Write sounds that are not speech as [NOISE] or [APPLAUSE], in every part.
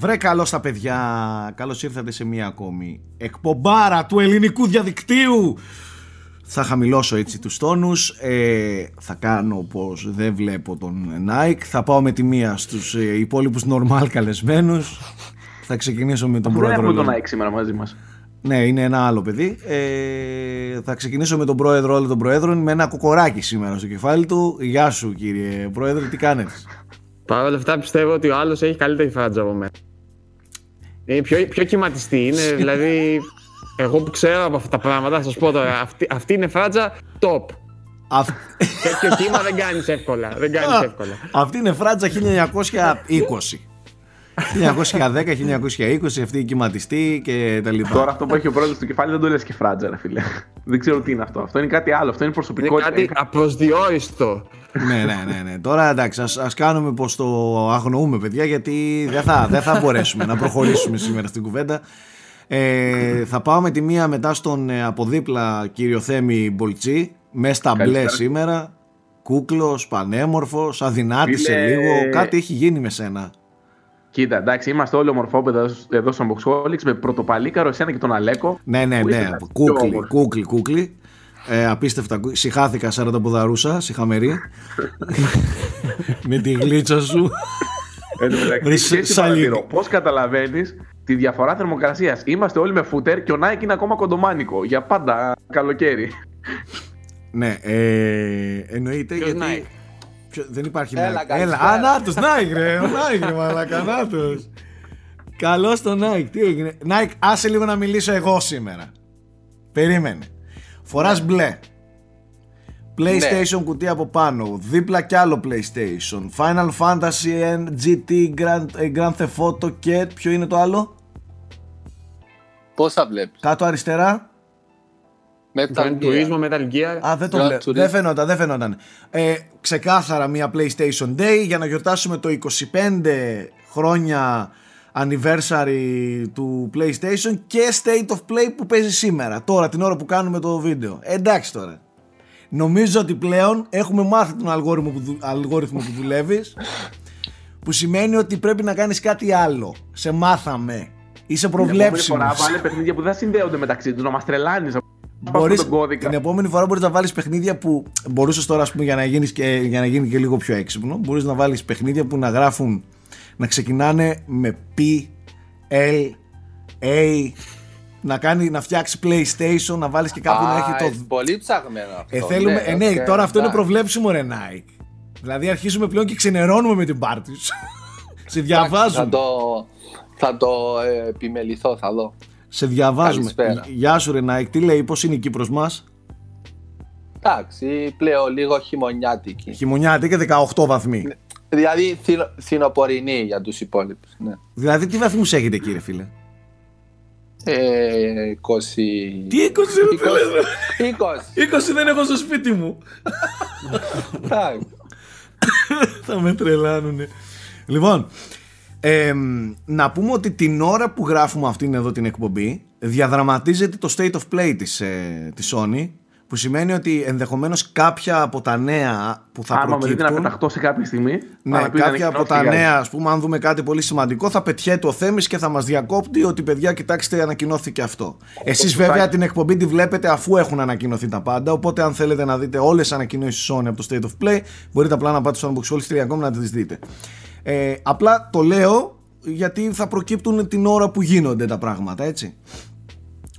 Βρε καλό στα παιδιά, καλώς ήρθατε σε μία ακόμη εκπομπάρα του ελληνικού διαδικτύου. Θα χαμηλώσω έτσι τους τόνους, ε, θα κάνω πως δεν βλέπω τον Nike, θα πάω με τη μία στους ε, υπόλοιπους normal καλεσμένους. Θα ξεκινήσω με τον Δεν πρόεδρο. έχουμε τον όλων. Nike σήμερα μαζί μας. Ναι, είναι ένα άλλο παιδί. Ε, θα ξεκινήσω με τον πρόεδρο όλων των προέδρων με ένα κοκοράκι σήμερα στο κεφάλι του. Γεια σου κύριε πρόεδρε, τι κάνετε. Παρ' όλα αυτά πιστεύω ότι ο άλλος έχει καλύτερη φράτζα από μένα. Είναι πιο, πιο κυματιστή. Είναι [LAUGHS] δηλαδή. Εγώ που ξέρω από αυτά τα πράγματα, θα σας πω τώρα. Αυτή, αυτή είναι φράτζα top. Αυ- Τέτοιο κύμα δεν κάνεις εύκολα. Δεν κάνεις εύκολα. Αυτή είναι φράτζα 1920. 1910-1920 αυτή η κυματιστή και τα λοιπά. Τώρα αυτό που έχει ο πρόεδρος στο κεφάλι δεν το λες και φράτζα, ρε φίλε. δεν ξέρω τι είναι αυτό. Αυτό είναι κάτι άλλο. Αυτό είναι Είναι προσωπικότητα. κάτι απροσδιόριστο. ναι, ναι, ναι, ναι. Τώρα εντάξει, ας, ας κάνουμε πως το αγνοούμε παιδιά γιατί δεν θα, δεν θα μπορέσουμε να προχωρήσουμε σήμερα στην κουβέντα. Ε, θα πάω με τη μία μετά στον ε, από δίπλα κύριο Θέμη Μπολτσί μες στα μπλε Καλησπέρα. σήμερα. Κούκλος, πανέμορφος, αδυνάτησε Φίλε. λίγο. Κάτι έχει γίνει με σένα. Κοίτα, εντάξει, είμαστε όλοι ομορφόπεδα εδώ στο Unboxholics με πρωτοπαλίκαρο, εσένα και τον Αλέκο. Ναι, ναι, Που ναι. είσαι πιο Κούκλι, όμορφη. κούκλι, κούκλι. Ε, απίστευτα. κου- Συχάθηκα Σάρατα Ποδαρούσα, συχαμερή. [LAUGHS] με τη γλίτσα σου. Εν τω μεταξύ, Βρεις ξέρεις τι σαλίδι. παρατηρώ. Πώς καταλαβαίνεις τη διαφορά θερμοκρασίας; Είμαστε όλοι με φούτερ και ο Nike είναι ακόμα κοντομάνικο. Για πάντα καλοκαίρι. ναι, ε, εννοείται Ποιος γιατί... Nike? Ποιο- δεν υπάρχει Έλα, Nike. καλησπέρα. Έλα, α, νάτος, Nike ρε, ο Nike ρε μαλακα, νάτος. Καλώς το Nike, τι έγινε; Nike, άσε λίγο να μιλήσω εγώ σήμερα. Περίμενε. Φοράς μπλε. PlayStation κουτί από πάνω, δίπλα κι άλλο PlayStation, Final Fantasy N, GT, Grand, ε, Grand Theft Auto και ποιο είναι το άλλο, Πώς θα βλέπεις; κάτω αριστερά, Metal Gran Gear. Turismo, Metal Gear. Α, δεν το Gran βλέπω. Turismo. Δεν φαινόταν, δεν φαινόταν. Ε, ξεκάθαρα μια PlayStation Day για να γιορτάσουμε το 25 χρόνια anniversary του PlayStation και State of Play που παίζει σήμερα. Τώρα, την ώρα που κάνουμε το βίντεο. Ε, εντάξει τώρα. Νομίζω ότι πλέον έχουμε μάθει τον αλγόριθμο που, δου- αλγόριθμο που δουλεύεις που σημαίνει ότι πρέπει να κάνεις κάτι άλλο. Σε μάθαμε. Είσαι Την επόμενη προβλέψιμος. φορά βάλε παιχνίδια που δεν συνδέονται μεταξύ τους, να μας τρελάνεις. Μπορείς, τον κώδικα. την επόμενη φορά μπορείς να βάλεις παιχνίδια που μπορούσες τώρα ας πούμε, για, να γίνεις και, για να γίνει και λίγο πιο έξυπνο μπορείς να βάλεις παιχνίδια που να γράφουν να ξεκινάνε με P, L, A να, κάνει, να φτιάξει PlayStation να βάλεις και κάπου να Α, έχει είναι το Πολύ ψαγμένο αυτό. ε, θέλουμε, ε, ναι, οκ, τώρα αυτό είναι εντάξει. προβλέψιμο ρε Nike δηλαδή αρχίζουμε πλέον και ξενερώνουμε με την πάρτι σου [LAUGHS] σε Θα διαβάζουμε το, θα το ε, επιμεληθώ, θα δω. Σε διαβάζουμε Καλησπέρα. Γεια σου ρε Nike τι λέει πως είναι η Κύπρος μας; Εντάξει, πλέον λίγο χειμωνιάτικη. χειμωνιάτη και 18 βαθμοί Δηλαδή θυ- φθινοπορεινή για τους υπόλοιπους. Ναι. Δηλαδή τι βαθμούς έχετε κύριε φίλε; Ε, 20... Τι 20 ρε φίλε 20. 20 δεν έχω στο σπίτι μου Εντάξει. Θα με τρελάνουνε Λοιπόν εμ, Να πούμε ότι την ώρα που γράφουμε αυτήν εδώ την εκπομπή Διαδραματίζεται το State of Play της, ε, της Sony Που σημαίνει ότι ενδεχομένως κάποια από τα νέα που θα Άμα με δείτε να προκύπτουν πεταχτώ σε κάποια στιγμή. Ναι, άμα πείτε να κάποια από ανακοινώσει τα κάτι. νέα, ας πούμε, αν δούμε κάτι πολύ σημαντικό, θα πετιέται ο Θέμης και θα μας διακόπτει ότι παιδιά, κοιτάξτε, ανακοινώθηκε αυτό. Εσείς σωστά. βέβαια την εκπομπή τη βλέπετε αφού έχουν ανακοινωθεί τα πάντα. Οπότε, αν θέλετε να δείτε όλες τις ανακοινώσεις Sony από το State of Play, μπορείτε απλά να πάτε στο unboxholics.com να τις δείτε. Ε, απλά το λέω γιατί θα προκύπτουν την ώρα που γίνονται τα πράγματα, έτσι.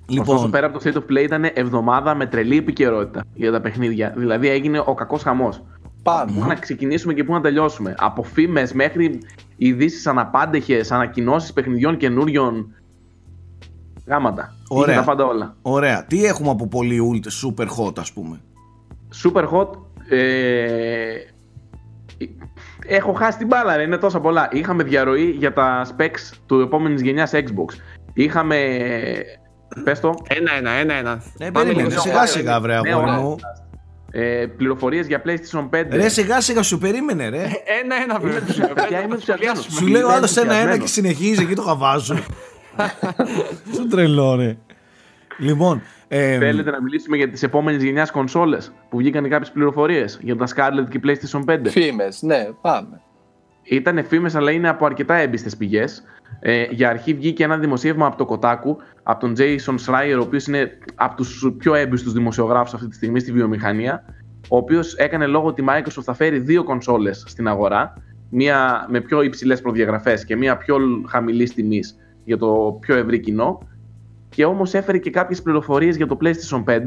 Ωστόσο, Λοιπόν, πέρα από το State of Play ήταν εβδομάδα με τρελή επικαιρότητα για τα παιχνίδια. Δηλαδή έγινε ο κακός χαμός. Πάμε. Πού να ξεκινήσουμε και πού να τελειώσουμε. Από φήμες μέχρι ειδήσεις αναπάντεχες, ανακοινώσεις παιχνιδιών καινούριων. Γάματα. Ωραία. Είχε τα πάντα όλα. ωραία. Τι έχουμε από πολύ ult, super hot, ας πούμε; Super hot. Ε... Έχω χάσει την μπάλα, ρε, είναι τόσα πολλά. Είχαμε διαρροή για τα specs του επόμενης γενιάς Xbox. Είχαμε. Πες το. Ένα-ένα, ένα-ένα. Ε, Πάμε περίμενε, λίγο. σιγά σιγά, βρε Ναι, αγόρι ωραία. μου. Ε, Πληροφορίες για PlayStation 5. Ρε, σιγά σιγά σου περίμενε, ρε. Ένα-ένα, Είμαι βέβαια. παιδιά, είμαι ενθουσιασμένος. Σου λέω Είμαι άλλος ένα-ένα ενθουσιασμένος. και συνεχίζει εκεί το χαβάζω. [LAUGHS] Σου τρελό, ρε. Λοιπόν, ε, Θέλετε να μιλήσουμε για τις επόμενες γενιάς κονσόλες που βγήκαν κάποιες πληροφορίες για τα Scarlett και PlayStation 5. Φήμες, ναι, πάμε. Ήταν φήμες, αλλά είναι από αρκετά έμπιστες πηγές. Ε, για αρχή βγήκε ένα δημοσίευμα από το Kotaku, από τον Jason Schreier, ο οποίος είναι από τους πιο έμπιστους δημοσιογράφους αυτή τη στιγμή στη βιομηχανία, ο οποίος έκανε λόγο ότι η Microsoft θα φέρει δύο κονσόλες στην αγορά, μία με πιο υψηλές προδιαγραφές και μία πιο χαμηλής τιμής για το πιο ευρύ κοινό, και όμως έφερε και κάποιες πληροφορίες για το PlayStation 5.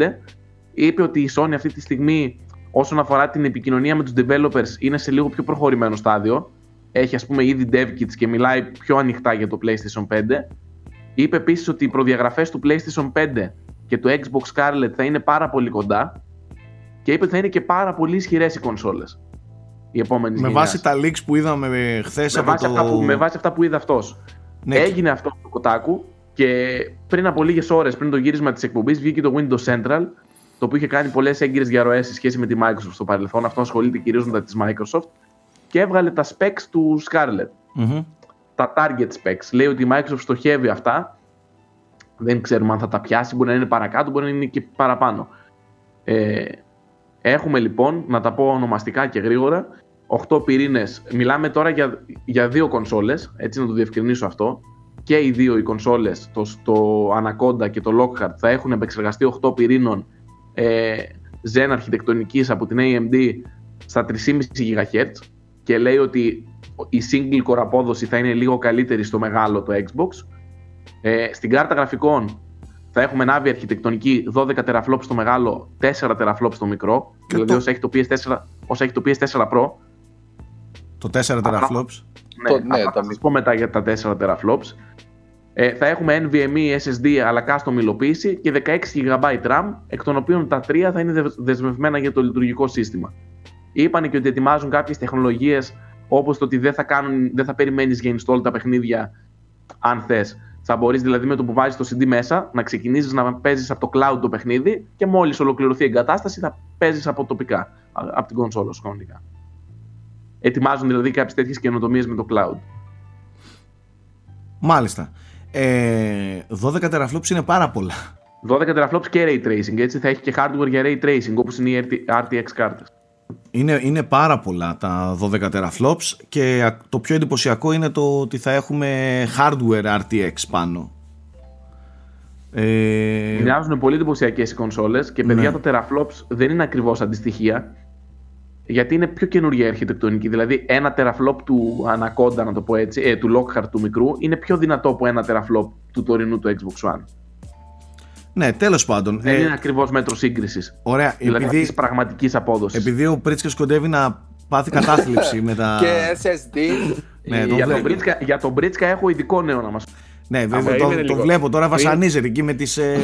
Είπε ότι η Sony αυτή τη στιγμή όσον αφορά την επικοινωνία με τους developers είναι σε λίγο πιο προχωρημένο στάδιο. Έχει ας πούμε ήδη dev kits και μιλάει πιο ανοιχτά για το PlayStation 5. Είπε επίσης ότι οι προδιαγραφές του PlayStation 5 και του Xbox Scarlett θα είναι πάρα πολύ κοντά και είπε ότι θα είναι και πάρα πολύ ισχυρές οι κονσόλες. Οι επόμενες Με γενιάς. βάση τα leaks που είδαμε χθες με, από βάση το... αυτά που, με βάση αυτά που είδε αυτός. Ναι, Έγινε αυτό το κοτάκου και πριν από λίγες ώρες, πριν το γύρισμα της εκπομπής, βγήκε το Windows Central, το οποίο είχε κάνει πολλές έγκυρες διαρροές σε σχέση με τη Microsoft στο παρελθόν. Αυτό ασχολείται κυρίως με τα της Microsoft και έβγαλε τα specs του Scarlett. Μμμ. Τα target specs. Λέει ότι η Microsoft στοχεύει αυτά. Δεν ξέρουμε αν θα τα πιάσει, μπορεί να είναι παρακάτω, μπορεί να είναι και παραπάνω. Ε, έχουμε λοιπόν, να τα πω ονομαστικά και γρήγορα, 8 πυρήνες. Μιλάμε τώρα για, για δύο κονσόλες, έτσι να το διευκρινίσω αυτό. Και οι δύο οι κονσόλες, το, το Anaconda και το Lockhart, θα έχουν επεξεργαστεί 8 πυρήνων ε, Zen αρχιτεκτονικής από την AMD στα 3,5 GHz και λέει ότι η single core απόδοση θα είναι λίγο καλύτερη στο μεγάλο το Xbox. Ε, στην κάρτα γραφικών θα έχουμε Navi αρχιτεκτονική 12 teraflops στο μεγάλο, 4 teraflops στο μικρό. Και δηλαδή το- όσο έχει, το PS4, όσο έχει το PS4 Pro. Το 4 teraflops. Το- Ναι, ναι, θα, τα θα σας πω μετά για τα 4 teraflops. Ε, θα έχουμε NVMe SSD αλλά custom υλοποίηση και 16 GB RAM, εκ των οποίων τα 3 θα είναι δεσ- δεσμευμένα για το λειτουργικό σύστημα. Είπανε και ότι ετοιμάζουν κάποιες τεχνολογίες όπως το ότι δεν θα, κάνουν, δεν θα περιμένεις για install τα παιχνίδια αν θες. Θα μπορείς δηλαδή με το που βάζεις το CD μέσα να ξεκινήσεις να παίζεις από το cloud το παιχνίδι και μόλις ολοκληρωθεί η εγκατάσταση θα παίζεις από τοπικά, α- από την κονσόλα σου κανονικά. Ετοιμάζουν δηλαδή κάποιες τέτοιες καινοτομίες με το cloud. Μάλιστα. Ε, 12 teraflops είναι πάρα πολλά. 12 teraflops και ray tracing, έτσι θα έχει και hardware για ray tracing όπως είναι οι RTX κάρτες. Είναι, είναι πάρα πολλά τα 12 teraflops και α- το πιο εντυπωσιακό είναι το ότι θα έχουμε hardware RTX πάνω. Ε, Μοιάζουν πολύ εντυπωσιακές οι κονσόλες και παιδιά Ναι. τα teraflops δεν είναι ακριβώς αντιστοιχεία γιατί είναι πιο καινούργια η αρχιτεκτονική. Δηλαδή ένα teraflop του Anaconda, να το πω έτσι, ε, του Lockhart του μικρού, είναι πιο δυνατό από ένα teraflop του τωρινού του Xbox One. ναι, τέλος πάντων. Δεν Ε, είναι ακριβώς μέτρο σύγκρισης. ωραία, Δηλαδή επειδή, της πραγματικής απόδοσης. επειδή ο Πρίτσκας κοντεύει να πάθει κατάθλιψη με τα... Και SSD. Ναι, Ε, το για, τον βλέπω. Britska, για τον Britska έχω ειδικό νέο να μας Ναι, βέβαια, περίμενε το, το λίγο. βλέπω τώρα Πριν- βασανίζεται εκεί με τις... Ε... [LAUGHS]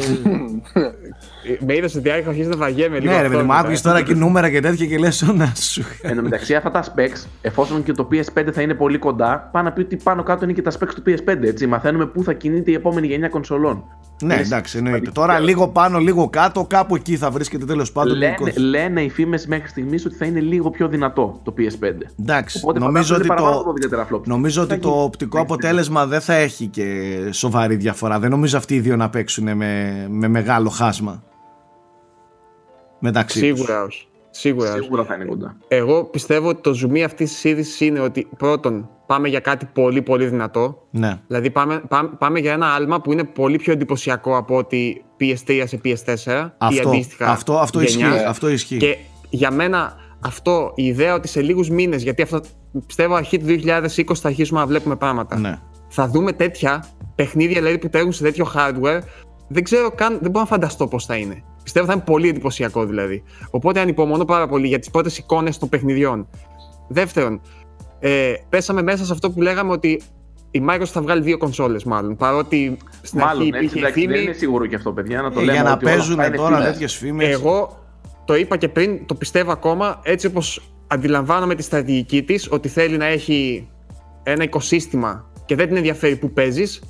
Με είδες ότι άρχισα αρχίζει να βαγέμαι λίγο. ναι ρε αυτό, παιδί μου, ε. άκουγες τώρα και νούμερα και τέτοια και λες να σου... [LAUGHS] Εν τω μεταξύ, αυτά τα specs, εφόσον και το PS5 θα είναι πολύ κοντά, πάνω να πει ότι πάνω κάτω είναι και τα specs του PS5. Έτσι. Μαθαίνουμε πού θα κινείται η επόμενη γενιά κονσολών. ναι, Είναι εντάξει, εννοείται. σημαντική Τώρα διάρκεια. λίγο πάνω, λίγο κάτω, κάπου εκεί θα βρίσκεται τέλος πάντων. Λένε, ο κόσμος. λένε οι φήμες μέχρι στιγμής ότι θα είναι λίγο πιο δυνατό το PS5. Εντάξει, Οπότε νομίζω φαντάζομαι ότι, είναι παραπάνω το, από 12 teraflops. νομίζω ότι Θα το έχει- οπτικό θα έχει αποτέλεσμα δεν θα έχει και σοβαρή διαφορά. Δεν νομίζω αυτοί οι δύο να παίξουν με, με μεγάλο χάσμα. Μεταξύ τους. Σίγουρα όχι. Σίγουρα όχι. Σίγουρα θα είναι κοντά. Εγώ πιστεύω ότι το ζουμί αυτής της είδησης είναι ότι πρώτον πάμε για κάτι πολύ πολύ δυνατό. Ναι. Δηλαδή πάμε, πάμε, πάμε για ένα άλμα που είναι πολύ πιο εντυπωσιακό από ότι PS3 σε PS4 ή Αυτό, αντίστοιχα αυτό, αυτό, ισχύει, γενιάς. αυτό ισχύει. Και για μένα αυτό, η ιδέα ότι σε λίγους μήνες, γιατί αυτό πιστεύω αρχή του 2020 θα αρχίσουμε να βλέπουμε πράγματα. Ναι. Θα δούμε τέτοια παιχνίδια δηλαδή, που τρέχουν σε τέτοιο hardware. Δεν ξέρω καν, δεν μπορώ να φανταστώ πώς θα είναι. Πιστεύω θα είναι πολύ εντυπωσιακό δηλαδή. Οπότε ανυπομονώ πάρα πολύ για τις πρώτες εικόνες των παιχνιδιών. Δεύτερον, ε, πέσαμε μέσα σε αυτό που λέγαμε ότι η Microsoft θα βγάλει δύο κονσόλες μάλλον. Παρότι στην Μάλλον, αρχή έτσι, υπήρχε εντάξει, δεν φήμη. είναι σίγουρο και αυτό, παιδιά. Να το Ε, λέμε για να ότι όλα αυτά παίζουν είναι τώρα φήμες. τέτοιες φήμες. Εγώ το είπα και πριν, το πιστεύω ακόμα, έτσι όπως αντιλαμβάνομαι τη στρατηγική της, ότι θέλει να έχει ένα οικοσύστημα και δεν την ενδιαφέρει που παίζεις,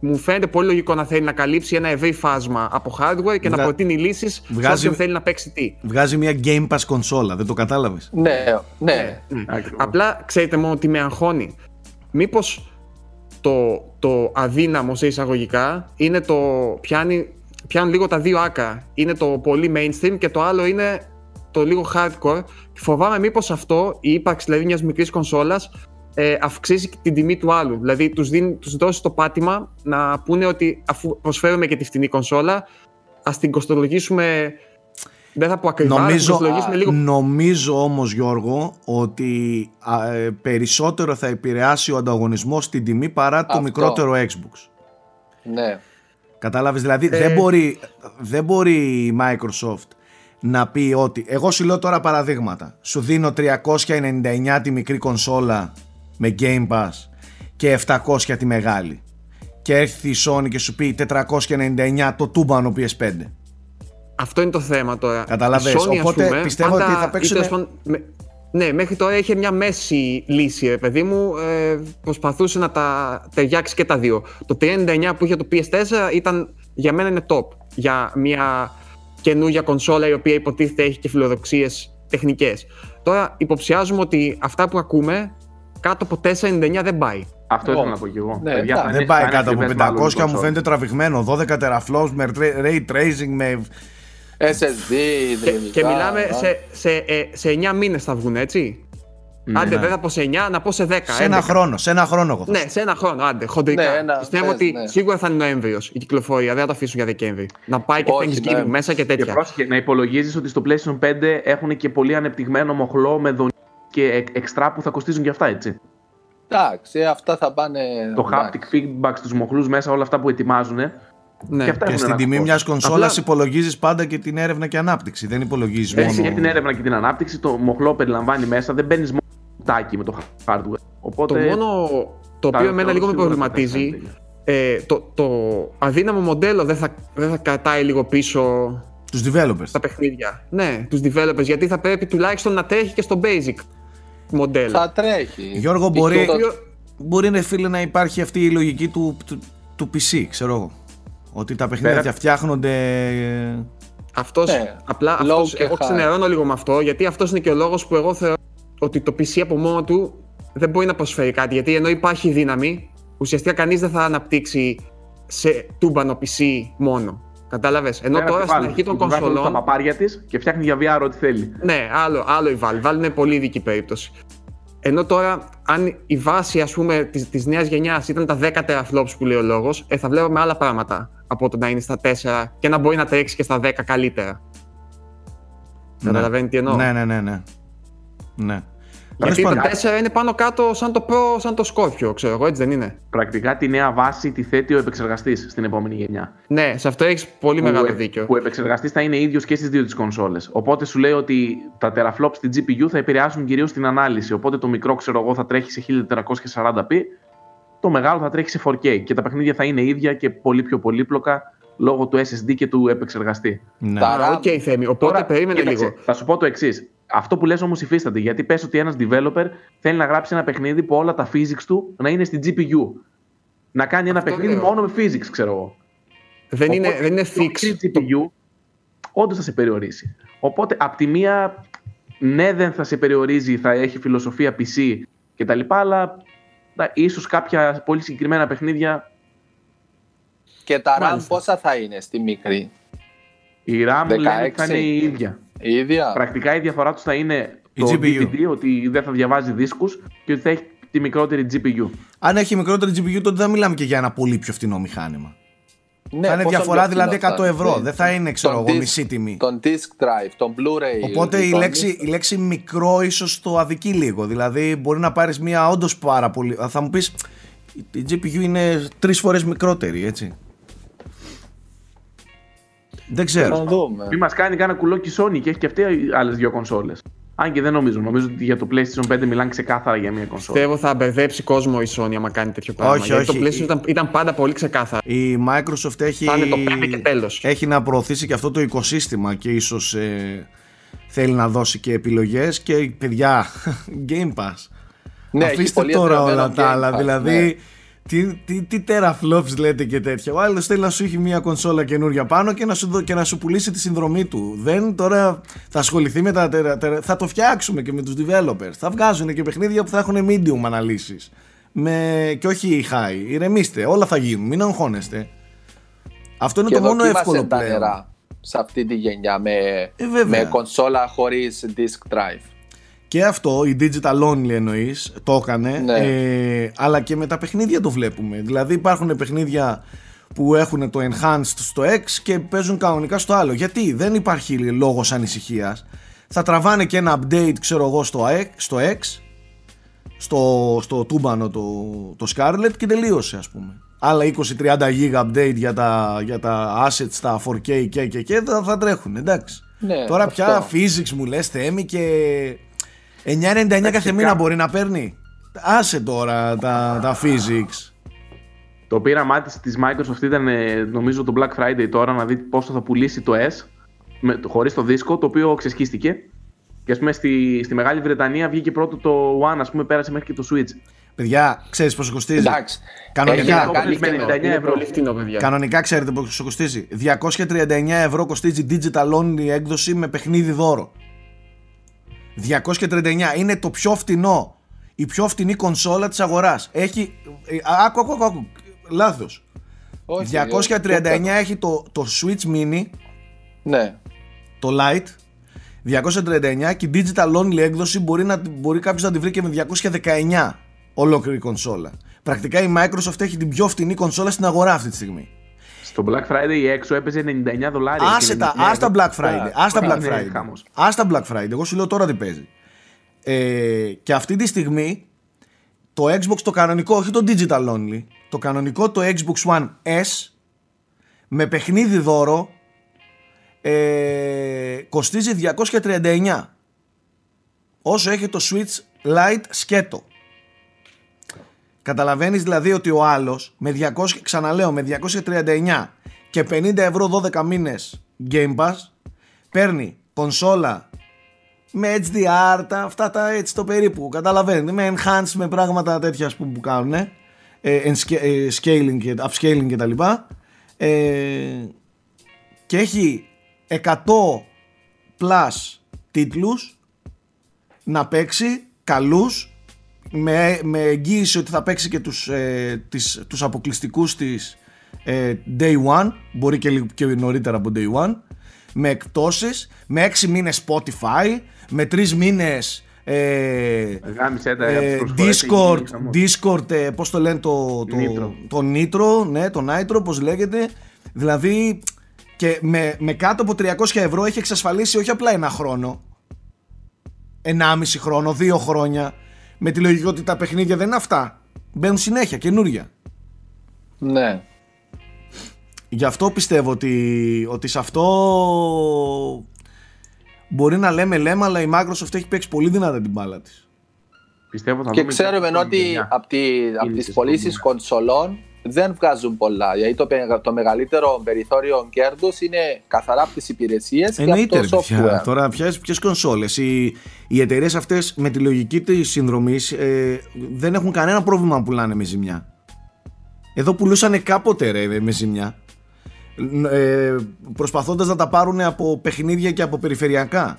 μου φαίνεται πολύ λογικό να θέλει να καλύψει ένα ευρύ φάσμα από hardware και Βγα- να προτείνει λύσεις Βγάζει- σε όποιον θέλει να παίξει τι. Βγάζει μια Game Pass κονσόλα, δεν το κατάλαβες; Ναι, ναι. Ακριβώς. Απλά ξέρετε μόνο τι με αγχώνει. Μήπως το, το αδύναμο σε εισαγωγικά είναι το πιάνει, πιάνουν λίγο τα δύο άκρα. Είναι το πολύ mainstream και το άλλο είναι το λίγο hardcore. Φοβάμαι μήπως αυτό, η ύπαρξη δηλαδή μιας μικρής κονσόλας, ε, αυξήσει και την τιμή του άλλου. Δηλαδή τους, δίνει, τους δώσει το πάτημα να πούνε ότι αφού προσφέρουμε και τη φτηνή κονσόλα, ας την κοστολογήσουμε δεν θα πω ακριβά, Νομίζω, λίγο. νομίζω όμως Γιώργο ότι α, ε, περισσότερο θα επηρεάσει ο ανταγωνισμός στην τιμή παρά το Αυτό. μικρότερο Xbox. Ναι. Κατάλαβες, δηλαδή Ε. δεν, μπορεί, δεν μπορεί η Microsoft να πει ότι εγώ σου λέω τώρα παραδείγματα σου δίνω 399 τη μικρή κονσόλα με Game Pass και 700 τη μεγάλη και έρθει η Sony και σου πει 499 το τούμπανο PS5 Αυτό είναι το θέμα τώρα. Καταλαβες, Η Sony, ας οπότε πούμε, πιστεύω πάντα- ότι θα ή παίξουν- τέλος πάντων, με- Ναι, μέχρι τώρα είχε μια μέση λύση, ρε παιδί μου. Ε, προσπαθούσε να τα ταιριάξει και τα δύο. Το 399 που είχε το PS4 ήταν, για μένα είναι top. Για μια καινούργια κονσόλα η οποία υποτίθεται έχει και φιλοδοξίες τεχνικές. Τώρα υποψιάζουμε ότι αυτά που ακούμε κάτω από 499 δεν πάει. Αυτό Ω, ήθελα να πω και εγώ. ναι, Παιδιά, εντάξει. θα Δεν είναι- πάει θα είναι κάτω από ακριβές μάλλον 500 οι μου κονσόλες. φαίνεται τραβηγμένο 12 teraflops με ray tracing με SSD, Και, ιδρυμικά. και μιλάμε α. σε, σε, ε, σε 9 μήνες θα βγουν, έτσι. Ναι. Άντε, δεν θα πω σε 9, να πω σε 10. σε ένα 11. χρόνο, σε ένα χρόνο εγώ θα Ναι, σε ένα χρόνο, άντε, χοντρικά. Ναι, ένα, Πιστεύω πες, ότι ναι. σίγουρα θα είναι Νοέμβριος η κυκλοφορία, δεν θα το αφήσουν για Δεκέμβρη. Να πάει και Όχι, Thanksgiving ναι. μέσα και Και τέτοια. πρόσεχε να υπολογίζεις ότι στο PlayStation 5 έχουν και πολύ ανεπτυγμένο μοχλό με δονή και εκ- εξτρά που θα κοστίζουν και αυτά, έτσι. Εντάξει, αυτά θα πάνε. Το εντάξει. haptic feedback στους μοχλούς μέσα, όλα αυτά που ετοιμάζουν. Ναι. Και αυτά Και έχουν στην ένα τιμή κόστος. μιας κονσόλας Απλά- υπολογίζεις πάντα και την έρευνα και ανάπτυξη. Δεν υπολογίζεις Έτσι, μόνο. για την έρευνα και την ανάπτυξη, το μοχλό περιλαμβάνει μέσα, δεν μπαίνει μόνο κουτάκι με το hardware. Το Οπότε, μόνο το θα- οποίο εμένα θα- λίγο με σίγουρα θα προβληματίζει, πέσουν. ε, το, το αδύναμο μοντέλο δεν θα, δεν θα κρατάει λίγο πίσω Τους developers. τα παιχνίδια. Ναι, τους developers, γιατί θα πρέπει τουλάχιστον να τρέχει και στο basic μοντέλο. Θα τρέχει. Γιώργο, Και μπορεί- το- Μπορεί, ρε φίλε, να υπάρχει αυτή η λογική του, του, του PC, ξέρω εγώ. Ότι τα παιχνίδια Πέρα- φτιάχνονται. ε, Αυτός, Ναι, απλά low αυτός, και εγώ high. ξενερώνω λίγο με αυτό, γιατί αυτός είναι και ο λόγος που εγώ θεωρώ ότι το PC από μόνο του δεν μπορεί να προσφέρει κάτι. Γιατί ενώ υπάρχει δύναμη, ουσιαστικά κανείς δεν θα αναπτύξει σε τούμπανο PC μόνο. Κατάλαβες. Ενώ Πέρα τώρα τη στην Valve, αρχή των που βγάζει όλα κονσολών. τα παπάρια της και φτιάχνει για VR ό,τι θέλει. Ναι, άλλο, άλλο η Valve. Valve είναι πολύ ειδική περίπτωση. Ενώ τώρα, αν η βάση ας πούμε της, της νέας γενιάς ήταν τα 10 teraflops που λέει ο λόγος, ε, θα βλέπαμε άλλα πράγματα από το να είναι στα 4 και να μπορεί να τρέξει και στα 10 καλύτερα. Καταλαβαίνεις τι εννοώ; Ναι, ναι, ναι. ναι. ναι. Γιατί Τέλος τα πάντων, 4 είναι πάνω κάτω σαν το Pro, σαν το Scorpio, ξέρω εγώ, έτσι δεν είναι. Πρακτικά τη νέα βάση τη θέτει ο επεξεργαστής στην επόμενη γενιά. Ναι, σε αυτό έχεις πολύ μεγάλο που, δίκιο. Που ο επεξεργαστής θα είναι ίδιος και στις δύο τις κονσόλες. Οπότε σου λέει ότι τα teraflops στην GPU θα επηρεάσουν κυρίως την ανάλυση. Οπότε το μικρό, ξέρω εγώ, θα τρέχει σε 1440p, το μεγάλο θα τρέχει σε 4K. Και τα παιχνίδια θα είναι ίδια και πολύ πιο πολύπλοκα λόγω του SSD και του επεξεργαστή. ναι. Τα- Άρα, οκ, Θέμη. Οπότε περίμενε κοίταξε, λίγο. Θα σου πω το εξής. Αυτό που λες όμως υφίσταται. Γιατί πες ότι ένας developer θέλει να γράψει ένα παιχνίδι που όλα τα physics του να είναι στην GPU. Να κάνει ένα Αυτό παιχνίδι λέω. μόνο με physics, ξέρω εγώ. Δεν είναι, Οπότε, δεν είναι το fix. μικρή GPU όντως θα σε περιορίσει. Οπότε, απ' τη μία, ναι, δεν θα σε περιορίζει, θα έχει φιλοσοφία PC κτλ. Αλλά να- ίσως κάποια πολύ συγκεκριμένα παιχνίδια Και τα RAM Μάλιστα. πόσα θα είναι στη μικρή; η RAM λένε ότι 16. θα είναι η ίδια. Η ίδια. Πρακτικά η διαφορά τους θα είναι Η το GPU. DVD, ότι δεν θα διαβάζει δίσκους και ότι θα έχει τη μικρότερη GPU. Αν έχει μικρότερη GPU, τότε δεν μιλάμε και για ένα πολύ πιο φθηνό μηχάνημα. Ναι, θα είναι πόσο διαφορά πιο δηλαδή φθηνό 100 θα ευρώ. είναι. Δεν θα είναι, ξέρω Τον εγώ, disk- μισή τιμή. Τον disk drive, τον Blu-ray. Οπότε η τον λέξη, disk- η λέξη μικρό ίσως το αδικεί λίγο. Δηλαδή μπορεί να πάρεις μια όντως πάρα πολύ... Θα μου πεις, η GPU είναι τρεις φορές μικρότερη, έτσι. Δεν Θα ξέρω. δούμε. Μη μας κάνει κανένα κουλόκι Sony και έχει και αυτή άλλες δύο κονσόλες. Αν και δεν νομίζω. Νομίζω ότι για το PlayStation 5 μιλάνε ξεκάθαρα για μια κονσόλα. Πιστεύω θα μπερδέψει κόσμο η Sony άμα κάνει τέτοιο πράγμα. Όχι, γιατί όχι. το PlayStation ήταν, ήταν πάντα πολύ ξεκάθαρο. Η Microsoft έχει, Θα είναι το πέμπτη και τέλος. έχει να προωθήσει και αυτό το οικοσύστημα και ίσως ε, θέλει να δώσει και επιλογές και παιδιά, [LAUGHS] Game Pass. Ναι, έχει Αφήστε πολύ τώρα εδρεωμένο όλα τα Game άλλα. Pass, δηλαδή, ναι. Τι, τι, τι teraflops λέτε και τέτοια. Ο άλλος θέλει να σου έχει μια κονσόλα καινούρια πάνω και να σου, δω- και να σου πουλήσει τη συνδρομή του. Δεν τώρα θα ασχοληθεί με τα. τερα- τερα- θα το φτιάξουμε και με τους developers. Θα βγάζουν και παιχνίδια που θα έχουν medium αναλύσεις. Με, και όχι high. Ηρεμήστε. Όλα θα γίνουν. Μην αγχώνεστε. Αυτό είναι Και το μόνο δοκίμασες εύκολο τα πλέον. νερά σε αυτή τη γενιά με, Ε, βέβαια. με κονσόλα χωρίς disk drive; Και αυτό, η Digital Only εννοείς, το έκανε, Ναι. ε, αλλά και με τα παιχνίδια το βλέπουμε. Δηλαδή υπάρχουν παιχνίδια που έχουν το enhanced στο X και παίζουν κανονικά στο άλλο. Γιατί; Δεν υπάρχει λόγος ανησυχίας. Θα τραβάνε και ένα update, ξέρω εγώ, στο, X- στο X, στο, στο τούμπανο το, το Scarlet και τελείωσε ας πούμε. Άλλα 20-30 GB update για τα, για τα assets, τα 4K και και και θα, θα τρέχουν, εντάξει. Ναι, Τώρα αυτό. πια physics μου λες θέμη και 9,99 κάθε μήνα μπορεί να παίρνει. Άσε τώρα τα, τα physics. Το πείραμά της της Microsoft ήταν ε, νομίζω το Black Friday τώρα να δει πόσο θα πουλήσει το S με, χωρίς το δίσκο το οποίο ξεσχίστηκε και ας πούμε στη, στη Μεγάλη Βρετανία βγήκε πρώτο το One ας πούμε πέρασε μέχρι και το Switch. Παιδιά, ξέρεις πόσο κοστίζει; Εντάξει. Κανονικά. Έχει το μεγάλη με καιρό. 99 Είναι ευρώ. πολύ φτηνό, παιδιά. Κανονικά ξέρετε πόσο κοστίζει; 239 ευρώ κοστίζει digital only έκδοση με παιχνίδι δώρο. 239 είναι το πιο φτηνό. Η πιο φτηνή κονσόλα της αγοράς. Έχει... ε, Άκου, άκου, άκου, άκου. Λάθος. Όχι, 239 έχει το, το Switch Mini, Ναι. το Lite. 239 και η digital only έκδοση μπορεί, να, μπορεί κάποιος να τη βρει και με 219 ολόκληρη κονσόλα. Πρακτικά η Microsoft έχει την πιο φτηνή κονσόλα στην αγορά αυτή τη στιγμή. Στο Black Friday έξω έπαιζε 99 δολάρια. Άσε και τα, 99 ας τα ευρώ. Black Friday. Ας τα Black Είναι Friday. χαμός. Ας τα Black Friday. Εγώ σου λέω τώρα τι παίζει. Ε, και αυτή τη στιγμή το Xbox το κανονικό, όχι το digital only, το κανονικό το Xbox One S με παιχνίδι δώρο ε, κοστίζει 239 όσο έχει το Switch Lite σκέτο. Καταλαβαίνεις δηλαδή ότι ο άλλος με 200, ξαναλέω με 239 και 50 ευρώ 12 μήνες Game Pass παίρνει κονσόλα με HDR, τα, αυτά τα έτσι το περίπου, καταλαβαίνετε, με enhance, με πράγματα τέτοια ας πούμε που κάνουν, ε, and sca- ε, scaling και upscaling και τα λοιπά, ε, και έχει 100 plus τίτλους να παίξει καλούς με, με εγγύηση ότι θα παίξει και τους, ε, τις, τους αποκλειστικούς της ε, day one μπορεί και, λίγο- και νωρίτερα από day one με εκπτώσεις, με 6 μήνες Spotify με 3 μήνες ε, Γάμισε τα ε, τις προσφορές, Discord, έχει χαμός. Discord ε, πώς το λένε το, το, Nitro. το Nitro, ναι, το Nitro πώς λέγεται δηλαδή και με, με κάτω από 300 ευρώ έχει εξασφαλίσει όχι απλά ένα χρόνο 1,5 χρόνο, δύο χρόνια με τη λογική ότι τα παιχνίδια δεν είναι αυτά μπαίνουν συνέχεια, καινούρια Ναι. Γι' αυτό πιστεύω ότι, ότι σε αυτό μπορεί να λέμε λέμε αλλά η Microsoft έχει παίξει πολύ δυνατά την μπάλα της. Πιστεύω θα Και δούμε ξέρουμε και ότι γενιά. από τι απ' Κίνηση τις πωλήσεις στον κονσολών δεν βγάζουν πολλά. Γιατί το, πε- το μεγαλύτερο περιθώριο κέρδους είναι καθαρά από τις υπηρεσίες και από Εννοείται ρε το παιδιά. software. Τώρα ποιες, ποιες κονσόλες; Οι, οι εταιρείες αυτές με τη λογική της συνδρομής ε, δεν έχουν κανένα πρόβλημα να πουλάνε με ζημιά. Εδώ πουλούσαν κάποτε ρε με ζημιά. Ε, προσπαθώντας να τα πάρουν από παιχνίδια και από περιφερειακά.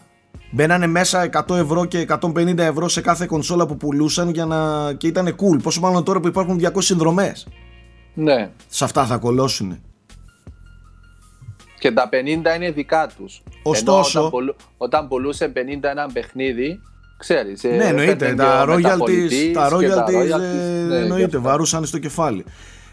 Μπαίνανε μέσα 100 ευρώ και 150 ευρώ σε κάθε κονσόλα που πουλούσαν για να... και ήταν cool. Πόσο μάλλον τώρα που υπάρχουν 200 συνδρομές. Ναι. Σε αυτά θα κολώσουν. Και τα 50 είναι δικά τους. Ωστόσο- όταν, πουλου- όταν πουλούσε 50 ένα παιχνίδι, ξέρεις. ναι, εννοείται. Τα royalties, τα royalties ε, εννοείται, βαρούσαν στο κεφάλι.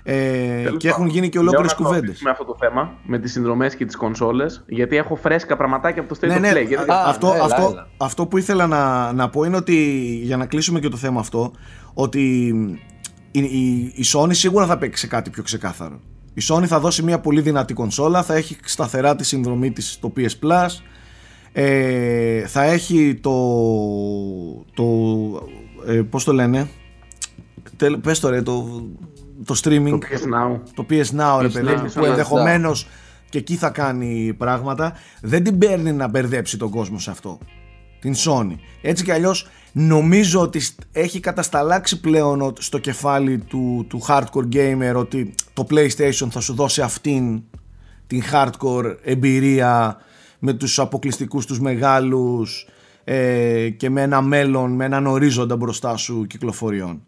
Ε, Τέλος και έχουν πάντων, γίνει και λέω ολόκληρες να το κουβέντες. αφήσουμε αυτό το θέμα με τις συνδρομές και τις κονσόλες γιατί έχω φρέσκα πραγματάκια από το State Ναι, of ναι, Play. Γιατί- α- Α, αυτό, έλα, αυτό, έλα. αυτό που ήθελα να, να πω είναι ότι για να κλείσουμε και το θέμα αυτό ότι η, η, η Sony σίγουρα θα παίξει σε κάτι πιο ξεκάθαρο. Η Sony θα δώσει μια πολύ δυνατή κονσόλα, θα έχει σταθερά τη συνδρομή της στο PS Plus, ε, θα έχει το, το ε, πώς το λένε, Τελ- πες το ρε, το, το streaming, Το PS Now. το PS Now ρε PS παιδί Now. μου, PS που Now. ενδεχομένως και εκεί θα κάνει πράγματα δεν την παίρνει να μπερδέψει τον κόσμο σε αυτό την Sony έτσι κι αλλιώς νομίζω ότι σ- έχει κατασταλάξει πλέον ο- στο κεφάλι του, του hardcore gamer ότι το PlayStation θα σου δώσει αυτήν την hardcore εμπειρία με τους αποκλειστικούς τους μεγάλους ε, και με ένα μέλλον, με έναν ορίζοντα μπροστά σου κυκλοφοριών.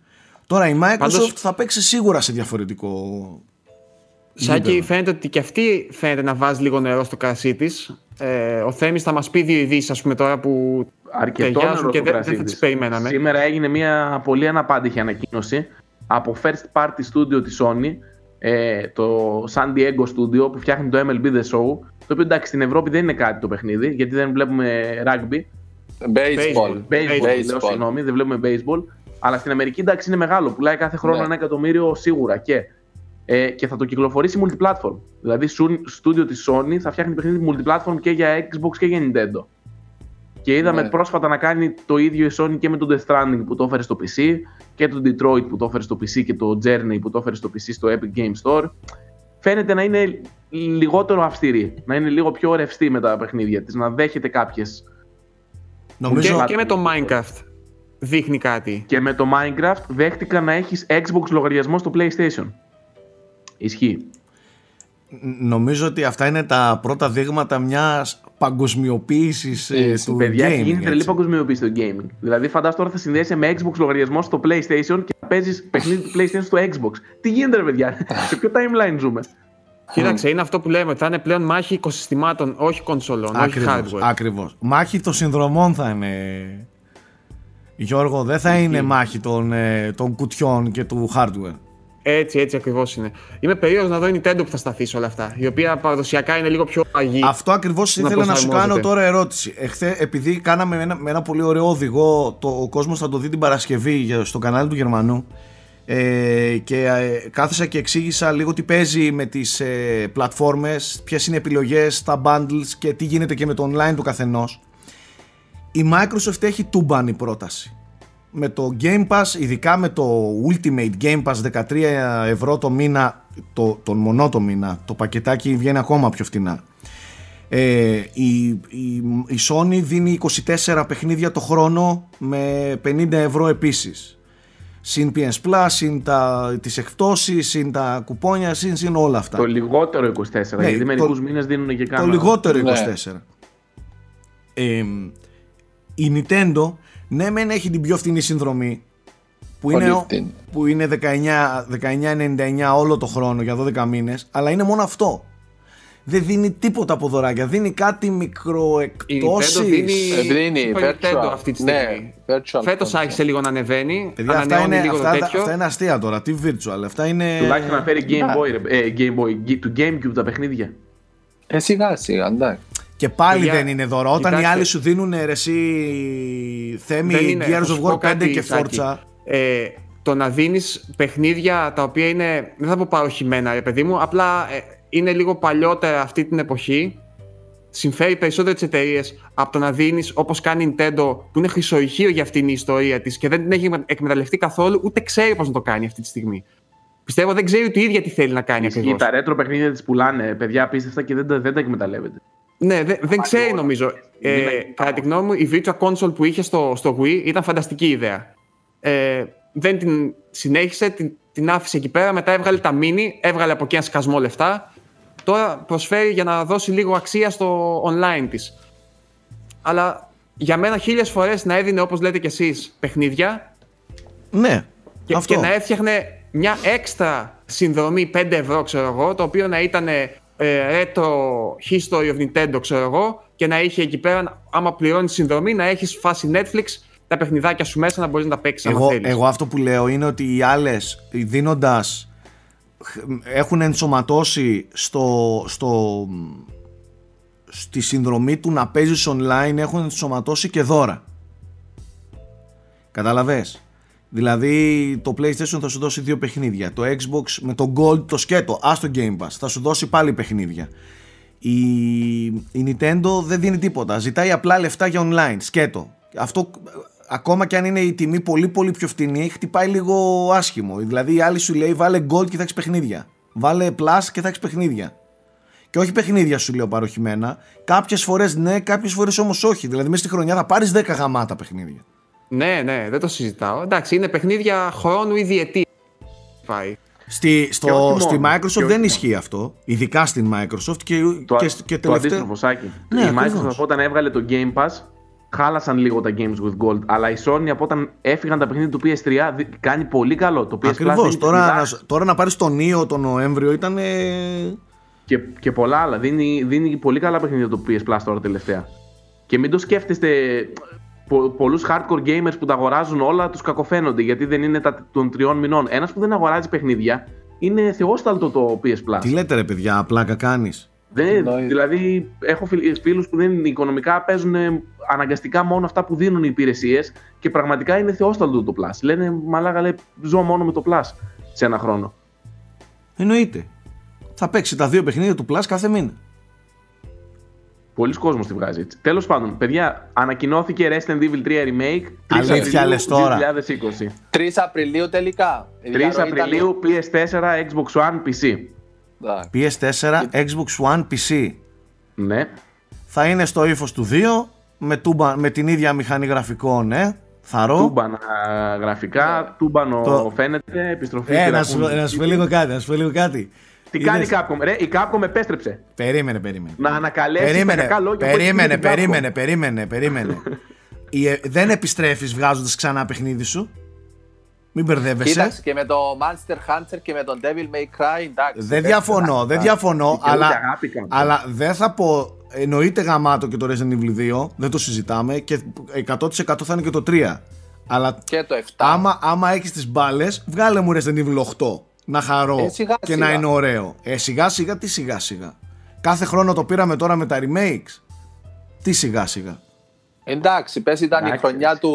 Τώρα η Microsoft Πάντως- θα παίξει σίγουρα σε διαφορετικό Σάκη, Γήπεδο. φαίνεται ότι και αυτή φαίνεται να βάζει λίγο νερό στο κρασί της. Ε, ο Θέμης θα μας πει δύο ειδήσεις, ας πούμε, τώρα που Αρκετό ταιριάζουν νερό και στο δεν, κρασί δεν θα της. τι περιμέναμε. Σήμερα έγινε μια πολύ αναπάντηχη ανακοίνωση από first party studio της Sony, ε, το San Diego Studio που φτιάχνει το MLB The Show, το οποίο εντάξει στην Ευρώπη δεν είναι κάτι το παιχνίδι, γιατί δεν βλέπουμε rugby, Baseball. baseball, Baseball. λέω συγγνώμη, δεν βλέπουμε baseball, αλλά στην Αμερική εντάξει είναι μεγάλο, πουλάει κάθε χρόνο Ναι. ένα εκατομμύριο σίγουρα και, ε, και θα το κυκλοφορήσει multiplatform. Δηλαδή, στούντιο της Sony θα φτιάχνει παιχνίδι multiplatform και για Xbox και για Nintendo. Και είδαμε Ναι. πρόσφατα να κάνει το ίδιο η Sony και με το Death Stranding που το έφερε στο PC και το Detroit που το έφερε στο PC και το Journey που το έφερε στο PC στο Epic Game Store. Φαίνεται να είναι λιγότερο αυστηρή, να είναι λίγο πιο ρευστή με τα παιχνίδια της, να δέχεται κάποιες. Νομίζω, Και, και με το Minecraft δείχνει κάτι. Και με το Minecraft δέχτηκα να έχεις Xbox λογαριασμό στο PlayStation. Ισχύει. νομίζω ότι αυτά είναι τα πρώτα δείγματα μιας παγκοσμιοποίησης ε, Yes, του Παιδιά, gaming. έχει γίνει τρελή έτσι. παγκοσμιοποίηση στο gaming. Δηλαδή, φαντάζομαι τώρα θα συνδέσει με Xbox λογαριασμό στο PlayStation και θα παίζεις παιχνίδι του PlayStation στο Xbox. Τι γίνεται, ρε παιδιά, [LAUGHS] σε ποιο timeline ζούμε; Κοίταξε, είναι αυτό που λέμε, ότι θα είναι πλέον μάχη οικοσυστημάτων, όχι κονσολών, όχι Ακριβώς, hardware. ακριβώς. Μάχη των συνδρομών θα είναι. Γιώργο, δεν θα είναι μάχη των, ε, των κουτιών και του hardware. Έτσι, έτσι ακριβώς είναι. Είμαι περίεργος να δω η Nintendo που θα σταθείς σε όλα αυτά. Η οποία παραδοσιακά είναι λίγο πιο αγή. Αυτό ακριβώς Να ήθελα να σου κάνω προσαρμόζεται. τώρα ερώτηση. Εχθέ, επειδή κάναμε ένα, με ένα πολύ ωραίο οδηγό, το, ο κόσμος θα το δει την Παρασκευή για- στο κανάλι του Γερμανού ε, και ε, κάθισα και εξήγησα λίγο τι παίζει με τις ε, πλατφόρμες, ποιες είναι οι επιλογές, τα bundles και τι γίνεται και με το online του καθενός. Η Microsoft έχει τούμπανη πρόταση. Με το Game Pass, ειδικά με το Ultimate Game Pass 13 ευρώ το μήνα, το, τον μονό το μήνα, το πακετάκι βγαίνει ακόμα πιο φτηνά. Ε, η, η, η Sony δίνει 24 παιχνίδια το χρόνο με 50 ευρώ επίσης. Συν PS Plus, συν τα, τις εκπτώσεις, συν τα κουπόνια, συν, συν όλα αυτά. Το λιγότερο 24, Ναι, γιατί το- μερικού μήνες δίνουν και κάνα. Το λιγότερο 24. Ναι. Ε, η Nintendo, ναι μεν έχει την πιο φθηνή συνδρομή που Πολύ είναι, φτηνή. που είναι 19 19,99 όλο το χρόνο για 12 μήνες αλλά είναι μόνο αυτό. Δεν δίνει τίποτα από δωράκια, δίνει κάτι Η μικροεκπτώσεις. Nintendo δίνει Ε, δίνει Super Nintendo virtual. αυτή τη Ναι, στιγμή. virtual Φέτος console. άρχισε λίγο να ανεβαίνει. Παιδιά, αυτά, ανανεώνει είναι, λίγο αυτά, το τα- τέτοιο. αυτά είναι αστεία τώρα. Τι virtual, αυτά είναι. Τουλάχιστον να φέρει Game Ναι. Boy, ρε, ε, Game Boy, G- του Gamecube τα παιχνίδια. Ε, σιγά σιγά, εντάξει. Και πάλι Παιδιά, δεν είναι δώρο. Όταν οι κοιτάξτε. άλλοι σου δίνουν ρε, εσύ θέμη Δεν είναι. Θα Gears σου of πω War 5 κάτι, και Σάκη. Forza. Ε, το να δίνεις παιχνίδια τα οποία είναι, δεν θα πω παροχημένα, ρε παιδί μου, απλά ε, είναι λίγο παλιότερα αυτή την εποχή. Συμφέρει περισσότερο τις εταιρείες από το να δίνεις όπως κάνει η Nintendo, που είναι χρυσοϊχείο για αυτήν η ιστορία της και δεν την έχει εκμεταλλευτεί καθόλου, ούτε ξέρει πώς να το κάνει αυτή τη στιγμή. Πιστεύω δεν ξέρει ούτε η ίδια τι θέλει να κάνει Ισχύει, ακριβώς. τα retro παιχνίδια της πουλάνε, παιδιά απίστευτα και δεν τα, δεν τα εκμεταλλεύεται. Ναι, δεν, δεν ξέρει νομίζω. Ε, Είναι- κατά τη γνώμη μου, η Virtua Console που είχε στο, στο Wii ήταν φανταστική ιδέα. Ε, δεν την συνέχισε, την, την άφησε εκεί πέρα, μετά έβγαλε τα mini, έβγαλε από εκεί ένα σκασμό λεφτά. Τώρα προσφέρει για να δώσει λίγο αξία στο online της. Αλλά για μένα χίλιες φορές να έδινε όπως λέτε κι εσείς παιχνίδια Ναι, και, αυτό. και να έφτιαχνε μια έξτρα συνδρομή 5 ευρώ, ξέρω εγώ, το οποίο να ήταν ε, retro history of Nintendo, ξέρω εγώ, και να είχε εκεί πέρα, άμα πληρώνεις συνδρομή, να έχεις φάση Netflix τα παιχνιδάκια σου μέσα να μπορείς να τα παίξεις άμα εγώ, θέλεις. εγώ αυτό που λέω είναι ότι οι άλλες δίνοντας έχουν ενσωματώσει στο, στο, στη συνδρομή του να παίζεις online έχουν ενσωματώσει και δώρα. Καταλαβες; Δηλαδή το PlayStation θα σου δώσει δύο παιχνίδια. Το Xbox με το Gold το σκέτο, ας το Game Pass, θα σου δώσει πάλι παιχνίδια. Η, η Nintendo δεν δίνει τίποτα. Ζητάει απλά λεφτά για online. Σκέτο. Αυτό ακόμα και αν είναι η τιμή πολύ πολύ πιο φτηνή, χτυπάει λίγο άσχημο. Δηλαδή η άλλη σου λέει βάλε gold και θα έχεις παιχνίδια. Βάλε plus και θα έχεις παιχνίδια. Και όχι παιχνίδια σου λέω παροχημένα. Κάποιες φορές ναι, κάποιες φορές όμως όχι. Δηλαδή μέσα στη χρονιά θα πάρεις 10 γαμάτα παιχνίδια. Ναι, ναι, δεν το συζητάω. Εντάξει, είναι παιχνίδια χρόνου ή διετή. Πάει. Στη, Και στο, όχι στη μόνο. Και Microsoft όχι δεν μόνο. ισχύει αυτό. Ειδικά στην Microsoft και, Το, και, α- και το τελευταία. αντίστροφο, Σάκη. Ναι, η ακριβώς. Microsoft όταν έβγαλε το Game Pass, χάλασαν λίγο τα Games with Gold. Αλλά η Sony από όταν έφυγαν τα παιχνίδια του PS3 δι- κάνει πολύ καλό. Το PS Ακριβώς. Plus Τώρα, είναι να, τώρα να πάρεις τον Νίο τον Νοέμβριο ήταν. ε, και, και πολλά άλλα. Δίνει, δίνει πολύ καλά παιχνίδια το PS Plus τώρα τελευταία. Και μην το σκέφτεστε. Πο, πολλούς hardcore gamers που τα αγοράζουν όλα τους κακοφαίνονται γιατί δεν είναι τα, των τριών μηνών. Ένας που δεν αγοράζει παιχνίδια είναι θεόσταλτο το PS Plus. Τι λέτε ρε παιδιά, πλάκα κάνεις; Δεν, Εννοείται. δηλαδή, έχω φίλους που δεν είναι οικονομικά, παίζουν ε, αναγκαστικά μόνο αυτά που δίνουν οι υπηρεσίες και πραγματικά είναι θεόσταλτο το Plus. Λένε, μαλάκα, λέει, ζω μόνο με το Plus σε ένα χρόνο. Εννοείται. Θα παίξει τα δύο παιχνίδια του Plus κάθε μήνα. Πολλοί κόσμος τη βγάζει έτσι. Τέλος πάντων, παιδιά, ανακοινώθηκε Resident Evil 3 Remake 3 Αλήθεια Απριλίου λες τώρα; 2020. 3 Απριλίου τελικά. Η 3 διαρροή ήταν- Απριλίου PS4, Xbox One, PC. Ναι. PS4, Xbox One, PC. Ναι. Θα είναι στο ύφος του 2 με, τούμπα, με την ίδια μηχανή γραφικών, ε. Θαρώ. Τούμπανα γραφικά, τούμπανο Το- φαίνεται, επιστροφή. Ε, στη να σου, Raccoon να σου πω City. λίγο κάτι, να σου πω λίγο κάτι. Τι κάνει η Είδες- Capcom, ρε, η Capcom επέστρεψε. Περίμενε, περίμενε. Να ανακαλέσει τα Περίμενε, κακά λόγια που έχει περίμενε, πει την Capcom. περίμενε, περίμενε, περίμενε. Η, ε, δεν επιστρέφεις βγάζοντας ξανά παιχνίδι σου. Μην μπερδεύεσαι. Κοίταξε και με το Monster Hunter και με τον Devil May Cry, εντάξει. Δεν διαφωνώ, δεν διαφωνώ, Δικαιούται αλλά, αγάπη κάπου. αλλά δεν θα πω. Εννοείται γαμάτο και το Resident Evil 2, δεν το συζητάμε και 100% θα είναι και το 3. Αλλά Και το 7. άμα, άμα έχεις τις μπάλες, βγάλε μου Resident Evil 8 να χαρώ Ε, σιγά, και σιγά. να είναι ωραίο. Ε, σιγά σιγά, τι σιγά σιγά. Κάθε χρόνο το πήραμε τώρα με τα remakes. Τι σιγά σιγά. Εντάξει, πες ήταν η Εντάξει. χρονιά του,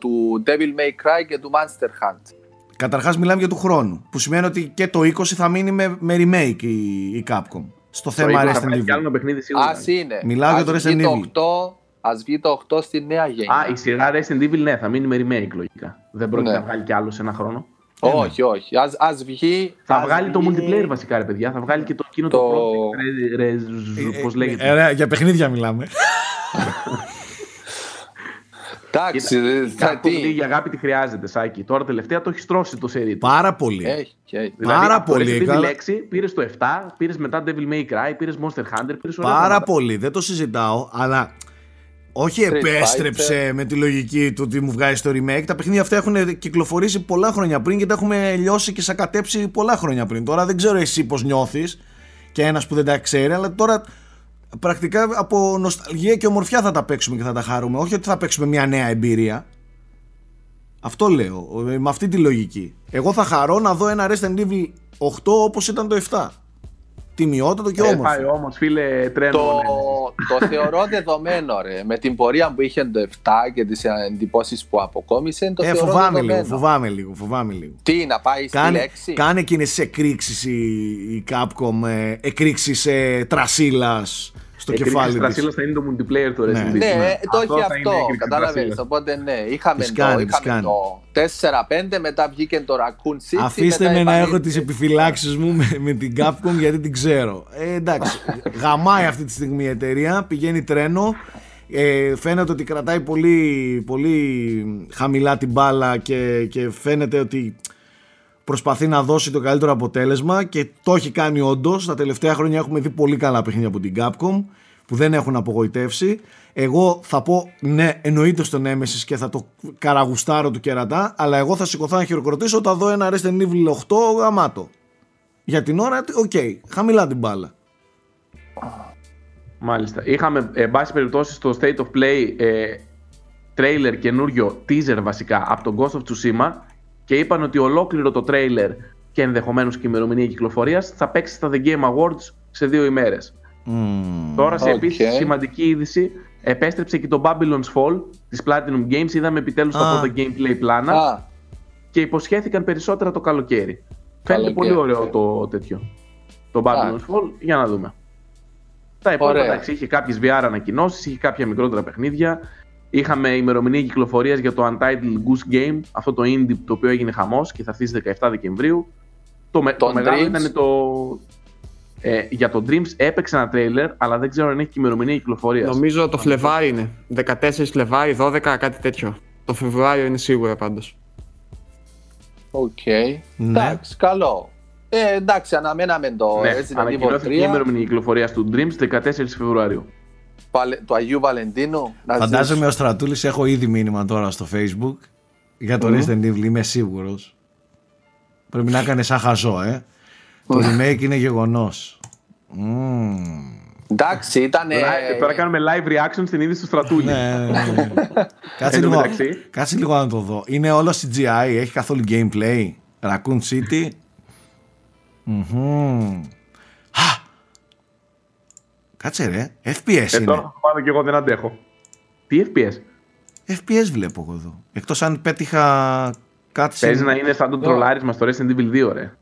του Devil May Cry και του Monster Hunt. Καταρχάς, μιλάμε για του χρόνου. Που σημαίνει ότι και το 20 θα μείνει με, με remake η, η Capcom. Στο Το θέμα 20 θα Resident βγάλει κι άλλο Evil. ένα παιχνίδι σίγουρα. Ας είναι. Μιλάω για Ας το βγει Resident Evil. Το 8, ας βγει το 8 στη νέα γενιά. Α, η σειρά Resident Evil ναι, θα μείνει με remake λογικά. Δεν πρόκειται Ναι. να βγάλει κι άλλος σε ένα χρόνο. Όχι, όχι. Ας, ας βγει... Θα ας βγάλει το βγει multiplayer βασικά, ρε παιδιά. Θα βγάλει και το εκείνο το, Το- project, ρε, ρε, πώς λέγεται. Ε, ρε, για παιχνίδια μιλάμε. Εντάξει, ε, θα Κάπου τι. λίγη αγάπη τη χρειάζεται, Σάκη. Τώρα τελευταία το έχεις τρώσει το σερί του. Πάρα πολύ. Έχει, έχει. Δηλαδή, Πάρα από το πολύ, Resident Evil καλά. 6 πήρες το 7, πήρες μετά Devil May Cry, πήρες Monster Hunter, πήρες όλα Πάρα πράγματα. πολύ. Δεν το συζητάω, αλλά όχι Street επέστρεψε με τη λογική του ότι μου βγάζει το remake. Τα παιχνίδια αυτά έχουν κυκλοφορήσει πολλά χρόνια πριν και τα έχουμε λιώσει και σακατέψει πολλά χρόνια πριν. Τώρα δεν ξέρω εσύ πώς νιώθεις και ένας που δεν τα ξέρει, αλλά τώρα πρακτικά από νοσταλγία και ομορφιά θα τα παίξουμε και θα τα χαρούμε. Όχι ότι θα παίξουμε μια νέα εμπειρία. Αυτό λέω, ε, με αυτή τη λογική. Εγώ θα χαρώ να δω ένα Resident Evil 8 όπως ήταν το 7. Τιμιότατο και Ε, όμορφο. πάει όμως φίλε τρένο. Το, ναι. το θεωρώ δεδομένο, ρε. Με την πορεία που είχε το 7 και τις εντυπώσεις που αποκόμισε, το Ε, θεωρώ φοβάμαι δεδομένο. λίγο, φοβάμαι λίγο, φοβάμαι λίγο. Τι, να πάει στη Κάνε, λέξη; κάνε εκείνες τις εκρήξεις η, η Capcom, ε, εκρήξεις ε, τρασίλας στο κεφάλι της. Στρασίλας θα είναι το multiplayer του Ναι. Resident Evil. Ναι, ε, το Αυτό έχει θα είναι αυτό. έκρηξη Κατάλαβες. Στρασίλας. Οπότε ναι, είχαμε, Τις το, κάνει, τις είχαμε κάνει. το 4-5, μετά βγήκε το Raccoon City. Αφήστε μετά με να έχω επανήλθε. τις επιφυλάξεις μου με, με την Capcom γιατί την ξέρω. Ε, εντάξει, γαμάει αυτή τη στιγμή η εταιρεία, πηγαίνει τρένο. Ε, φαίνεται ότι κρατάει πολύ, πολύ χαμηλά την μπάλα και, και φαίνεται ότι προσπαθεί να δώσει το καλύτερο αποτέλεσμα και το έχει κάνει όντως. Τα τελευταία χρόνια έχουμε δει πολύ καλά παιχνίδια από την Capcom που δεν έχουν απογοητεύσει. Εγώ θα πω ναι, εννοείται στο Nemesis και θα το καραγουστάρω του κερατά, αλλά εγώ θα σηκωθώ να χειροκροτήσω όταν δω ένα Resident Evil 8 γαμάτο. Για την ώρα, οκ, χαμηλά την μπάλα. Μάλιστα. Είχαμε, ε, εν πάση περιπτώσει, στο State of Play ε, trailer καινούριο, teaser βασικά, από τον Ghost of Tsushima και είπαν ότι ολόκληρο το trailer και ενδεχομένως και η ημερομηνία κυκλοφορίας θα παίξει στα The Game Awards σε δύο ημέρες. Τώρα σε Οκ. επίσης σημαντική είδηση επέστρεψε και το Babylon's Fall της Platinum Games. Είδαμε επιτέλους τα Α. πρώτα gameplay πλάνα Α, και υποσχέθηκαν περισσότερα το καλοκαίρι. Φαίνεται Καλοκαίρι. πολύ ωραίο το τέτοιο. Το Babylon's Εντάξει. Fall, για να δούμε. Τα υπόλοιπα, Ωραία. εντάξει, είχε κάποιες VR ανακοινώσεις, είχε κάποια μικρότερα παιχνίδια. Είχαμε ημερομηνία κυκλοφορίας για το Untitled Goose Game, αυτό το indie το οποίο έγινε χαμός και θα έρθει στις 17 Δεκεμβρίου. Το, με, το Τον μεγάλο Dreams. ήταν το... Ε, για το Dreams έπαιξε ένα τρέιλερ, αλλά δεν ξέρω αν έχει και ημερομηνία κυκλοφορίας. Νομίζω το Φλεβάρι είναι. 14 Φλεβάρι, 12, κάτι τέτοιο. Το Φεβρουάριο είναι σίγουρα πάντως. οκ. Ναι. Εντάξει, καλό. Ε, εντάξει, αναμέναμε το Ναι, Resident Evil ανακοινώθηκε η 3. ημερομηνία κυκλοφορίας του Dreams 14 Φεβρουαρίου. Παλε- του Αγίου Βαλεντίνου. να Φαντάζομαι ο Στρατούλης έχω ήδη μήνυμα τώρα στο facebook για το Resident Evil, είμαι σίγουρος. Πρέπει να έκανε σαν χαζό, ε. Το remake είναι γεγονός. Μμμ. ζήσει. Εντάξει, ήταν. ε, Live- Τώρα κάνουμε live reaction στην είδηση του Στρατούλη. Ναι, ναι, ναι. [LAUGHS] κάτσε, Εν τω λίγο, μεταξύ. κάτσε λίγο να το δω. Είναι όλο CGI, έχει καθόλου gameplay. Raccoon City. Μμμ. Α! Κάτσε ρε, FPS Ε, είναι. τώρα πάνω και εγώ δεν αντέχω. Τι FPS. FPS βλέπω εγώ εδώ. Εκτός αν πέτυχα κάτι σε... Παίζει να είναι σαν το τρολάρισμα στο Resident Evil 2, ρε.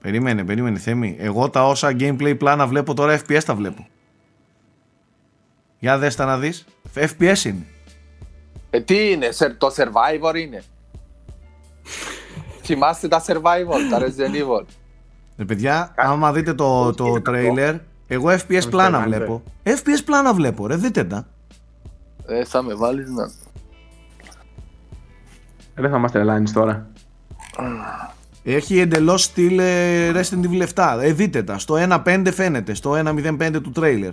Περίμενε, περίμενε Θέμη. Εγώ τα όσα gameplay πλάνα βλέπω τώρα FPS τα βλέπω. Για δες τα να δεις. FPS είναι. Ε, τι είναι, σε- το Survivor είναι. [LAUGHS] Θυμάστε τα Survivor, τα Resident Evil. Ε, παιδιά, άμα δείτε το, το trailer, εγώ FPS πλάνα Hunter. βλέπω. FPS πλάνα βλέπω, ρε, δείτε τα. Ε, θα με βάλεις να... Ε, Δεν θα μας τρελάνεις τώρα. Έχει εντελώς στυλ ε, Resident Evil 7. Ε, δείτε τα. Στο 1.5 φαίνεται. Στο 1.05 του trailer.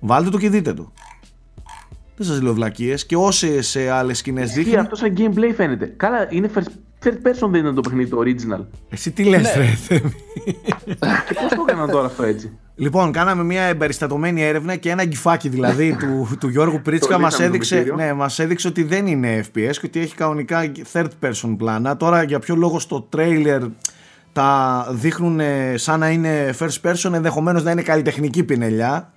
Βάλτε το και δείτε το. Δεν σας λέω βλακίες. Και όσες ε, άλλες σκηνές Τι δείχνει. αυτό σαν gameplay φαίνεται. Καλά, είναι first, third person δεν είναι το παιχνίδι το original. Εσύ τι λες ρε Θέμη; Και πώς το έκαναν τώρα αυτό έτσι; Λοιπόν, κάναμε μια εμπεριστατωμένη έρευνα και ένα γκυφάκι δηλαδή του, του Γιώργου Πρίτσκα Το μας είδαμε το έδειξε, μυστήριο. ναι, μας έδειξε ότι δεν είναι FPS και ότι έχει κανονικά third person πλάνα. Τώρα για ποιο λόγο στο trailer τα δείχνουν ε, σαν να είναι first person, ενδεχομένως να είναι καλλιτεχνική πινελιά.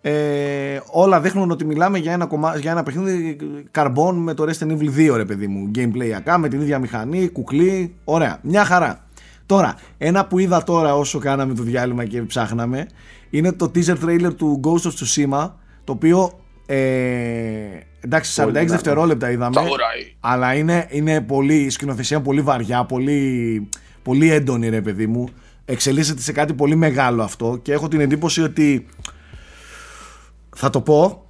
Ε, όλα δείχνουν ότι μιλάμε για ένα, κομμά... για ένα παιχνίδι καρμπών με το Resident Evil 2 ρε παιδί μου gameplay με την ίδια μηχανή, κουκλί, ωραία, μια χαρά τώρα, ένα που είδα τώρα όσο κάναμε το διάλειμμα και ψάχναμε είναι το teaser trailer του Ghost of Tsushima το οποίο ε, εντάξει 46 δευτερόλεπτα είδαμε Σαγουράει. αλλά είναι, είναι πολύ, η σκηνοθεσία πολύ βαριά, πολύ, πολύ έντονη ρε παιδί μου. Εξελίσσεται σε κάτι πολύ μεγάλο αυτό και έχω την εντύπωση ότι θα το πω,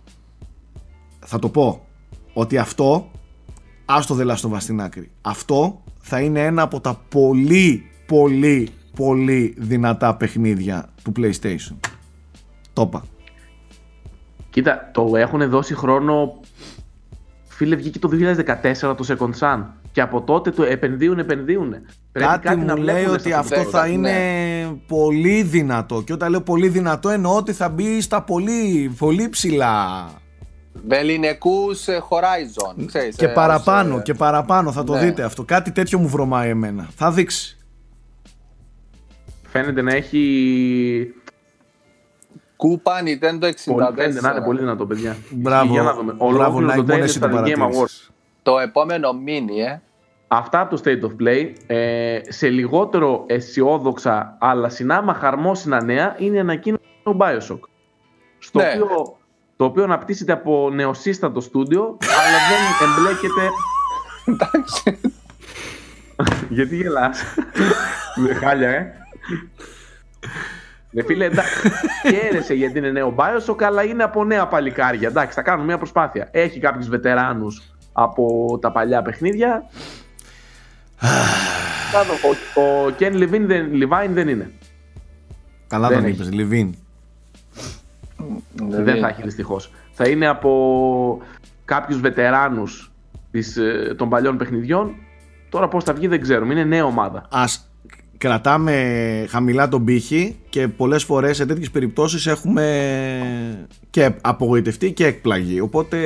θα το πω ότι αυτό, άστο δεν λάστο στην άκρη, αυτό θα είναι ένα από τα πολύ πολύ πολύ δυνατά παιχνίδια του PlayStation. Το είπα. Κοίτα, το έχουν δώσει χρόνο. Φίλε, βγήκε το 2014 το Second Sun. Και από τότε το επενδύουν, επενδύουν. Πρέπει Κάτι, μου λέει βλέπουνε ότι σε αυτό το θα ναι. είναι πολύ δυνατό. Και όταν λέω πολύ δυνατό εννοώ ότι θα μπει στα πολύ, πολύ ψηλά. Με ελληνικούς ε, Horizon, ξέρεις. Και ε, παραπάνω, ως, ε, και παραπάνω θα το ναι. δείτε αυτό. Κάτι τέτοιο μου βρωμάει εμένα. Θα δείξει. Φαίνεται να έχει. Κούπα Nintendo 64. Πολύ, φαίνεται να είναι πολύ δυνατό, παιδιά. Μπράβο, Για να δούμε. μπράβο Ολόκληρο το Nike, μόνο trailer εσύ το στα Game Awards. Παρατήρησες. Το επόμενο mini, ε. Αυτά από το State of Play. Ε, σε λιγότερο αισιόδοξα αλλά συνάμα χαρμόσυνα νέα είναι η ανακοίνωση του Bioshock. Στο Ναι. οποίο, το οποίο αναπτύσσεται από νεοσύστατο στούντιο, αλλά δεν εμπλέκεται. Εντάξει. Γιατί γελάς; Δεν χάλια, ε. Ρε φίλε, εντάξει, χαίρεσαι γιατί είναι νέο Bioshock, αλλά είναι από νέα παλικάρια. Εντάξει, θα κάνουν μια προσπάθεια. Έχει κάποιους βετεράνους από τα παλιά παιχνίδια. Κάτω, ο, ο Ken Levine δεν, Levine δεν είναι. Καλά Δεν τον έχει. είπες, Λιβίν. Δεν θα έχει δυστυχώς. Θα είναι από κάποιους βετεράνους της, ε, των παλιών παιχνιδιών. Τώρα πώς θα βγει δεν ξέρουμε. Είναι νέα ομάδα. Ας κρατάμε χαμηλά τον πύχη και πολλές φορές σε τέτοιες περιπτώσεις έχουμε και απογοητευτεί και εκπλαγεί. Οπότε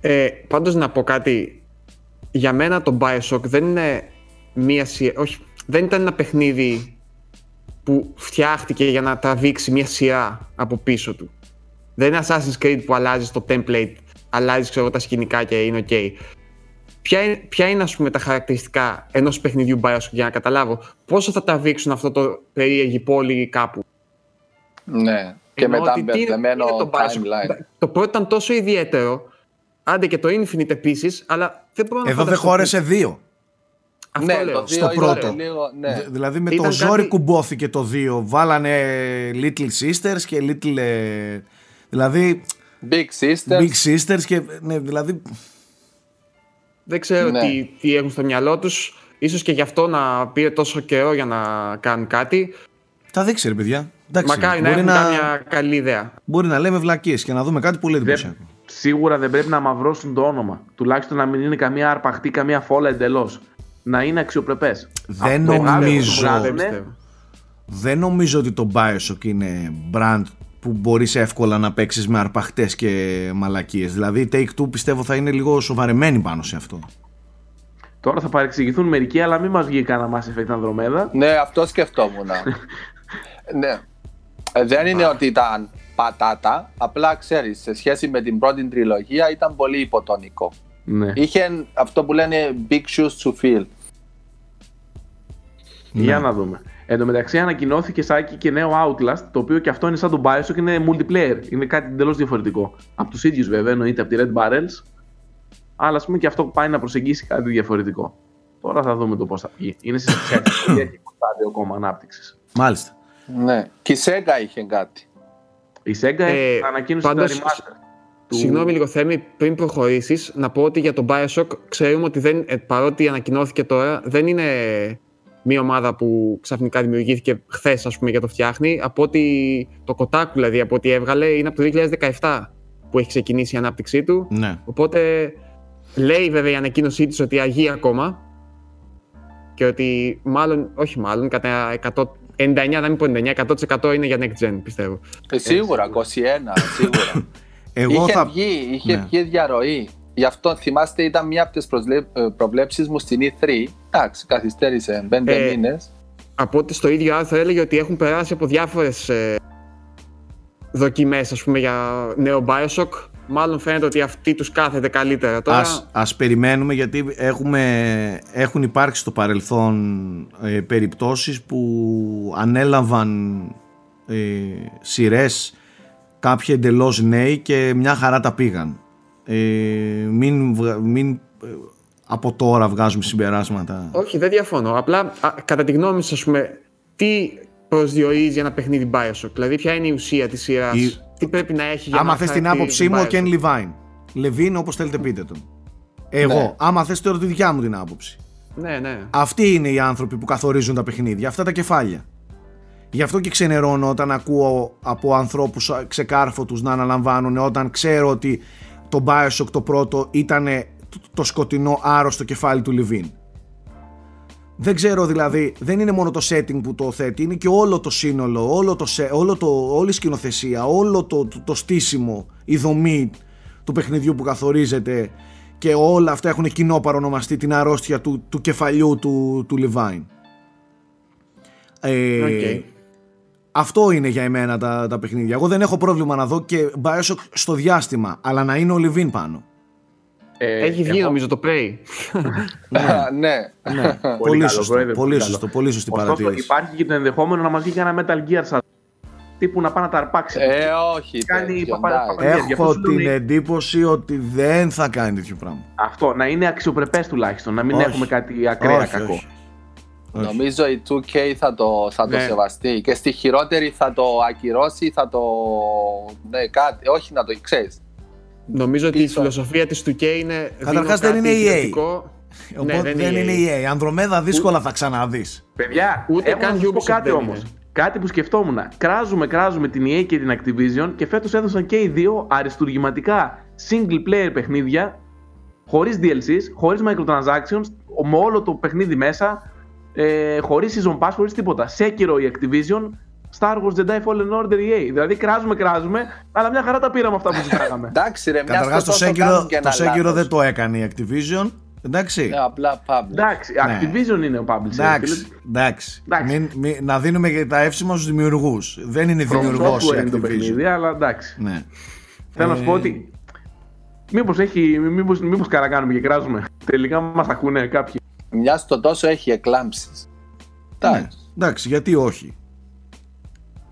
Ε, πάντως να πω κάτι. Για μένα το Bioshock δεν είναι μία σειρά. Όχι, δεν ήταν ένα παιχνίδι που φτιάχτηκε για να τραβήξει μία σειρά από πίσω του. Δεν είναι Assassin's Creed που αλλάζεις το template, αλλάζεις ξέρω, τα σκηνικά και είναι ok. Ποια είναι, ποια είναι ας πούμε, τα χαρακτηριστικά ενός παιχνιδιού Bioshock για να καταλάβω πόσο θα τραβήξουν αυτό το περίεργη πόλη κάπου; Ναι. Και Εννοώ μετά ότι τι είναι- μπερδεμένο τι είναι το Bioshock; timeline. Το πρώτο ήταν τόσο ιδιαίτερο, άντε και το Infinite επίσης, αλλά δεν μπορώ να εδώ δεν φανταστώ χώρεσε δύο. Αυτό Ναι, λέω. το δύο στο ήταν πρώτο. λίγο, ναι. Δ- Δηλαδή με Ήταν το ζόρι κάτι- κουμπόθηκε το δύο. Βάλανε Little Sisters και Little... ε, Δηλαδή Big Sisters. Big Sisters και... Ναι, δηλαδή... Δεν ξέρω Ναι. τι, τι έχουν στο μυαλό τους. Ίσως και γι' αυτό να πήρε τόσο καιρό για να κάνουν κάτι. Θα δείξει ρε παιδιά. Εντάξει, Μακάρι να μπορεί έχουν να- κάμια καλή ιδέα. Μπορεί να λέμε βλακίες και να δούμε κάτι πολύ Δεν- εντυπωσιακό. Σίγουρα δεν πρέπει να μαυρώσουν το όνομα. Τουλάχιστον να μην είναι καμία αρπαχτή, καμία φόλα εντελώς. Να είναι αξιοπρεπές. Δεν Αυτό νομίζω- βγάζουν, Δεν ναι. πιστεύω. Δεν νομίζω ότι το Bioshock είναι brand που μπορείς εύκολα να παίξεις με αρπαχτές και μαλακίες. Δηλαδή η Take-Two πιστεύω θα είναι λίγο σοβαρεμένη πάνω σε αυτό. Τώρα θα παρεξηγηθούν μερικοί, αλλά μην μας βγει κανένα Mass Effect Andromeda. Ναι, αυτό σκεφτόμουν. [LAUGHS] ναι. Ε, δεν είναι ότι ήταν πατάτα, απλά ξέρεις, σε σχέση με την πρώτη τριλογία ήταν πολύ υποτονικό. Ναι. Είχε αυτό που λένε big shoes to fill. Για Ναι. να δούμε. Εν τω μεταξύ ανακοινώθηκε Σάκη και νέο Outlast, το οποίο και αυτό είναι σαν το Bioshock, είναι multiplayer. Είναι κάτι εντελώς διαφορετικό. Από τους ίδιους βέβαια, εννοείται από τη Red Barrels. Αλλά ας πούμε και αυτό πάει να προσεγγίσει κάτι διαφορετικό. Τώρα θα δούμε το πώς θα βγει. Είναι σε σε αρχικό στάδιο ακόμα ανάπτυξης. Μάλιστα. Ναι. Και η Sega είχε κάτι. Η Sega Ε, ανακοίνωσε πάντως, τα remaster. του- Συγγνώμη λίγο Θέμη, πριν προχωρήσεις, να πω ότι για τον Bioshock ξέρουμε ότι δεν, ε, παρότι ανακοινώθηκε τώρα, δεν είναι μια ομάδα που ξαφνικά δημιουργήθηκε χθες, ας πούμε, για το φτιάχνει. Από ότι το Kotaku, δηλαδή, από ό,τι έβγαλε, είναι από το 2017 που έχει ξεκινήσει η ανάπτυξή του. Ναι. Οπότε λέει βέβαια η ανακοίνωσή της ότι αγεί ακόμα και ότι μάλλον, όχι μάλλον, κατά 100, 99, να μην πω 99, 100% είναι για next gen, πιστεύω. Ε, σίγουρα, 21, σίγουρα. [LAUGHS] Εγώ είχε θα... βγει, είχε Ναι. βγει διαρροή. Γι' αυτό θυμάστε ήταν μία από τις προσλέ- ε, προβλέψεις μου στην E3. Εντάξει, καθυστέρησε πέντε Ε, μήνες. από ότι στο ίδιο άρθρο έλεγε ότι έχουν περάσει από διάφορες ε, δοκιμές ας πούμε για νέο Bioshock μάλλον φαίνεται ότι αυτή τους κάθεται καλύτερα τώρα Ας, ας περιμένουμε γιατί έχουμε, έχουν υπάρξει στο παρελθόν ε, περιπτώσεις που ανέλαβαν ε, σειρές κάποιοι εντελώς νέοι και μια χαρά τα πήγαν. Ε, μην, βγα- μην ε, από τώρα βγάζουμε συμπεράσματα. όχι δεν διαφωνώ απλά α, κατά τη γνώμη σας ας πούμε τι προσδιορίζει ένα παιχνίδι Bioshock; Δηλαδή ποια είναι η ουσία της σειράς; Η- τι πρέπει να έχει για Άμα να θες την χαρακτηρίζει άποψή μου, ο Bioshock. Ken Levine. Λεβίν όπως θέλετε πείτε τον. Εγώ, Ναι. άμα θες τώρα τη δικιά μου την άποψη. ναι ναι Αυτοί είναι οι άνθρωποι που καθορίζουν τα παιχνίδια, αυτά τα κεφάλια. Γι' αυτό και ξενερώνω όταν ακούω από ανθρώπους ξεκάρφωτους να αναλαμβάνουν όταν ξέρω ότι το Bioshock το πρώτο ήταν το σκοτεινό άρρωστο κεφάλι του Λιβίν. Δεν ξέρω δηλαδή, δεν είναι μόνο το setting που το θέτει, είναι και όλο το σύνολο, όλο το, σε- όλο το, όλη η σκηνοθεσία, όλο το, το, το στήσιμο, η δομή του παιχνιδιού που καθορίζεται και όλα αυτά έχουν κοινό παρονομαστή την αρρώστια του, του κεφαλιού του, του Levine. Ε, Οκ. Αυτό είναι για εμένα τα, τα παιχνίδια. Εγώ δεν έχω πρόβλημα να δω και Bioshock στο διάστημα, αλλά να είναι ο Levine πάνω. Ε, έχει βγει εγώ- νομίζω το Prey [LAUGHS] [LAUGHS] ναι. Ναι, Πολύ πολύ, καλό, σωστό, Πρόεδρε, πολύ, πολύ σωστό, καλό. πολύ σωστή Ωστόσο, παρατήρηση. υπάρχει και το ενδεχόμενο να μας βγει και ένα Metal Gear σαν τύπου να πάει να τα αρπάξει. Ε, όχι. Κάνει τέτοιο, παπα- εντάξει. παπα- γι' αυτό Έχω σου λέω την είναι- εντύπωση ότι δεν θα κάνει τέτοιο πράγμα. Αυτό, να είναι αξιοπρεπές τουλάχιστον, να μην Όχι. έχουμε κάτι ακραία Όχι, κακό. όχι. Όχι. Νομίζω η 2K θα το, θα το Ναι. σεβαστεί και στη χειρότερη θα το ακυρώσει, θα το... Ναι, κάτι, όχι να το ξέρεις. Νομίζω ότι η Πίσω. φιλοσοφία της 2K είναι Καταρχάς δίνω δεν κάτι είναι EA. ιδιωτικό. Οπότε Ναι, δεν είναι η EA. Ανδρομέδα δύσκολα θα ξαναδείς. Παιδιά, Ούτε έχω καν να σας πω Ubisoft κάτι δεν όμως. είναι. Κάτι που σκεφτόμουν. Κράζουμε, κράζουμε την EA και την Activision και φέτος έδωσαν και οι δύο αριστουργηματικά single player παιχνίδια χωρίς DLCs, χωρίς microtransactions, με όλο το παιχνίδι μέσα, ε, χωρίς season pass, χωρίς τίποτα. Σέκυρο η Activision, Star Wars Jedi Fallen Order EA. Δηλαδή κράζουμε, κράζουμε, αλλά μια χαρά τα πήραμε αυτά που [LAUGHS] ζητάγαμε. Εντάξει ρε, μια Καταρχάς το στο τόσο Sekiro, κάνουν και το ένα Sekiro λάθος. δεν το έκανε η Activision. Εντάξει. Ναι, απλά public. Εντάξει, Ναι. Activision είναι ο publisher. Εντάξει, εντάξει. Εντάξει. Μην, μην- να δίνουμε και τα εύσημα στους δημιουργούς. Δεν είναι From δημιουργός η software είναι το Activision. παιχνίδι, αλλά εντάξει. Ναι. Θέλω να σου Ε, πω ότι. Μήπως, έχει, μήπως, μήπως καρακάνουμε και κράζουμε. Τελικά μας ακούνε κάποιοι. Μιας στο τόσο έχει εκλάμψεις. ναι. Εντάξει. Εντάξει, γιατί όχι.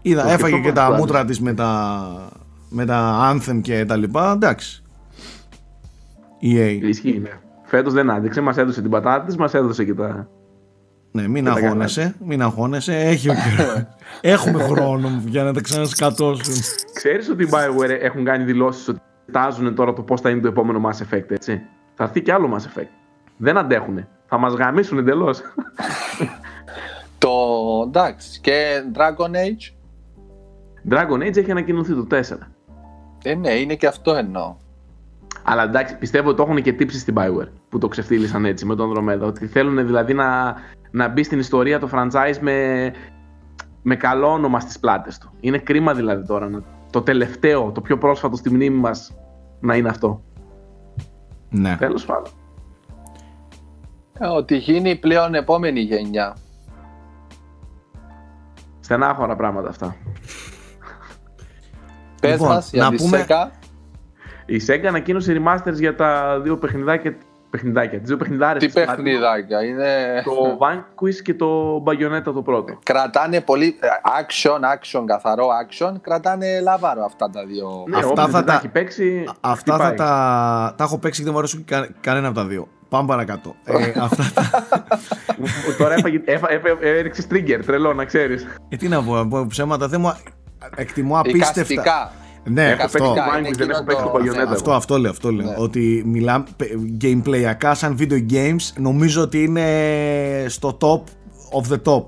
Είδα, Το έφαγε και σκεφτόμαστε τα άλλος. μούτρα της με τα, με τα Anthem και τα λοιπά. Εντάξει. EA. Ισχύει, ναι. Φέτος δεν άντεξε, μας έδωσε την πατάτα της, μας έδωσε και τα... Ναι, μην Και τα αγχώνεσαι, μην αγχώνεσαι. Έχει ο καιρός. [LAUGHS] Έχουμε χρόνο για να τα ξανασκατώσουν. Ξέρεις ότι οι Bioware έχουν κάνει δηλώσεις ότι τάζουν τώρα το πώς θα είναι το επόμενο Mass Effect, έτσι; Θα έρθει και άλλο Mass Effect. Δεν αντέχουνε. Θα μας γαμίσουν εντελώς. [LAUGHS] Το εντάξει. Και Dragon Age. Dragon Age έχει ανακοινωθεί το 4. Ε, ναι, είναι και αυτό εννοώ. Αλλά εντάξει, πιστεύω ότι το έχουν και τύψει στην Bioware που το ξεφτύλισαν έτσι με τον Andromeda. Ότι θέλουν δηλαδή να, να μπει στην ιστορία το franchise με, με καλό όνομα στις πλάτες του. Είναι κρίμα δηλαδή τώρα να, το τελευταίο, το πιο πρόσφατο στη μνήμη μας να είναι αυτό. Ναι. Τέλος πάντων. Ε, Ότι γίνει πλέον επόμενη γενιά. Στενάχωρα πράγματα αυτά. Πες Λοιπόν, μας για να τη πούμε- ΣΕΚΑ. Η Sega ανακοίνωσε remasters για τα δύο παιχνιδάκια. Παιχνιδάκια, τις δύο παιχνιδάρες. Τι της Platinum. παιχνιδάκια είναι. Το Vanquish και το Bayonetta το πρώτο. Κρατάνε πολύ ε, action, action, καθαρό action. Κρατάνε λαβάρο αυτά τα δύο. Ναι, Αυτά όποιος θα δεν τα- έχει παίξει, Αυτά θα χτυπάει. τα. Τα έχω παίξει και δεν μου αρέσουν κα- κανένα από τα δύο. Πάμε παρακάτω. ε, [LAUGHS] αυτά τα. Τώρα έφαγε, έφα, έφα, έριξε trigger, τρελό να ξέρεις. ε, τι να πω, να πω ψέματα. Δεν μου. Α- Εκτιμώ απίστευτα. Εικαστικά. Ναι, Έχω αυτό. παίξει το είναι Vanquish, δεν εκείνο έχω παίξει το το- Bayonetta. Αυτό, αυτό λέω, αυτό λέω. Ναι. Ότι μιλάμε πε- gameplayακά σαν video games νομίζω ότι είναι στο top of the top.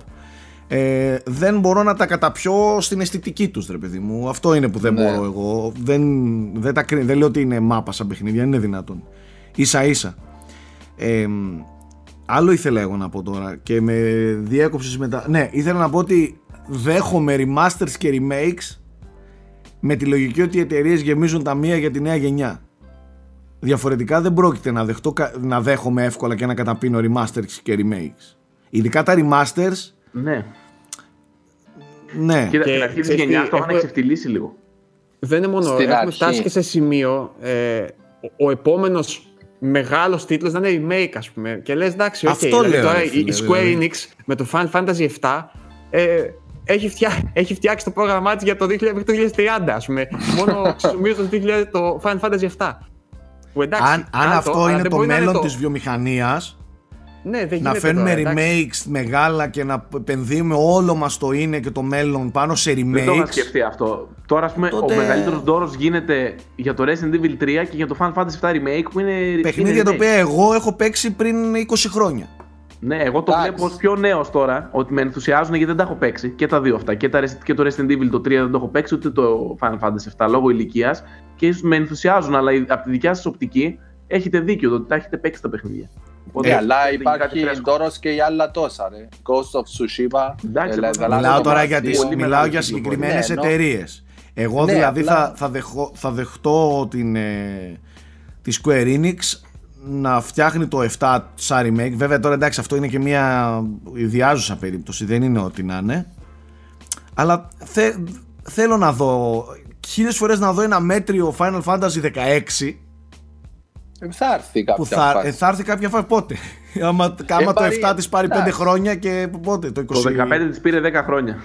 Ε, δεν μπορώ να τα καταπιώ στην αισθητική τους ρε παιδί μου Αυτό είναι που δεν Ναι. μπορώ εγώ δεν, δεν, τα, κρίνω. δεν λέω ότι είναι μάπα σαν παιχνίδια Είναι δυνατόν Ίσα ίσα ε, Άλλο ήθελα εγώ να πω τώρα Και με διέκοψες μετά Ναι ήθελα να πω ότι Δέχομαι remasters και remakes με τη λογική ότι οι εταιρείες γεμίζουν τα μία για τη νέα γενιά. Διαφορετικά δεν πρόκειται να, δεχτώ, κα- να δέχομαι εύκολα και να καταπίνω remasters και remakes. Ειδικά τα remasters, Ναι. ναι. Κοίτα, Και στην αρχή της ξέρεις τι, γενιάς το είχαν έχουμε- εξευτελίσει λίγο. Δεν είναι μόνο. Στην έχουμε αρχή. φτάσει και σε σημείο ε, ο, ο επόμενος μεγάλος τίτλος να είναι remake, ας πούμε. Και λες, εντάξει, οκ. Αυτό δηλαδή, λέω, τώρα ρε η- φίλε, η Square δηλαδή. Enix με το Final Fantasy VII ε, έχει, φτιά, έχει φτιάξει το πρόγραμμά της για το 2000 μέχρι το 2030, ας πούμε. μόνο [LAUGHS] σημείο το, 2000 το Final Fantasy VII. Που εντάξει, αν, αν κάτω, αυτό αλλά είναι δεν το μπορεί να μέλλον το- της βιομηχανίας, Ναι, δεν να γίνεται φέρνουμε τώρα, εντάξει. remakes μεγάλα και να επενδύουμε όλο μας το είναι και το μέλλον πάνω σε Δεν το είχα remakes. σκεφτεί αυτό. Τώρα, ας πούμε, Τότε- ο μεγαλύτερος δώρος γίνεται για το Resident Evil 3 και για το Final Fantasy VII Remake που είναι. Παιχνίδια είναι τα remake. οποία εγώ έχω παίξει πριν 20 χρόνια. Ναι, εγώ το Εντάξει. βλέπω ως πιο νέος τώρα ότι με ενθουσιάζουν γιατί δεν τα έχω παίξει και τα δύο αυτά. Και, τα, Resi- και το Resident Evil το 3 δεν το έχω παίξει, ούτε το Final Fantasy 7 λόγω ηλικίας. Και ίσως με ενθουσιάζουν, αλλά η- από τη δικιά σας οπτική έχετε δίκιο το ότι τα έχετε παίξει τα παιχνίδια. Οπότε, Ναι, αλλά έχετε κάτι υπάρχει φρέσκο. τώρα και για άλλα τόσα. Ρε. Ghost of Tsushima. Εντάξει, ε, εγώ δηλαδή, Μιλάω το τώρα μάτι. για, τις, πολύ μιλάω μεγάλη για κυκλοφορία. συγκεκριμένες Ναι, ενώ- εταιρείες. Εγώ Ναι, δηλαδή απλά- θα, θα, δεχώ, θα δεχτώ την, ε, τη Square Enix να φτιάχνει το 7 σαν remake. Βέβαια τώρα εντάξει αυτό είναι και μια ιδιάζουσα περίπτωση, δεν είναι ό,τι να είναι. Αλλά θε, θέλω να δω, χίλιες φορές να δω ένα μέτριο Final Fantasy 16 Ε, Θα έρθει κάποια που θα, φάση. ε, θα έρθει κάποια φορά πότε; άμα άμα το πάρει- 7 της πάρει 5 εντάξει. χρόνια και πότε; Το 20. Το 15 της πήρε 10 χρόνια.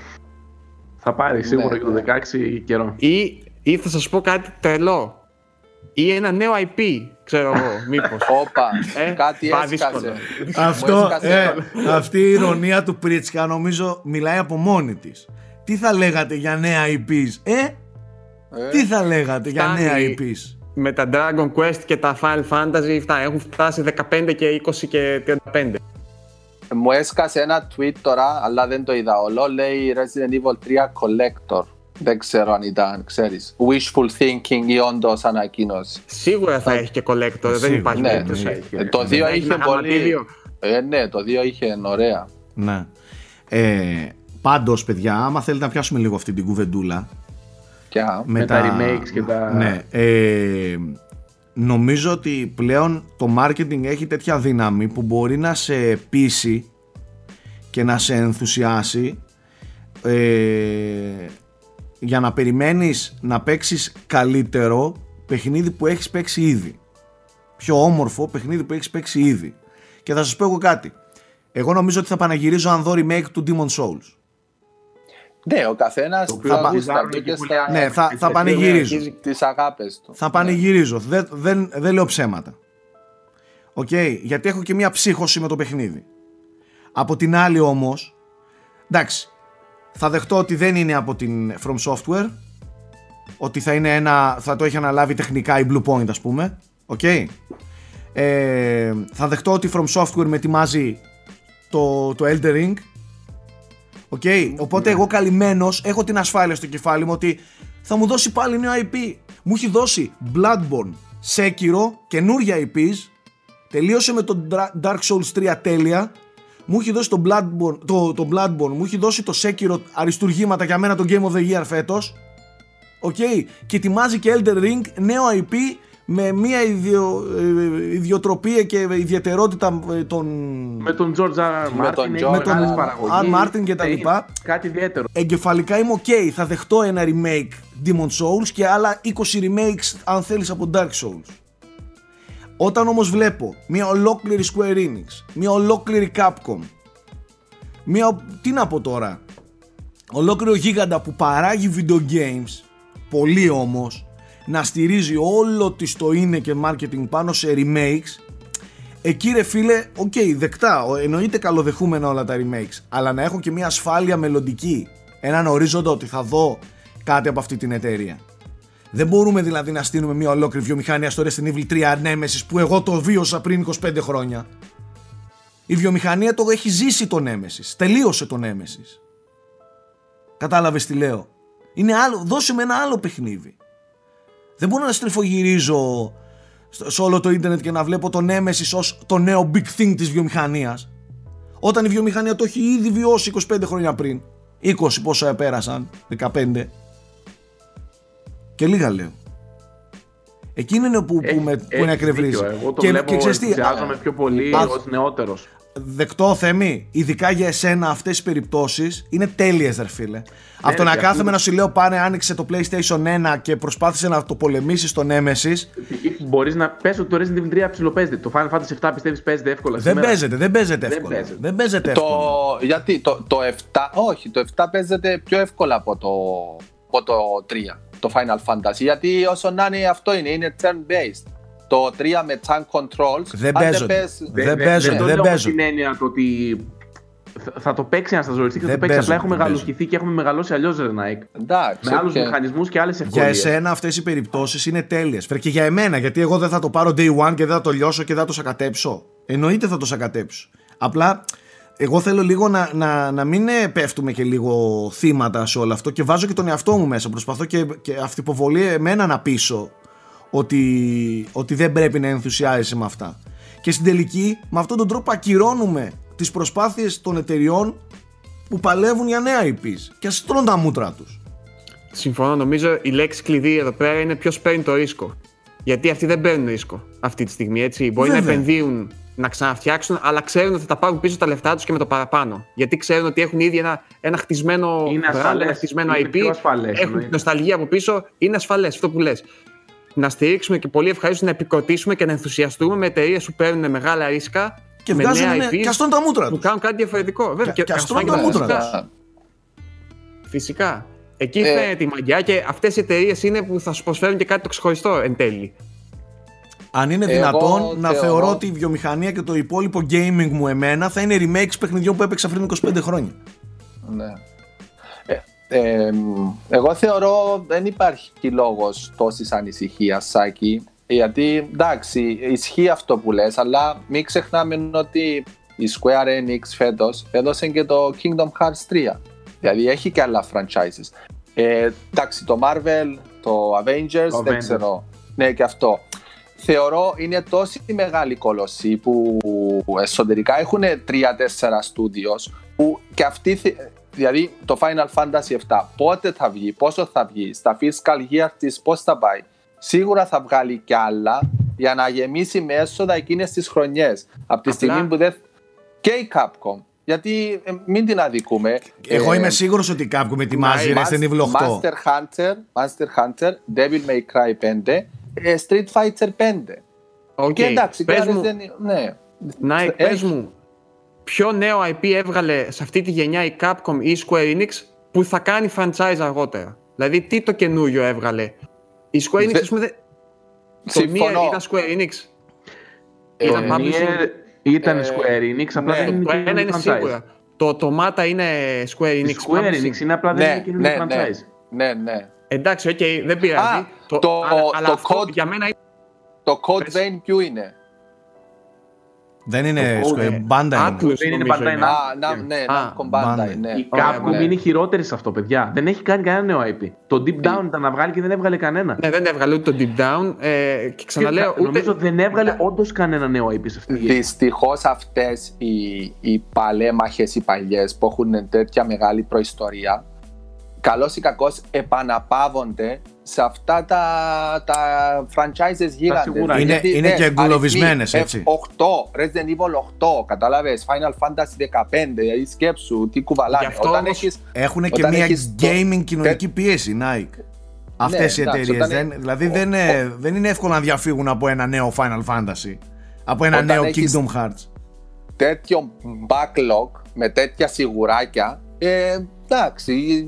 Θα πάρει σίγουρα Ναι, και το ναι. 16 καιρό. Ή, ή θα σας πω κάτι τρελό. Ή ένα νέο IP, ξέρω εγώ, [LAUGHS] μήπως. Όπα, Ε, κάτι πά, έσκασε. δύσκολο. Αυτό, Μου έσκασε ε, αυτή η ηρωνία του Πρίτσκα νομίζω μιλάει από μόνη της. Τι θα λέγατε για νέα IPs, ε; Ε, Τι θα λέγατε για Φτάνει. νέα IPs. με τα Dragon Quest και τα Final Fantasy αυτά έχουν φτάσει 15 και 20 και 35. Μου έσκασε ένα tweet τώρα, αλλά δεν το είδα όλο. Λέει Resident Evil 3 Collector. Δεν ξέρω αν ήταν, ξέρεις. Wishful thinking ή όντως ανακοίνωση. Σίγουρα θα έχει και collector, δεν Σίγουρα, υπάρχει Ναι, περίπτωση. έχει. Ε, το 2 έχει είχε ένα πολύ... χαματίδιο. Ε, ναι, το 2 είχε ωραία. Ναι. Ε, πάντως παιδιά, άμα θέλετε να πιάσουμε λίγο αυτή την κουβεντούλα Και, α, Με τα remakes και τα- Ναι, ε, νομίζω ότι πλέον το marketing έχει τέτοια δύναμη που μπορεί να σε πείσει και να σε ενθουσιάσει ε, για να περιμένεις να παίξεις καλύτερο παιχνίδι που έχεις παίξει ήδη. Πιο όμορφο παιχνίδι που έχεις παίξει ήδη. Και θα σας πω εγώ κάτι. Εγώ νομίζω ότι θα πανηγυρίζω αν δω remake του Demon Souls. Ναι, ο καθένας οποίο θα θα γουστάρει και πολύ στα... Ναι, θα, θα Ε, πανηγυρίζω. αρχίζει- τις αγάπες του. Θα πανηγυρίζω. Δεν, δεν, δεν λέω ψέματα. Οκ, γιατί έχω και μια ψύχωση με το παιχνίδι. Από την άλλη όμως, εντάξει, θα δεχτώ ότι δεν είναι από την From Software, ότι θα, είναι ένα, θα το έχει αναλάβει τεχνικά η Bluepoint ας πούμε, οκ. Ε, θα δεχτώ ότι From Software μου ετοιμάζει το, το Elden Ring, OK, οπότε εγώ καλυμμένος έχω την ασφάλεια στο κεφάλι μου ότι θα μου δώσει πάλι νέο IP. Μου έχει δώσει Bloodborne, Sekiro, καινούρια IPs. Τελείωσε με το Dra- Dark Souls 3 τέλεια. Μου έχει δώσει το Bloodborne, το, το Bloodborne, μου έχει δώσει το Sekiro αριστουργήματα για μένα το Game of the Year φέτος. Οκ. Και ετοιμάζει και Elden Ring νέο IP με μια ιδιο, ε, ιδιοτροπία και ιδιαιτερότητα ε, των Με τον George R. Με Martin, τον έχει George μεγάλες R. παραγωγές. R. Martin και τα Ε, λοιπά. Κάτι ιδιαίτερο. εγκεφαλικά είμαι ok, θα δεχτώ ένα remake Demon Souls και άλλα 20 remakes αν θέλεις από Dark Souls. Όταν όμως βλέπω μια ολόκληρη Square Enix, μια ολόκληρη Capcom, μια, τι να πω τώρα, ολόκληρο γίγαντα που παράγει video games, πολύ όμως, να στηρίζει όλο της το είναι και marketing πάνω σε remakes, Εκεί ρε φίλε, οκ, δεκτά, ο- εννοείται καλοδεχούμενα όλα τα remakes, αλλά να έχω και μια ασφάλεια μελλοντική, έναν ορίζοντα ότι θα δω κάτι από αυτή την εταιρεία. Δεν μπορούμε δηλαδή να στείλουμε μια ολόκληρη βιομηχανία στο Resident Evil 3 Nemesis που εγώ το βίωσα πριν 25 χρόνια. Η βιομηχανία το έχει ζήσει το Nemesis, τελείωσε το Nemesis. Κατάλαβες τι λέω. Είναι άλλο, δώσε με ένα άλλο παιχνίδι. Δεν μπορώ να στριφογυρίζω στο- σε όλο το ίντερνετ και να βλέπω τον Nemesis ως το νέο big thing της βιομηχανίας όταν η βιομηχανία το έχει ήδη βιώσει 25 χρόνια πριν 20 πόσα πέρασαν 15 και λίγα λέω Εκείνο είναι που, που, Έχει- με, που έχεις είναι ακρεβρίζει. δίκιο. Εγώ το και, βλέπω, και ξέρεις τι, ενθουσιάζομαι πιο πολύ Α, ως νεότερος. δεκτό θέμη, ειδικά για εσένα αυτές τις περιπτώσεις είναι τέλειες ρε φίλε. Αυτό ρε, να και κάθομαι αυτό- να σου λέω πάνε άνοιξε το PlayStation 1 και προσπάθησε να το πολεμήσεις στο Nemesis Μπορείς να πες ότι το Resident Evil 3 ψιλοπαίζεται. Το Final Fantasy 7 πιστεύεις παίζεται εύκολα. δεν σήμερα; παίζεται, δεν παίζεται Δεν εύκολα. παίζεται. Δεν παίζεται Το, εύκολα. γιατί το, το 7, όχι, το 7 παίζεται πιο εύκολα από το, από το 3, το Final Fantasy. Γιατί όσο να είναι αυτό είναι, είναι turn-based. Το 3 με tank controls, Δεν αν παίζονται. πες- Δεν παίζουν, το δεν λέω με παίζουν. την έννοια το ότι θα- θα το παίξει ένας στα ζωριστή και θα Δεν το παίξει. Απλά παίζουν, έχουμε δεν γαλουχηθεί και έχουμε μεγαλώσει αλλιώς ρε Nike. Εντάξει, Με άλλους οκ. μηχανισμούς και άλλες Για ευκολίες. εσένα αυτές οι περιπτώσεις είναι τέλειες. Fair και για εμένα, γιατί εγώ δεν θα το πάρω day one και δεν θα το λιώσω και δεν θα το σακατέψω. Εννοείται θα το σακατέψω. Απλά εγώ θέλω λίγο να, να, να μην ε, πέφτουμε και λίγο θύματα σε όλο αυτό και βάζω και τον εαυτό μου μέσα. Προσπαθώ και, και αυθυποβολή εμένα να πείσω ότι, ότι δεν πρέπει να ενθουσιάζεσαι με αυτά. Και στην τελική, με αυτόν τον τρόπο ακυρώνουμε τις προσπάθειες των εταιριών που παλεύουν για νέα IPs και ας τρώνε τα μούτρα τους. Συμφωνώ. Νομίζω η λέξη κλειδί εδώ πέρα είναι ποιος παίρνει το ρίσκο. Γιατί αυτοί δεν παίρνουν ρίσκο αυτή τη στιγμή. Έτσι. Μπορεί να Βέβαια. επενδύουν, να ξαναφτιάξουν, αλλά ξέρουν ότι θα τα πάρουν πίσω τα λεφτά τους και με το παραπάνω. Γιατί ξέρουν ότι έχουν ήδη ένα, ένα χτισμένο Είναι brand, ασφαλές. ένα χτισμένο Είναι IP. πιο ασφαλές, έχουν εννοείται. την νοσταλγία από πίσω. Είναι ασφαλές αυτό που λες. Να στηρίξουμε και πολύ ευχαρίστως να επικροτήσουμε και να ενθουσιαστούμε με εταιρείες που παίρνουν μεγάλα ρίσκα Και με βγάζουν νέα ναι, IPs και αστών τα μούτρα που τους. κάνουν κάτι διαφορετικό. Βέβαια, Και- και ας αστρώνουν φάνε τα και μούτρα φυσικά. τους. Φυσικά. Εκεί Ε, φαίνεται η μαγιά και αυτές οι εταιρείες είναι που θα σου προσφέρουν και κάτι το ξεχωριστό εν τέλει. Αν είναι Εγώ δυνατόν να θεωρώ- θεωρώ ότι η βιομηχανία και το υπόλοιπο gaming μου εμένα θα είναι remakes παιχνιδιών που έπαιξα πριν 25 χρόνια. Ναι. Ε, ε, εγώ θεωρώ δεν υπάρχει λόγος τόσης ανησυχίας Σάκη γιατί εντάξει ισχύει αυτό που λες αλλά μην ξεχνάμε ότι η Square Enix φέτος έδωσε και το Kingdom Hearts 3 δηλαδή έχει και άλλα franchises ε, εντάξει το Marvel, το Avengers, Το δεν Avengers. ξέρω ναι και αυτό θεωρώ είναι τόση μεγάλη κολοσσή που εσωτερικά έχουν 3-4 studios που και αυτοί θε- δηλαδή το Final Fantasy 7 πότε θα βγει, πόσο θα βγει, στα fiscal year της πώς θα πάει. Σίγουρα θα βγάλει κι άλλα για να γεμίσει με έσοδα εκείνες τις χρονιές. Από τη Απλά- στιγμή που δεν... Και η Capcom. Γιατί ε, μην την αδικούμε. Εγώ Ε, είμαι σίγουρος ότι Capcom ετοιμάζει Μα- Resident Evil 8. Master Hunter, Master Hunter, Devil May Cry 5, ε, Street Fighter 5. Οκ. Και εντάξει, Πες και μου, δεν... Ναι. Nike, Έχει. πες μου, ποιο νέο IP έβγαλε σε αυτή τη γενιά η Capcom ή η Square Enix που θα κάνει franchise αργότερα; Δηλαδή, τι το καινούριο έβγαλε; Η Square Enix, Δε- ας πούμε, δε- το μία Συμφωνώ. ήταν Square Enix. Ε, Ήταν Το publishing. Nier ήταν Ε, Square Enix, απλά ναι. δεν είναι Το ένα καινούριο είναι franchise. σίγουρα. Το, το Automata είναι Square Η Enix. Square publishing. Enix είναι απλά δεν είναι Ναι, καινούριο ναι, ναι. franchise. Ναι, ναι. Εντάξει, οκ, δεν πειράζει. Α, το- αλλά, αλλά το αυτό code- για μένα είναι Το Code Πες. Vein ποιο είναι; Δεν είναι Το- Square, ε, Bandai είναι. Atlus Δεν είναι νομίζω Bandai είναι. Α, να, ναι, Α, Namco Bandai, Bandai. ναι. Η Ωραία, Capcom ναι. είναι χειρότερη σε αυτό, παιδιά. Δεν έχει κάνει κανένα νέο IP. Το Deep Down ήταν να βγάλει και δεν έβγαλε κανένα. Ναι, δεν έβγαλε ούτε το Deep Down. Ε, και ξαναλέω, Και ούτε. Νομίζω δεν έβγαλε όντως κανένα νέο IP σε αυτή τη gen. Δυστυχώς αυτές οι, οι παλαίμαχες, οι παλιές που έχουν τέτοια μεγάλη προϊστορία, καλώ ή κακώ επαναπαύονται σε αυτά τα, τα franchises γίγαντες. σίγουρα. Είναι- Γιατί, είναι ναι, και εγκλωβισμένες, αριθμοί, έτσι. F8, Resident Evil 8, κατάλαβες, Final Fantasy 15, δηλαδή σκέψου τι κουβαλάνε. Γι' αυτό Όταν όμως- έχεις, Έχουν και Όταν μια έχεις το- gaming κοινωνική πίεση, Nike. Αυτές οι εντάξει, εταιρείες. όταν Δεν, ε- δηλαδή ο- δεν, είναι, δεν είναι εύκολο να διαφύγουν από ένα νέο Final Fantasy. Από ένα Όταν νέο έχεις- Kingdom Hearts. τέτοιο backlog με τέτοια σιγουράκια, ε, εντάξει,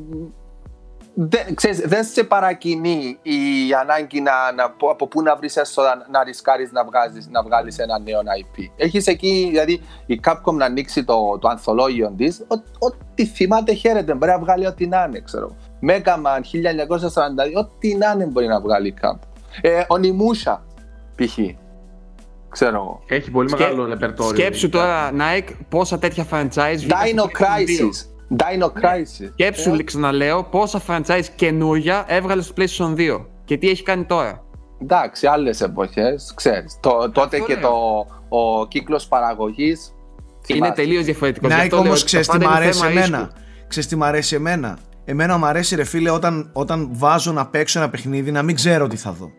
δεν, ξέρεις, δεν σε παρακινεί η ανάγκη να, να, από- από πού να βρεις έσοδα να ρισκάρεις να, βγάζεις, να βγάλεις ένα νέο IP. Έχεις εκεί, δηλαδή η Capcom να ανοίξει το, το ανθολόγιο της, ό- ό,τι θυμάται χαίρεται, μπορεί να βγάλει ό,τι να είναι, ξέρω. Mega Man 1942, ό,τι να είναι μπορεί να βγάλει η Capcom. Ε, ο Νιμούσα, π.χ. Ξέρω εγώ. Έχει πολύ Σκέ- μεγάλο ρεπερτόριο. Σκέψου τώρα, Nike, πόσα τέτοια franchise βγήκαν Dino στο PlayStation 2. Crisis. Dino Crisis. Σκέψου, Ε, ξαναλέω, πόσα franchise καινούρια έβγαλε στο PlayStation 2 και τι έχει κάνει τώρα. Εντάξει, άλλες εποχές, ξέρεις. Τότε και λέω. το, ο κύκλος παραγωγής. Είναι τελείως διαφορετικός. Γι' Nike αυτό λέω όμως ότι ξέρεις τα τι πάντα μ' είναι αρέσει θέμα εμένα; ρίσκου. Ξέρεις τι μ' αρέσει εμένα; Εμένα μου αρέσει ρε φίλε όταν, όταν βάζω να παίξω ένα παιχνίδι να μην ξέρω τι θα δω.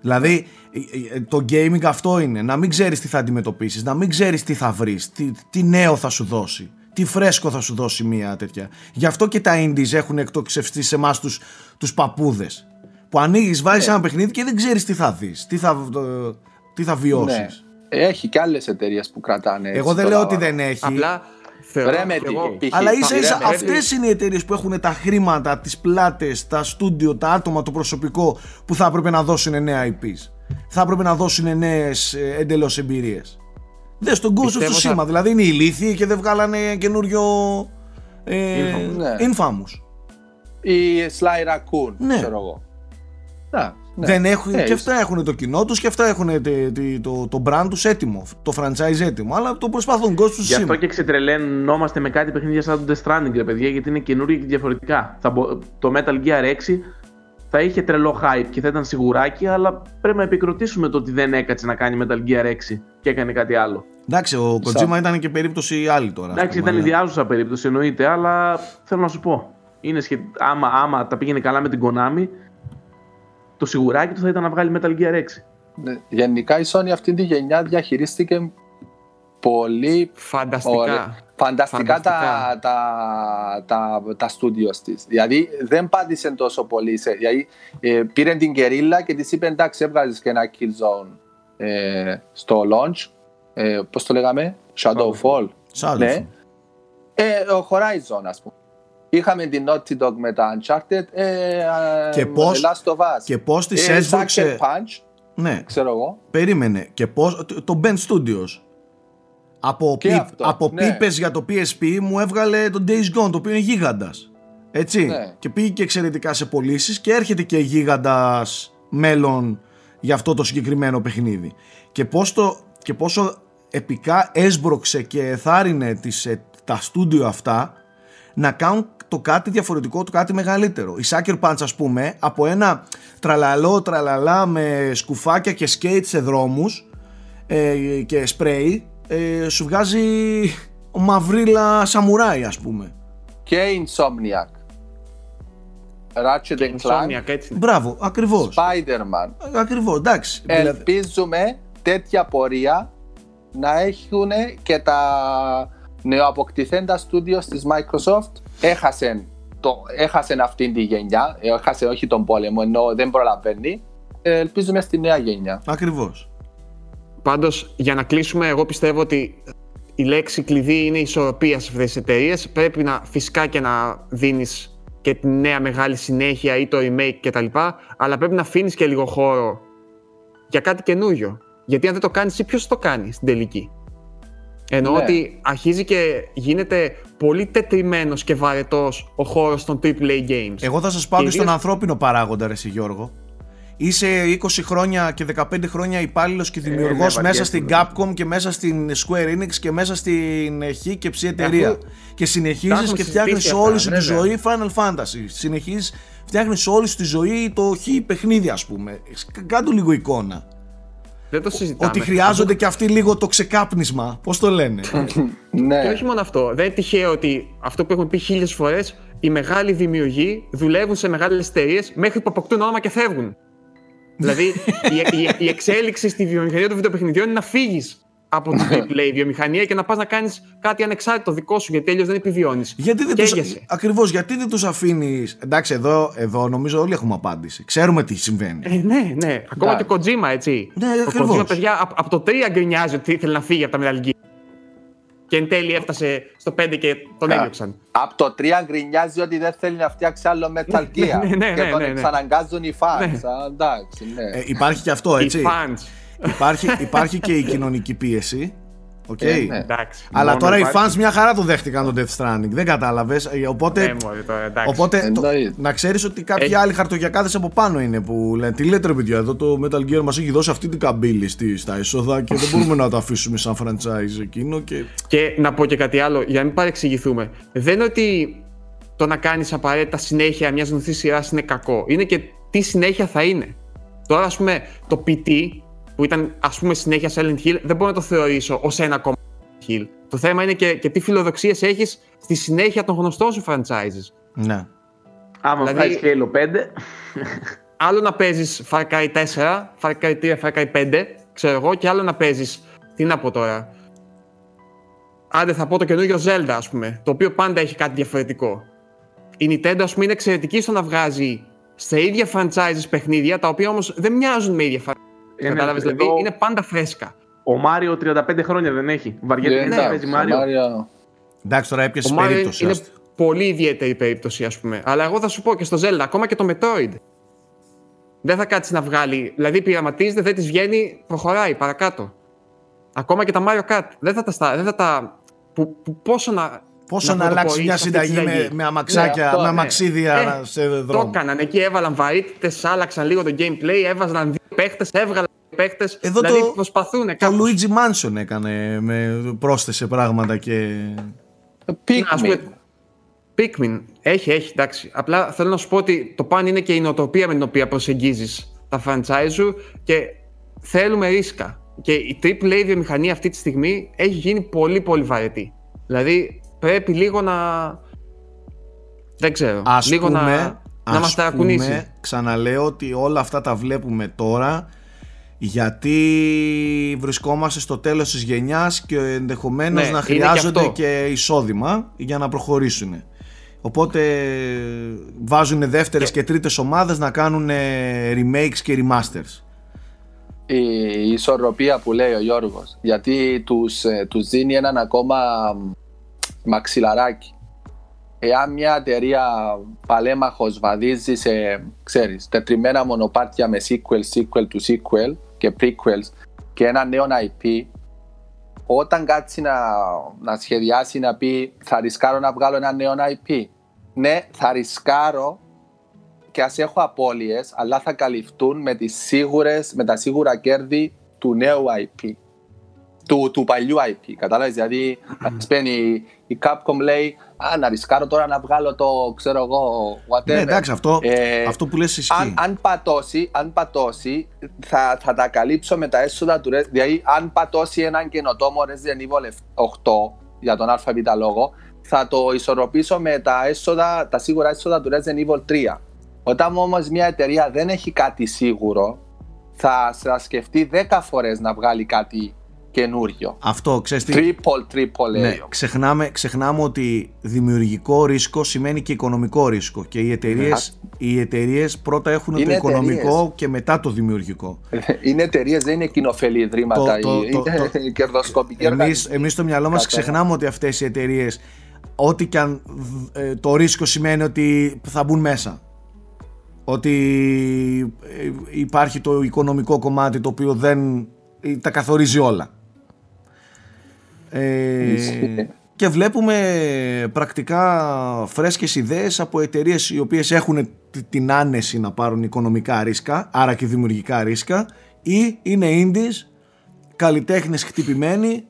Δηλαδή ε, ε, το gaming αυτό είναι. Να μην ξέρεις τι θα αντιμετωπίσεις, να μην ξέρεις τι θα βρεις, τι, τι νέο θα σου δώσει, τι φρέσκο θα σου δώσει μια τέτοια. Γι' αυτό και τα indies έχουν εκτοξευστεί σε εμάς τους, τους παππούδες. Που ανοίγεις, βάζεις Ναι. ένα παιχνίδι και δεν ξέρεις τι θα δεις, τι θα, ε, τι θα βιώσεις. Ναι. Έχει και άλλες εταιρείες που κρατάνε. έτσι Εγώ δεν το λέω ότι λάβαρο. δεν έχει. Απλά θεωρώ. Remedy, και εγώ- π.χ. Αλλά η ίσα ίσα Remedy. αυτές είναι οι εταιρείες που έχουν τα χρήματα, τις πλάτες, τα στούντιο, τα άτομα, το προσωπικό που θα έπρεπε να δώσουν νέα IPs. Θα έπρεπε να δώσουν νέες εντελώς εμπειρίες. Δες στον Ghost of Πιστεύω Tsushima, θα- δηλαδή είναι ηλίθιοι και δεν βγάλανε καινούριο. Ε, Infamous, ναι. Infamous. Η Sly Raccoon, Ναι. ξέρω εγώ. Να, ναι. Δεν έχουν, Ε, και αυτά έχουν το κοινό τους και αυτά έχουν τε- τε- το, το brand τους έτοιμο, το franchise έτοιμο. Αλλά το προσπαθούν. Ghost of Γι' αυτό Tsushima. και ξετρελαίνόμαστε με κάτι παιχνίδια σαν το Death Stranding, ρε παιδιά, γιατί είναι καινούργια και διαφορετικά. Θα μπο- Το Metal Gear 6 θα είχε τρελό hype και θα ήταν σιγουράκι, αλλά πρέπει να επικροτήσουμε το ότι δεν έκατσε να κάνει Metal Gear 6 και έκανε κάτι άλλο. Εντάξει, ο Kojima ήταν και περίπτωση άλλη τώρα. ας Εντάξει, πούμε, ήταν αλλά- ιδιάζουσα περίπτωση εννοείται, αλλά θέλω να σου πω. Είναι σχε... άμα, άμα τα πήγαινε καλά με την Konami, το σιγουράκι του θα ήταν να βγάλει Metal Gear 6. ναι. Γενικά η Sony αυτή τη γενιά διαχειρίστηκε πολύ Φανταστικά. Ωραία. Φανταστικά, τα, Φανταστικά. τα, τα, τα studios της. Δηλαδή δεν πάτησε τόσο πολύ. Σε, δηλαδή, ε, πήρε την κερίλα και της είπε εντάξει, έβγαζες και ένα Killzone ε, στο launch. Ε, Πώς το λέγαμε, Shadowfall. Shadow. Ναι. Ε, ο Horizon, ας πούμε. Είχαμε την Naughty Dog με τα Uncharted. Ε, Και ε, πώς- Last of Us. Και πώς τη ε, έσβρωξε. Sucker Punch, Ναι, ξέρω εγώ. περίμενε. Και πώς, το- το Ben Studios. Από, Και πι- αυτό, από ναι. πίπες για το PSP μου έβγαλε το Days Gone, το οποίο είναι γίγαντας. Έτσι. Ναι. Και πήγε και εξαιρετικά σε πωλήσεις και έρχεται και γίγαντας μέλλον για αυτό το συγκεκριμένο παιχνίδι. Και, πώς το, και πόσο επικά έσбρωξε και εθάρρυνε τις, ε, τα στούντιο αυτά να κάνουν το κάτι διαφορετικό, το κάτι μεγαλύτερο. Η Sucker Punch ας πούμε από ένα τραλαλό τραλαλά με σκουφάκια και σκέιτ σε δρόμους ε, και σπρέι ε, σου βγάζει μαυρίλα σαμουράι ας πούμε. Και Insomniac. Ratchet and Clank. Insomniac, έτσι. Μπράβο, ακριβώς. Spider-Man. Ακριβώς, εντάξει. Δηλαδή, Ελπίζουμε τέτοια πορεία να έχουν και τα νεοαποκτηθέντα studios της Microsoft έχασαν, το, έχασαν αυτήν τη γενιά, έχασε όχι τον πόλεμο ενώ δεν προλαβαίνει. Ε, Ελπίζουμε στη νέα γενιά. ακριβώς. Πάντως, για να κλείσουμε, εγώ πιστεύω ότι η λέξη κλειδί είναι η ισορροπία σε αυτές τις εταιρείες. Πρέπει να φυσικά και να δίνεις και τη νέα μεγάλη συνέχεια ή το remake κτλ. Αλλά πρέπει να αφήνεις και λίγο χώρο για κάτι καινούριο. Γιατί αν δεν το κάνεις, εσύ ποιος το κάνει στην τελική; Εννοώ Ναι. ότι αρχίζει και γίνεται πολύ τετριμένος και βαρετός ο χώρος των AAA games. Εγώ θα σας πάω και Και στον ιδίως- ανθρώπινο παράγοντα ρε εσύ Γιώργο. Είσαι 20 χρόνια και 15 χρόνια υπάλληλος και δημιουργός ναι, μέσα βαριέσαι, στην ναι. Capcom και μέσα στην Square Enix και μέσα στην Χ και ψη εταιρεία. Αφού Και τα συνεχίζει έχουμε και φτιάχνεις συζητήσει όλη αυτά, σου τη βέβαια. ζωή Final Fantasy. Συνεχίζεις, φτιάχνεις όλη σου τη ζωή το Χ παιχνίδι, ας πούμε. Κάντου λίγο εικόνα. Δεν το συζητάμε. Ότι χρειάζονται και αυτοί λίγο το ξεκάπνισμα. Πώς το λένε. [LAUGHS] Ναι. Και όχι μόνο αυτό. Δεν είναι τυχαίο ότι αυτό που έχουμε πει χίλιες φορές, οι μεγάλοι δημιουργοί δουλεύουν σε μεγάλες εταιρείες μέχρι που αποκτούν όνομα και φεύγουν. Δηλαδή, η, η, η εξέλιξη στη βιομηχανία των βιντεοπαιχνιδιών είναι να φύγεις από την AAA βιομηχανία και να πας να κάνεις κάτι ανεξάρτητο δικό σου, γιατί τέλειω δεν επιβιώνεις. Γιατί δεν τους, ακριβώς, γιατί δεν τους αφήνεις Εντάξει εδώ, εδώ νομίζω όλοι έχουμε απάντηση Ξέρουμε τι συμβαίνει Ε, ναι, ναι. Ακόμα Ναι. και ο Kojima, έτσι. Ναι, ο ακριβώς. Kojima, παιδιά, από, από το 3 γκρινιάζει ότι ήθελε να φύγει από τα Metal Gear. Και εν τέλει έφτασε στο 5 και τον έδιωξαν. Από το 3 γκρινιάζει ότι δεν θέλει να φτιάξει άλλο Metal Gear. ναι, ναι, και ναι, τον ναι, ναι. εξαναγκάζουν οι fans. Ναι. Α, Εντάξει, ναι. ε, Υπάρχει και αυτό Οι έτσι fans. υπάρχει, υπάρχει και η [LAUGHS] κοινωνική πίεση Οκ. Ε, ναι. Εντάξει. Αλλά μόνο τώρα οι υπάρχει- fans μια χαρά το δέχτηκαν τον Death Stranding. Δεν κατάλαβες. Οπότε, Ναι, μωρέ, τώρα, εντάξει. οπότε το- Εννοείται. να ξέρεις ότι κάποιοι Έχει- άλλοι χαρτογιακάδες από πάνω είναι που λένε Τι λέτε ρε παιδιά, εδώ το Metal Gear μας έχει δώσει αυτή την καμπύλη στη, στα έσοδα και δεν μπορούμε να το αφήσουμε σαν franchise εκείνο. Και... Και να πω και κάτι άλλο, για να μην παρεξηγηθούμε. Δεν είναι ότι το να κάνεις απαραίτητα συνέχεια μιας γνωστής σειράς είναι κακό. Είναι και τι συνέχεια θα είναι. Τώρα, ας πούμε, το PT που ήταν ας πούμε συνέχεια Silent Hill, δεν μπορώ να το θεωρήσω ως ένα ακόμα Silent Hill. Το θέμα είναι και, και τι φιλοδοξίες έχεις στη συνέχεια των γνωστών σου franchises. Ναι. Άμα Δηλαδή- βγάζει Halo 5, Άλλο να παίζεις Far Cry 4, Far Cry 3, Far Cry 5, ξέρω εγώ, και άλλο να παίζεις. Τι να πω τώρα. Άντε, θα πω το καινούριο Zelda, ας πούμε, το οποίο πάντα έχει κάτι διαφορετικό. Η Nintendo, ας πούμε, είναι εξαιρετική στο να βγάζει σε ίδια franchises παιχνίδια, τα οποία όμως δεν μοιάζουν με ίδια franchises. Ε, ναι, Κατάλαβες, δηλαδή εδώ- είναι πάντα φρέσκα. ο Μάριο 35 χρόνια δεν έχει. Βαριέται Ε, να εντάξει, παίζει ο Μάριο. Μάριο- Εντάξει, τώρα έπιασε Ο Mario περίπτωση. είναι άστα. πολύ ιδιαίτερη περίπτωση, ας πούμε. Αλλά εγώ θα σου πω και στο Zelda, ακόμα και το Metroid. Δεν θα κάτσεις να βγάλει. Δηλαδή πειραματίζεται, δεν της βγαίνει, προχωράει παρακάτω. Ακόμα και τα Mario Kart. Δεν θα τα. στα- Δεν θα τα που, που, πόσο να. Πόσο να, να αλλάξει μια πρωτοπορήσει αυτή τη συνταγή με, συνταγή. με αμαξάκια, Ναι, αυτό, με ναι. αμαξίδια Ε, σε Το δρόμο. έκαναν. Εκεί έβαλαν βαρύτητες, άλλαξαν λίγο το gameplay, έβαζαν δύο παίχτες, έβγαλαν δύο παίχτες. Εδώ δηλαδή το- προσπαθούν Το κάπως. Luigi Mansion έκανε με πρόσθεσε πράγματα και. Pikmin. Ας πούμε, Pikmin. Έχει, έχει, εντάξει. Απλά θέλω να σου πω ότι το παν είναι και η νοοτροπία με την οποία προσεγγίζεις τα franchise σου και θέλουμε ρίσκα. Και η AAA βιομηχανία αυτή τη στιγμή έχει γίνει πολύ πολύ βαρετή. Δηλαδή πρέπει λίγο να. Δεν ξέρω. Ας λίγο πούμε, να, να ας μας ταρακουνήσει. πούμε, ξαναλέω ότι όλα αυτά τα βλέπουμε τώρα γιατί βρισκόμαστε στο τέλος της γενιάς και ενδεχομένως Ναι, να είναι και χρειάζονται αυτό. και, εισόδημα για να προχωρήσουν. Οπότε βάζουν δεύτερες και τρίτες ομάδες να κάνουν remakes και remasters. η ισορροπία που λέει ο Γιώργος γιατί τους, ε, τους δίνει έναν ακόμα μ, μαξιλαράκι εάν μια εταιρεία παλέμαχος βαδίζει σε ξέρεις, τετριμένα μονοπάτια με sequel, sequel του sequel και prequels και ένα νέο IP όταν κάτσει να, να σχεδιάσει να πει θα ρισκάρω να βγάλω ένα νέο IP ναι θα ρισκάρω και ας έχω απώλειες, αλλά θα καλυφθούν με, τις σίγουρες, με τα σίγουρα κέρδη του νέου IP. Του, του παλιού IP. Κατάλαβες, δηλαδή, ας πούμε, η, η Capcom λέει «Α, να ρισκάρω τώρα να βγάλω το, ξέρω εγώ, whatever». Ναι, εντάξει, αυτό, Ε, αυτό που λες ισχύει. αν, αν πατώσει, αν πατώσει θα, θα τα καλύψω με τα έσοδα του Resident Δηλαδή, αν πατώσει έναν καινοτόμο Resident Evil 8 για τον ΑΒ λόγο, θα το ισορροπήσω με τα, έσοδα, τα σίγουρα έσοδα του Resident Evil 3. Όταν όμως μια εταιρεία δεν έχει κάτι σίγουρο, θα, θα σκεφτεί 10 φορές να βγάλει κάτι καινούριο. Αυτό, ξέρεις τι, Triple, triple Ναι, A. ξεχνάμε, ξεχνάμε ότι δημιουργικό ρίσκο σημαίνει και οικονομικό ρίσκο και οι εταιρείες οι εταιρείες πρώτα έχουν το Είναι οικονομικό εταιρείες. και μετά το δημιουργικό. Είναι εταιρείες, δεν είναι κοινοφελή ιδρύματα. Το- το- είναι το- το- [LAUGHS] κερδοσκοπικοί Εμείς, οργανισμοί. εμείς στο μυαλό μας Κατάλαβα. ξεχνάμε ότι αυτές οι εταιρείες, ό,τι και αν ε, το ρίσκο σημαίνει ότι θα μπουν μέσα. Ότι ε, υπάρχει το οικονομικό κομμάτι το οποίο δεν ε, τα καθορίζει όλα. Ε, Ισχύει. και βλέπουμε πρακτικά φρέσκες ιδέες από εταιρείες οι οποίες έχουν τ- την άνεση να πάρουν οικονομικά ρίσκα, άρα και δημιουργικά ρίσκα, ή είναι indies, καλλιτέχνες χτυπημένοι,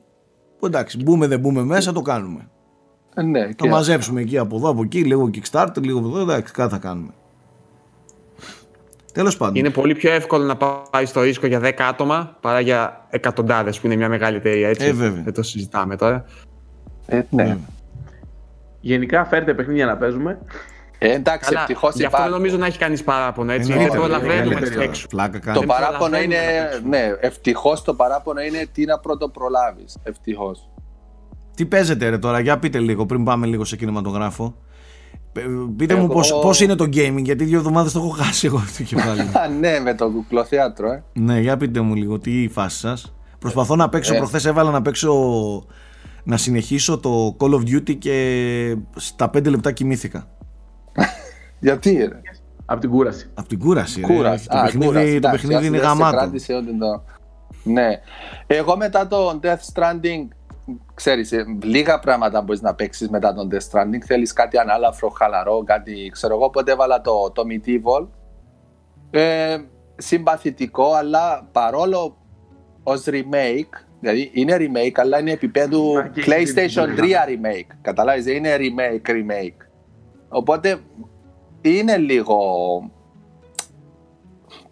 που εντάξει, μπούμε δεν μπούμε μέσα, το κάνουμε. Ε, Ναι, Θα και μαζέψουμε εκεί από εδώ, από εκεί, λίγο Kickstarter, λίγο από εδώ, εντάξει, κάτι θα κάνουμε. Τέλος πάντων. Είναι πολύ πιο εύκολο να πάει στο ρίσκο για 10 άτομα παρά για εκατοντάδες που είναι μια μεγάλη εταιρεία. Έτσι. Ε, βέβαια. Δεν το συζητάμε τώρα. ε, ναι. Γενικά φέρτε παιχνίδια να παίζουμε. Ε, εντάξει, Καλά, ευτυχώς γι' αυτό δεν νομίζω να έχει κανείς παράπονο. Έτσι, γιατί Εννοείται, προλαβαίνουμε εννοείται. να παίξουμε. Φλάκα Το κάνει. Δεν παράπονο προλαβαίνουμε είναι. να παίξουμε. Ναι, ευτυχώς το παράπονο είναι τι να πρώτο προλάβει. Ευτυχώς. Τι παίζετε ρε τώρα, για πείτε λίγο πριν πάμε λίγο σε κινηματογράφο. Ε, Πείτε μου Εγώ- πώς, πώς είναι το gaming, γιατί δύο εβδομάδες το έχω χάσει εγώ το κεφάλι μου. Α, [LAUGHS] ναι, με το κουκλοθέατρο, ε. ναι, για πείτε μου λίγο, τι η φάση σας. Προσπαθώ να παίξω, Ε. προχθές έβαλα να παίξω, να συνεχίσω το Call of Duty και στα 5 λεπτά κοιμήθηκα. [LAUGHS] Γιατί, ρε. Από την κούραση. Από την κούραση. ρε. Κούρας. Το Α, παιχνίδι, κούρας, το εντάξει, παιχνίδι ας είναι δεν σε γαμάτο. κράτησε ότι το... Ναι. Εγώ μετά το Death Stranding, ξέρεις, ε, λίγα πράγματα μπορείς να παίξεις μετά τον Death Stranding. Θέλεις κάτι ανάλαφρο, χαλαρό, κάτι, ξέρω εγώ, οπότε έβαλα το, το Medieval. Ε, συμπαθητικό, αλλά παρόλο ως remake, δηλαδή είναι remake, αλλά είναι επίπεδου Μα και PlayStation 3 είναι remake. Καταλάβεις, δεν είναι remake, remake. Οπότε είναι λίγο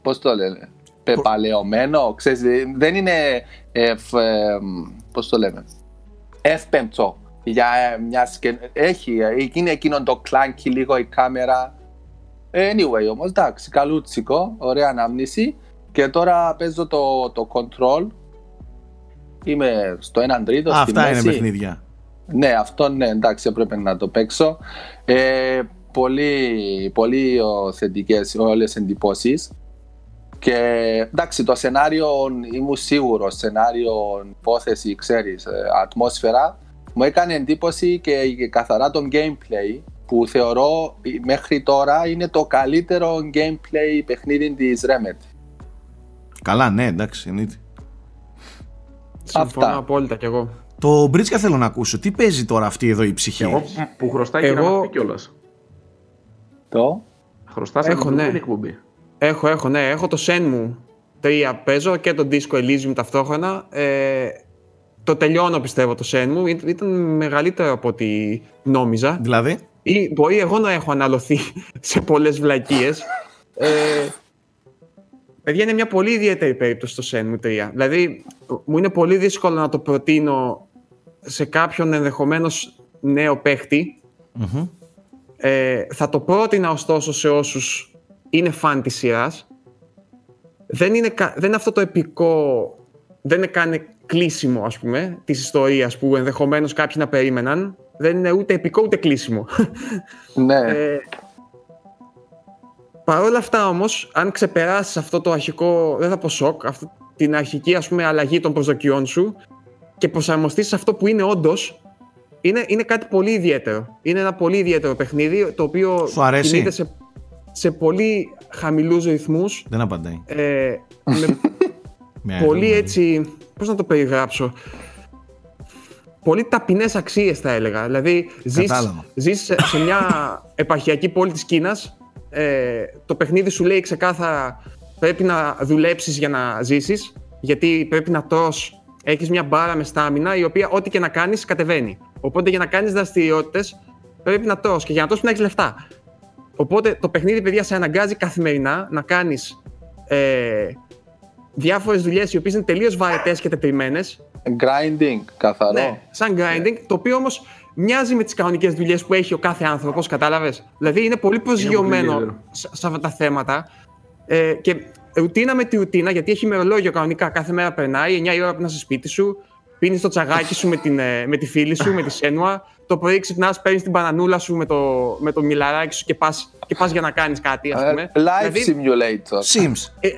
πώς το λένε, πεπαλαιωμένο, ξέρεις, δεν είναι, εφ, ε, πώς το λέμε, εύπεμπτο για ε, μια σκεν... Έχει, ε, είναι εκείνο το κλάνκι λίγο η κάμερα. Anyway όμως, εντάξει, καλούτσικο, ωραία ανάμνηση. Και τώρα παίζω το, το control. Είμαι στο 1 τρίτο, στη Αυτά είναι μέση. παιχνίδια. Ναι, αυτό ναι, εντάξει, έπρεπε να το παίξω. Ε, πολύ πολύ ο, θετικές όλες οι εντυπώσεις. Και εντάξει, το σενάριο ήμουν σίγουρος, σενάριο, υπόθεση, ξέρεις, ε, ατμόσφαιρα, μου έκανε εντύπωση και καθαρά το gameplay που θεωρώ ε, μέχρι τώρα είναι το καλύτερο gameplay παιχνίδι της Remedy. Καλά, ναι, εντάξει, εννοείται. Συμφωνώ Αυτά. απόλυτα κι εγώ. Το Μπρίτσκα θέλω να ακούσω. Τι παίζει τώρα αυτή εδώ η ψυχή; Εγώ που χρωστάει και να Εγώ- μας πει κιόλας. Το; Χρωστάς Έχω, να ναι. την εκπομπή. Έχω, έχω, ναι. Έχω το Shenmue 3 παίζω και το Disco Elysium ταυτόχρονα. Ε, το τελειώνω πιστεύω το Shenmue. Ή- Ήταν μεγαλύτερο από ό,τι νόμιζα. Δηλαδή, Ή μπορεί εγώ να έχω αναλωθεί [LAUGHS] σε πολλές βλακίες. Ε, παιδιά, είναι μια πολύ ιδιαίτερη περίπτωση το Shenmue 3. Δηλαδή, μου είναι πολύ δύσκολο να το προτείνω σε κάποιον ενδεχομένως νέο παίχτη. μμμ. Ε, θα το πρότεινα ωστόσο σε όσους είναι φαν της σειράς. Δεν είναι, κα- δεν είναι αυτό το επικό, δεν είναι καν κλείσιμο ας πούμε της ιστορίας που ενδεχομένως κάποιοι να περίμεναν. Δεν είναι ούτε επικό ούτε κλείσιμο. [LAUGHS] Ναι, Ε, Παρ' όλα αυτά όμως, αν ξεπεράσεις αυτό το αρχικό, δεν θα πω σοκ, αυτή την αρχική ας πούμε αλλαγή των προσδοκιών σου και προσαρμοστείς σε αυτό που είναι όντως, είναι, είναι κάτι πολύ ιδιαίτερο. Είναι ένα πολύ ιδιαίτερο παιχνίδι, το οποίο Σου αρέσει; κινείται σε, σε πολύ χαμηλούς ρυθμούς, δεν απαντάει. ε, με [LAUGHS] Με πολύ άλλη. έτσι, πώς να το περιγράψω, πολύ ταπεινές αξίες θα έλεγα. Δηλαδή ζεις, Κατάλαβα. ζεις σε, σε μια επαρχιακή πόλη της Κίνας, ε, το παιχνίδι σου λέει ξεκάθαρα πρέπει να δουλέψεις για να ζήσεις, γιατί πρέπει να τρως, έχεις μια μπάρα με στάμινα η οποία ό,τι και να κάνεις κατεβαίνει. Οπότε για να κάνεις δραστηριότητες πρέπει να τρως και για να τρως πρέπει να έχεις λεφτά. Οπότε το παιχνίδι, παιδιά, σε αναγκάζει καθημερινά να κάνεις ε, διάφορες δουλειές οι οποίες είναι τελείως βαρετές και τετριμένες. grinding, καθαρό. Ναι, σαν grinding, το οποίο όμως μοιάζει με τις κανονικές δουλειές που έχει ο κάθε άνθρωπος, κατάλαβες; Δηλαδή είναι πολύ προσγειωμένο ιδιαίτερο. σε, σε αυτά τα θέματα ε, και ρουτίνα με τη ρουτίνα, γιατί έχει ημερολόγιο κανονικά, κάθε μέρα περνάει, 9 η ώρα που να είσαι σπίτι σου, πίνεις το τσαγάκι σου με, την, ε, με τη φίλη σου, με τη Shenhua, το πρωί ξυπνάς, παίρνεις την μπανανούλα σου με το, με το μιλαράκι σου και πας, και πας για να κάνεις κάτι, ας Ε, πούμε. Life Δηλαδή, simulator. Sims. ε, ε,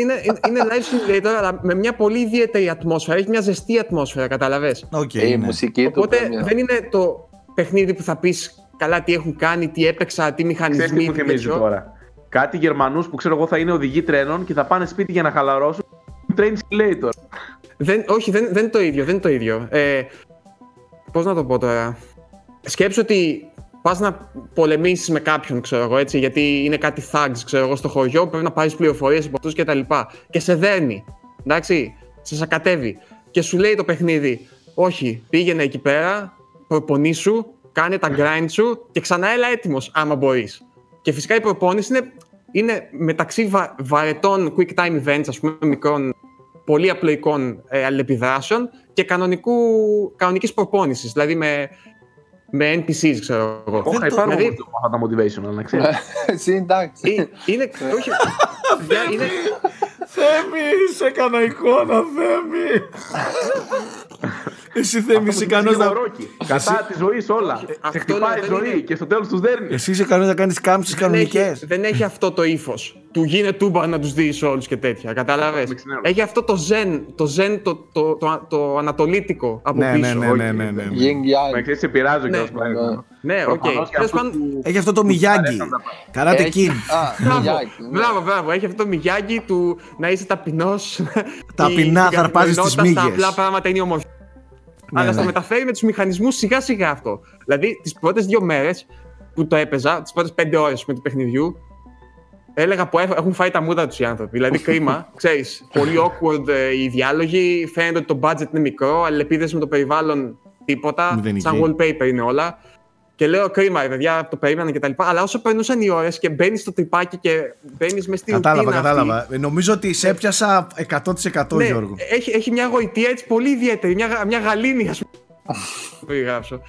είναι, είναι, είναι life simulator, αλλά με μια πολύ ιδιαίτερη ατμόσφαιρα. Έχεις μια ζεστή ατμόσφαιρα, καταλαβες; Οκ, Ε, η ναι. μουσική του. Οπότε πρέπει να- δεν είναι το παιχνίδι που θα πεις καλά τι έχουν κάνει, τι έπαιξα, τι Ξέρεις μηχανισμοί. τι μου τι θυμίζει τέτοιο. τώρα; Κάτι Γερμανούς που ξέρω εγώ θα είναι οδηγοί τρένων και θα πάνε σπίτι για να χαλαρώσουν. Train simulator. Δεν, όχι, δεν, δεν είναι το ίδιο. Δεν είναι το ίδιο. Ε, Πώς να το πω τώρα; Σκέψου ότι πας να πολεμήσεις με κάποιον, ξέρω εγώ, έτσι, γιατί είναι κάτι thugs, ξέρω εγώ, στο χωριό, πρέπει να πάρεις πληροφορίες από αυτούς κτλ. Και, και σε δέρνει. Εντάξει, σε σακατεύει. Και σου λέει το παιχνίδι, Όχι, πήγαινε εκεί πέρα, προπονήσου, κάνε τα grind σου και ξανά έλα έτοιμος, άμα μπορείς. Και φυσικά η προπόνηση είναι, είναι μεταξύ βα, βαρετών quick time events, ας πούμε, μικρών, πολύ απλοϊκών ε, αλληλεπιδράσεων και κανονικού, κανονικής προπόνησης, δηλαδή με με NPCs, ξέρω εγώ. Όχι, υπάρχουν δηλαδή... αυτά τα motivation, να ξέρεις. Εσύ εντάξει. Ε, είναι, όχι, [LAUGHS] είναι... Θέμη, σε έκανα εικόνα, Θέμη. Εσύ Θέμη, είσαι ικανός να... Κατά τη ζωή όλα. Σε χτυπάει η ζωή και στο τέλος τους δέρνει. Εσύ είσαι ικανός να κάνεις κάμψεις κανονικές. Δεν έχει αυτό το ύφος του γίνε τούμπα να τους δεις όλους και τέτοια. Κατάλαβες; Έχει αυτό το ζεν, το ζεν το, το, το, το ανατολίτικο από ναι, πίσω. Ναι, ναι, ναι. ναι, ναι. Με ξέρεις, σε πειράζω ναι. Ναι, οκ. Έχει αυτό το Μιγιάγκι. Καράτε Kid. Μπράβο, μπράβο. Έχει αυτό το Μιγιάγκι του να είσαι ταπεινός. Ταπεινά θα αρπάζει τις μύγες. Τα απλά πράγματα είναι όμορφα. Ναι, Αλλά στο μεταφέρει με τους μηχανισμούς σιγά σιγά αυτό. Δηλαδή, τις πρώτες δύο μέρες που το έπαιζα, τις πρώτες πέντε ώρες με του παιχνιδιού, έλεγα που έχουν φάει τα μούτρα τους οι άνθρωποι. Δηλαδή, κρίμα. [LAUGHS] Ξέρεις, πολύ awkward ε, οι διάλογοι. Φαίνεται ότι το budget είναι μικρό, αλληλεπίδραση με το περιβάλλον τίποτα. Σαν wallpaper είναι όλα. Και λέω κρίμα, παιδιά, το περίμενα και τα λοιπά. Αλλά όσο περνούσαν οι ώρες και μπαίνεις στο τρυπάκι και μπαίνεις μες στην Κατάλαβα, κατάλαβα. Αυτή, Νομίζω ότι σε έπιασα 100% ναι, Γιώργο. Έχει, έχει μια γοητεία έτσι πολύ ιδιαίτερη, μια, μια γαλήνη, ας πούμε. περιγράψω.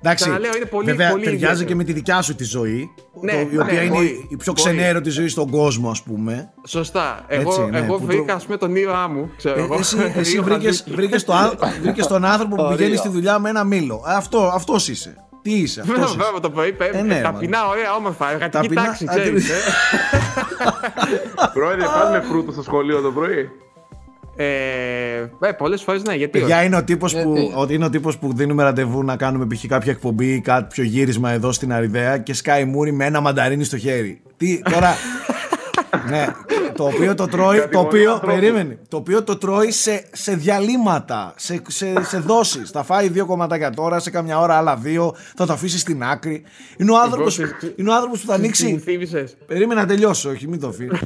Εντάξει, είναι πολύ, βέβαια πολύ ταιριάζει ιδιαίτερο. και με τη δικιά σου τη ζωή, ναι, το, η οποία ναι, είναι μπορεί, η πιο ξενέρωτη ζωή στον κόσμο, ας πούμε. Σωστά. Εγώ, Έτσι, ναι, εγώ βρήκα, ας πούμε, τον ήρωά μου. Ξέρω, ε, εσύ εσύ [LAUGHS] βρήκε τον άνθρωπο που πηγαίνει στη δουλειά με ένα μήλο. Αυτό αυτός είσαι. Τι είσαι, αυτός. Βέβαια, βέβαια το πρωί ε, ναι, ταπεινά, ωραία, όμορφα. Εργατική τάξη, ξέρεις. [LAUGHS] Πρόεδρε, με φρούτο στο σχολείο το πρωί; Ε, ε, πολλές φορές ναι, γιατί Παιδιά, είναι ο, τύπος που, ότι είναι ο τύπος που δίνουμε ραντεβού να κάνουμε π.χ. κάποια εκπομπή ή κάποιο γύρισμα εδώ στην Αριδαία και σκάει μούρι με ένα μανταρίνι στο χέρι. Τι, τώρα, ναι, το οποίο το τρώει, το οποίο, περίμενε, το οποίο το τρώει σε, σε διαλύματα, σε, σε, σε δόσεις. Θα φάει δύο κομματάκια τώρα, σε καμιά ώρα άλλα δύο, θα το αφήσει στην άκρη. Είναι ο άνθρωπος, είναι ο άνθρωπος που θα ανοίξει... Περίμενε να τελειώσω, όχι μην το φύγει.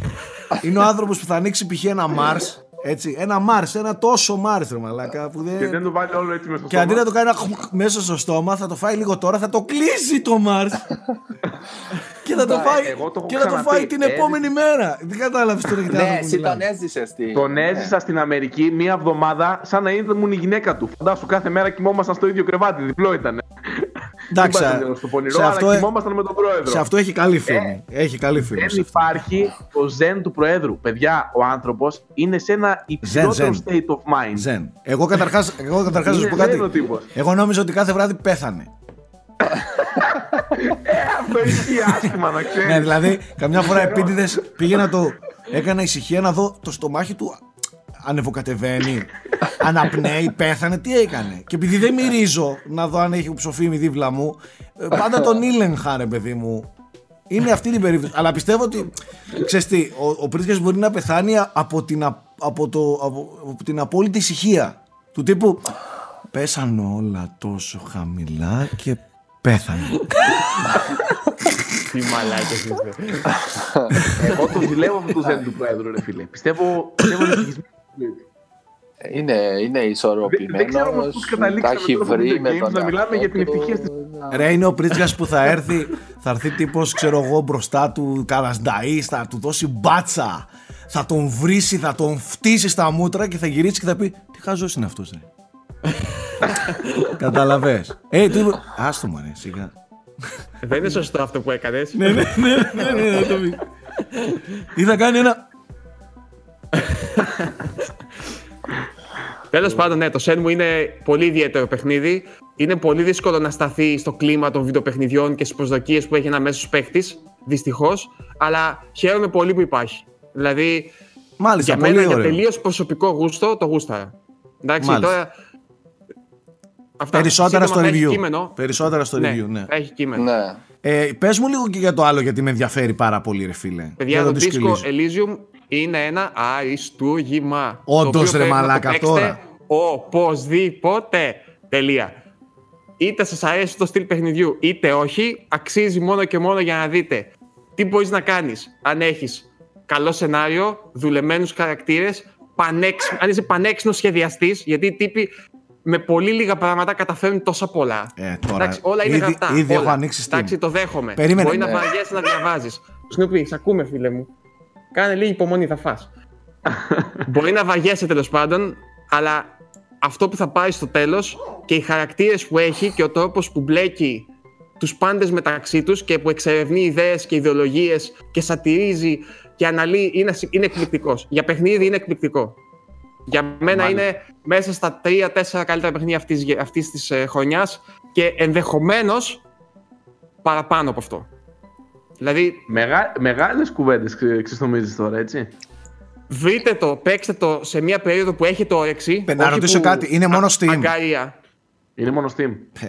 είναι ο άνθρωπος που θα ανοίξει π.χ. ένα Mars έτσι, ένα Μάρς, ένα τόσο Μάρς ρε μαλάκα που δεν... Και δεν το βάλει όλο έτσι μέσα στο και στόμα. Και αντί να το κάνει μέσα στο στόμα θα το φάει λίγο τώρα, θα το κλείσει το Μάρς [LAUGHS] και θα το φάει, το και θα το φάει την επόμενη μέρα. Δεν κατάλαβες τώρα γιατί Ναι, εσύ τον έζησες. Στη... Τον έζησα στην Αμερική μία εβδομάδα σαν να ήμουν η γυναίκα του. Φαντάσου κάθε μέρα κοιμόμασταν στο ίδιο κρεβάτι, διπλό ήταν. Εντάξει, στο πονηρό, σε αυτό, αλλά κοιμόμασταν με τον πρόεδρο. Σε αυτό έχει καλή φήμη. Ε, έχει καλή φήμη. Δεν υπάρχει το ζεν του προέδρου. Παιδιά, ο άνθρωπος είναι σε ένα υψηλότερο state of mind. Ζεν. Εγώ καταρχά εγώ καταρχάς να σου πω κάτι. Εγώ νόμιζα ότι κάθε βράδυ πέθανε. ε, αυτό ισχύει άσχημα να ξέρεις. Ναι, δηλαδή, καμιά φορά επίτηδες πήγαινα το. Έκανα ησυχία να δω το στομάχι του ανεβοκατεβαίνει, αναπνέει, πέθανε, τι έκανε. Και επειδή δεν μυρίζω να δω αν έχει ψοφίμι δίπλα μου, ε, πάντα τον ήλεγχα ρε παιδί μου. Είναι αυτή την περίπτωση. Αλλά πιστεύω ότι, ξέρεις τι, ο, ο μπορεί να πεθάνει από την, από, το, από, από την απόλυτη ησυχία. Του τύπου, πέσαν όλα τόσο χαμηλά και πέθανε. Τι μαλάκες είστε. Εγώ το ζηλεύω με το ζένι του Πρόεδρου, ρε φίλε. Πιστεύω, πιστεύω ότι είναι, είναι ισορροπημένος. Δεν ξέρω πώς καταλήξαμε βρει με τον να μιλάμε για την ευτυχία τη. Ρε, είναι ο πρίτσκα που θα έρθει, θα έρθει τύπος, ξέρω εγώ, μπροστά του Καρασνταή, θα του δώσει μπάτσα. Θα τον βρίσει, θα τον φτύσει στα μούτρα και θα γυρίσει και θα πει Τι χαζός είναι αυτός, ρε. [LAUGHS] Καταλαβέ. Ε, του Άστο μου, ρε, σιγά. Δεν είναι σωστό αυτό που έκανες. ναι, ναι, ναι, ναι, ναι, το πει. Ή θα κάνει ένα. Τέλος πάντων, ναι, το Σεν μου είναι πολύ ιδιαίτερο παιχνίδι. Είναι πολύ δύσκολο να σταθεί στο κλίμα των βιντεοπαιχνιδιών και στις προσδοκίες που έχει ένα μέσο παίχτη. Δυστυχώς. Αλλά χαίρομαι πολύ που υπάρχει. Δηλαδή, Μάλιστα, για μένα, για τελείως προσωπικό γούστο, το γούσταρα. Εντάξει, Μάλιστα. τώρα. Αυτά. Περισσότερα στο review. Κείμενο. Περισσότερα στο ναι, review, ναι. Έχει κείμενο. Ναι. Ε, πες μου λίγο και για το άλλο γιατί με ενδιαφέρει πάρα πολύ ρε φίλε. Παιδιά, το, το Disco Elysium είναι ένα αριστούργημα. Όντως ρε μαλάκα τώρα. Οπωσδήποτε. Τελεία. είτε σας αρέσει το στυλ παιχνιδιού είτε όχι, αξίζει μόνο και μόνο για να δείτε τι μπορείς να κάνεις αν έχεις καλό σενάριο, δουλεμένους χαρακτήρες, πανέξ, αν είσαι πανέξινος σχεδιαστής, γιατί οι τύποι με πολύ λίγα πράγματα καταφέρνουν τόσα πολλά. Ε, τώρα, Εντάξει, όλα είναι ήδη, γραπτά. Ήδη όλα. έχω ανοίξει Steam. Εντάξει, το δέχομαι. Περίμενε. Μπορεί να Ναι. βαριέσαι να διαβάζεις. Σνούπι, σ' ακούμε φίλε μου. Κάνε λίγη υπομονή, θα φας. [LAUGHS] Μπορεί να βαγιέσαι τέλος πάντων, αλλά αυτό που θα πάει στο τέλος και οι χαρακτήρες που έχει και ο τρόπος που μπλέκει τους πάντες μεταξύ τους και που εξερευνεί ιδέες και ιδεολογίες και σατυρίζει και αναλύει είναι, είναι εκπληκτικός. Για παιχνίδι είναι εκπληκτικό. Για μένα Μάλιστα. είναι μέσα στα 3-4 καλύτερα παιχνίδια αυτής, αυτής της ε, χρονιάς και ενδεχομένως παραπάνω από αυτό. Δηλαδή, Μεγά, μεγάλες κουβέντες ξε- ξεστομίζεις τώρα, έτσι. βρείτε το, παίξτε το σε μια περίοδο που έχετε όρεξη. Να όχι ρωτήσω που- κάτι, είναι μόνο Α- Steam? αγκαρία. Είναι μόνο Steam. Ε,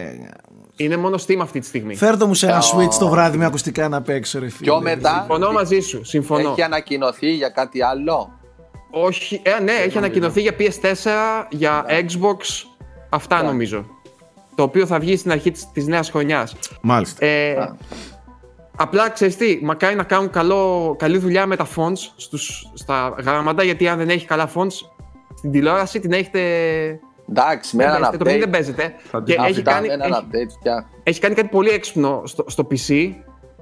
Είναι μόνο Steam αυτή τη στιγμή. Φέρ' μου σε ένα Ε, switch το βράδυ με ακουστικά να παίξω ρε φίλε. Πιο μετά Συμφωνώ μαζί σου. Συμφωνώ. έχει ανακοινωθεί για κάτι άλλο; Όχι, ε, ναι, έχει ανακοινωθεί για PS4, για Xbox. Αυτά Ναι. νομίζω. Το οποίο θα βγει στην αρχή της, της νέας χρονιάς. Μάλιστα. Ε, Α. απλά ξέρεις τι, μακάρι να κάνουν καλό, καλή δουλειά με τα fonts στους, στα γράμματα, γιατί αν δεν έχει καλά fonts στην τηλεόραση την έχετε... Εντάξει, με δεν έναν παίζετε, το παιχνίδι δεν update. παίζεται. Θα Και την- έχει Αυτά, κάνει, με έναν έχει, update πια. έχει κάνει κάτι πολύ έξυπνο στο, στο PC,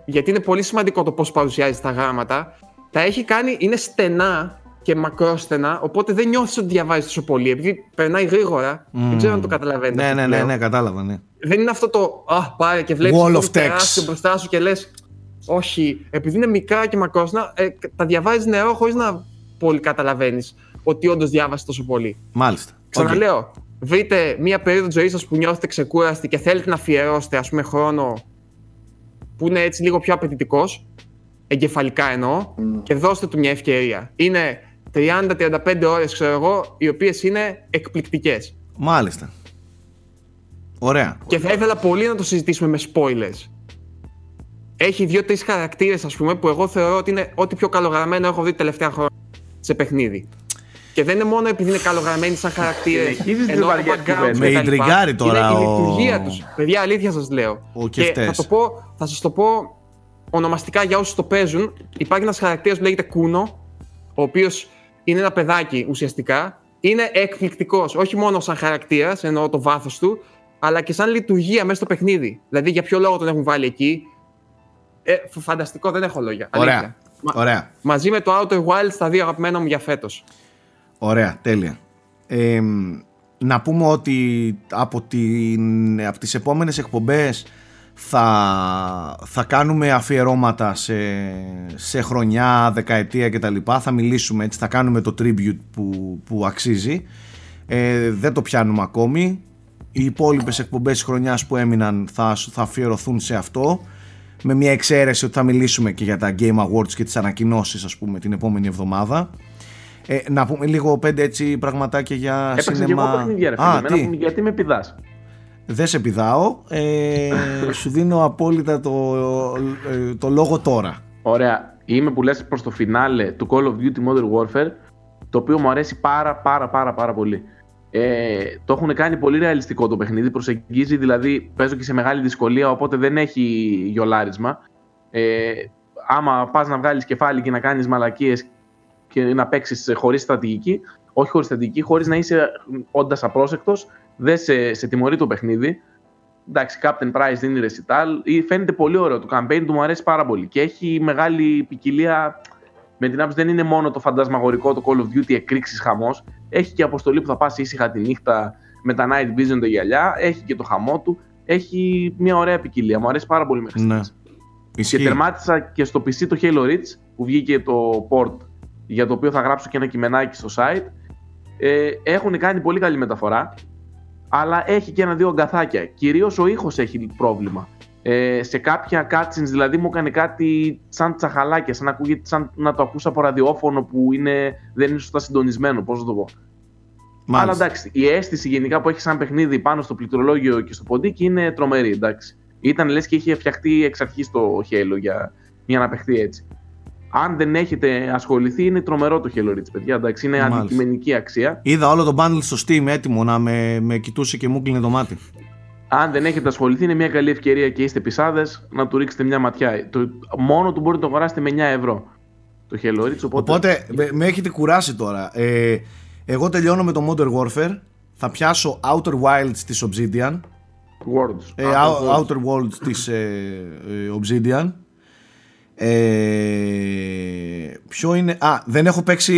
γιατί είναι πολύ σημαντικό το πώς παρουσιάζει τα γράμματα. Τα έχει κάνει, είναι στενά και μακρόστενα, οπότε δεν νιώθεις ότι διαβάζεις τόσο πολύ, επειδή περνάει γρήγορα. Δεν ξέρω αν το καταλαβαίνετε. Ναι, αυτό ναι, που ναι, λέω. ναι, κατάλαβα, ναι. Δεν είναι αυτό το «Α, πάρε και βλέπεις Wall αυτό of το text. τεράστιο μπροστά σου και λες όχι, επειδή είναι μικρά και μακρόστενα, ε, τα διαβάζεις νερό χωρίς να πολύ καταλαβαίνεις ότι όντως διάβασες τόσο πολύ. Μάλιστα. Οκ. Ξαναλέω, βρείτε μία περίοδο της ζωής σας που νιώθετε ξεκούραστοι και θέλετε να αφιερώσετε ας πούμε, χρόνο που είναι έτσι λίγο πιο απαιτητικός, εγκεφαλικά εννοώ, Μμ. και δώστε του μια ευκαιρία. Είναι 30-35 ώρες, ξέρω εγώ, οι οποίες είναι εκπληκτικές. Μάλιστα. Ωραία. Και θα ήθελα πολύ να το συζητήσουμε με spoilers. Έχει δύο-τρεις χαρακτήρες, ας πούμε, που εγώ θεωρώ ότι είναι ό,τι πιο καλογραμμένο έχω δει τα τελευταία χρόνια σε παιχνίδι. Και δεν είναι μόνο επειδή είναι καλογραμμένοι σαν χαρακτήρες. Συνεχίζεις τις βαριές κουβέντες. Με ιντριγκάρει τώρα Είναι η ο- λειτουργία τους. Παιδιά, αλήθεια σας λέω. Ο και Κεφτές. θα, το πω, θα σας το πω ονομαστικά για όσους το παίζουν. Υπάρχει ένας χαρακτήρας που λέγεται Κούνο, ο οποίος είναι ένα παιδάκι ουσιαστικά. Είναι εκπληκτικός. Όχι μόνο σαν χαρακτήρας, εννοώ το βάθος του, αλλά και σαν λειτουργία μέσα στο παιχνίδι. Δηλαδή, για ποιο λόγο τον έχουν βάλει εκεί. Ε, φ- φανταστικό, δεν έχω λόγια. Ωραία. Αλήθεια. Μα- Ωραία. μαζί με το Outer Wilds, τα δύο αγαπημένα μου για φέτος. Ωραία, τέλεια. Ε, να πούμε ότι από, την, από τις επόμενες εκπομπές θα, θα κάνουμε αφιερώματα σε, σε χρονιά, δεκαετία κτλ. Θα μιλήσουμε έτσι, θα κάνουμε το tribute που, που αξίζει. Ε, δεν το πιάνουμε ακόμη. Οι υπόλοιπες εκπομπές της χρονιάς που έμειναν θα, θα αφιερωθούν σε αυτό. Με μια εξαίρεση ότι θα μιλήσουμε και για τα Game Awards και τις ανακοινώσεις ας πούμε την επόμενη εβδομάδα. Ε, να πούμε λίγο πέντε έτσι πραγματάκια για Έπαιξα και σινεμά. εγώ παιχνίδια, ρε φίλε. Α, Εμένα τι; που- γιατί με πηδάς; Δεν σε πηδάω. Ε, [LAUGHS] σου δίνω απόλυτα το, ε, το λόγο τώρα. Ωραία. Είμαι που λες προς το φινάλε του Call of Duty Modern Warfare, το οποίο μου αρέσει πάρα πάρα πάρα πάρα πολύ. Ε, το έχουν κάνει πολύ ρεαλιστικό το παιχνίδι, προσεγγίζει δηλαδή, παίζω και σε μεγάλη δυσκολία, οπότε δεν έχει γιολάρισμα. Ε, άμα πας να βγάλεις κεφάλι και να κάνεις μαλακίες και να παίξεις χωρίς στρατηγική, όχι χωρίς στρατηγική, χωρίς να είσαι όντας απρόσεκτος, δεν σε, σε τιμωρεί το παιχνίδι. Εντάξει, Captain Price δίνει recital. Ή Φαίνεται πολύ ωραίο. Το campaign του μου αρέσει πάρα πολύ. Και έχει μεγάλη ποικιλία. Με την άποψη δεν είναι μόνο το φαντασμαγορικό το Call of Duty εκρήξει χαμός. Έχει και αποστολή που θα πας ήσυχα τη νύχτα με τα night vision τα γυαλιά. Έχει και το χαμό του. Έχει μια ωραία ποικιλία. Μου αρέσει πάρα πολύ μέχρι Ναι. στιγμής. Και Ισχύει. τερμάτισα και στο PC το Halo Reach που βγήκε το port για το οποίο θα γράψω και ένα κειμενάκι στο site. Ε, έχουν κάνει πολύ καλή μεταφορά, αλλά έχει και ένα-δύο αγκαθάκια. Κυρίως ο ήχος έχει πρόβλημα. Ε, σε κάποια cutscenes δηλαδή μου έκανε κάτι σαν τσαχαλάκια, σαν να, ακούγεται, σαν να το ακούσα από ραδιόφωνο που είναι, δεν είναι σωστά συντονισμένο, πώς να το πω. Αλλά Μάλιστα. εντάξει, η αίσθηση γενικά που έχει σαν παιχνίδι πάνω στο πληκτρολόγιο και στο ποντίκι είναι τρομερή, εντάξει. Ήταν λες και είχε φτιαχτεί εξ αρχής το Halo για, για να παιχτεί έτσι. Αν δεν έχετε ασχοληθεί, είναι τρομερό το Halo Reach, παιδιά. Εντάξει, είναι Μάλιστα. αντικειμενική αξία. Είδα όλο το bundle στο Steam έτοιμο να με, με κοιτούσε και μου κλείνει το μάτι. Αν δεν έχετε ασχοληθεί, είναι μια καλή ευκαιρία και είστε πισάδες να του ρίξετε μια ματιά. Το, μόνο του μπορείτε να το αγοράσετε με 9 ευρώ. Το Halo Reach. Οπότε, Οπότε με, με έχετε κουράσει τώρα. Ε, εγώ τελειώνω με το Modern Warfare. Θα πιάσω Outer Wilds της Obsidian. Worlds. Ε, Outer Outer, Worlds. Outer Worlds της ε, ε, Obsidian. Ε, ποιο είναι. Α, δεν έχω παίξει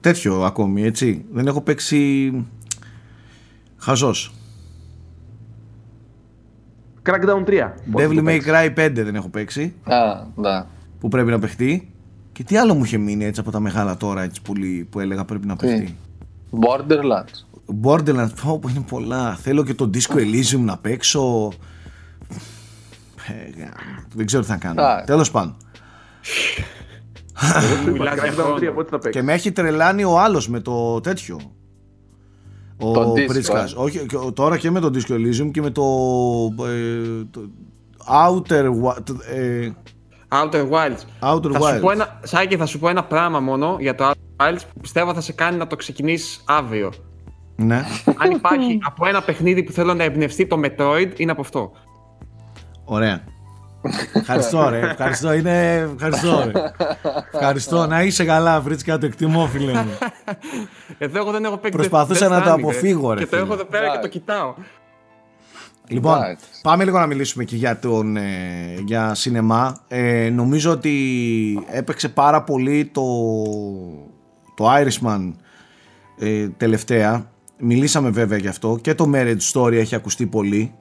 τέτοιο ακόμη, έτσι. Δεν έχω παίξει. Χαζός. Crackdown 3. Πώς Devil το May παίξεις. Cry 5 δεν έχω παίξει. Α, ναι. Που πρέπει να παιχτεί. Και τι άλλο μου είχε μείνει έτσι από τα μεγάλα τώρα έτσι πολύ, που έλεγα πρέπει να παιχτεί. Borderlands. Borderlands, πω, πω, είναι πολλά. Θέλω και το Disco Elysium να παίξω. Ε, γάμο, δεν ξέρω τι θα κάνω. Α. Τέλος πάντων. Μιλάς για Crackdown 3, χρόνο. πότε θα παίξεις. Και με έχει τρελάνει ο άλλος με το τέτοιο. Ο Το Disco, Πρίτσκας. ε. Όχι, και ο- τώρα και με το Disco Elysium και με το, ε, το Outer, Wi- το, ε, Outer Wilds. Outer Θα σου Wilds. πω ένα, Σάκη, θα σου πω ένα πράγμα μόνο για το Outer Wilds που πιστεύω θα σε κάνει να το ξεκινήσεις αύριο. Ναι. Αν υπάρχει από ένα παιχνίδι που θέλω να εμπνευστεί το Metroid, είναι από αυτό. Ωραία. Ευχαριστώ ρε, ευχαριστώ, είναι, ευχαριστώ ρε. Ευχαριστώ, να είσαι καλά, βρίσκα το εκτιμώ φίλε μου. Εδώ εγώ δεν έχω παίξει. Προσπαθούσα Death να το Stranding, αποφύγω, ρε, Και το φίλε. έχω εδώ πέρα και το Εντάξει. κοιτάω. Λοιπόν, Εντάξει. πάμε λίγο να μιλήσουμε και για, τον, ε, για σινεμά. Ε, νομίζω ότι έπαιξε πάρα πολύ το, το Irishman ε, τελευταία. Μιλήσαμε βέβαια γι' αυτό και το Marriage Story έχει ακουστεί πολύ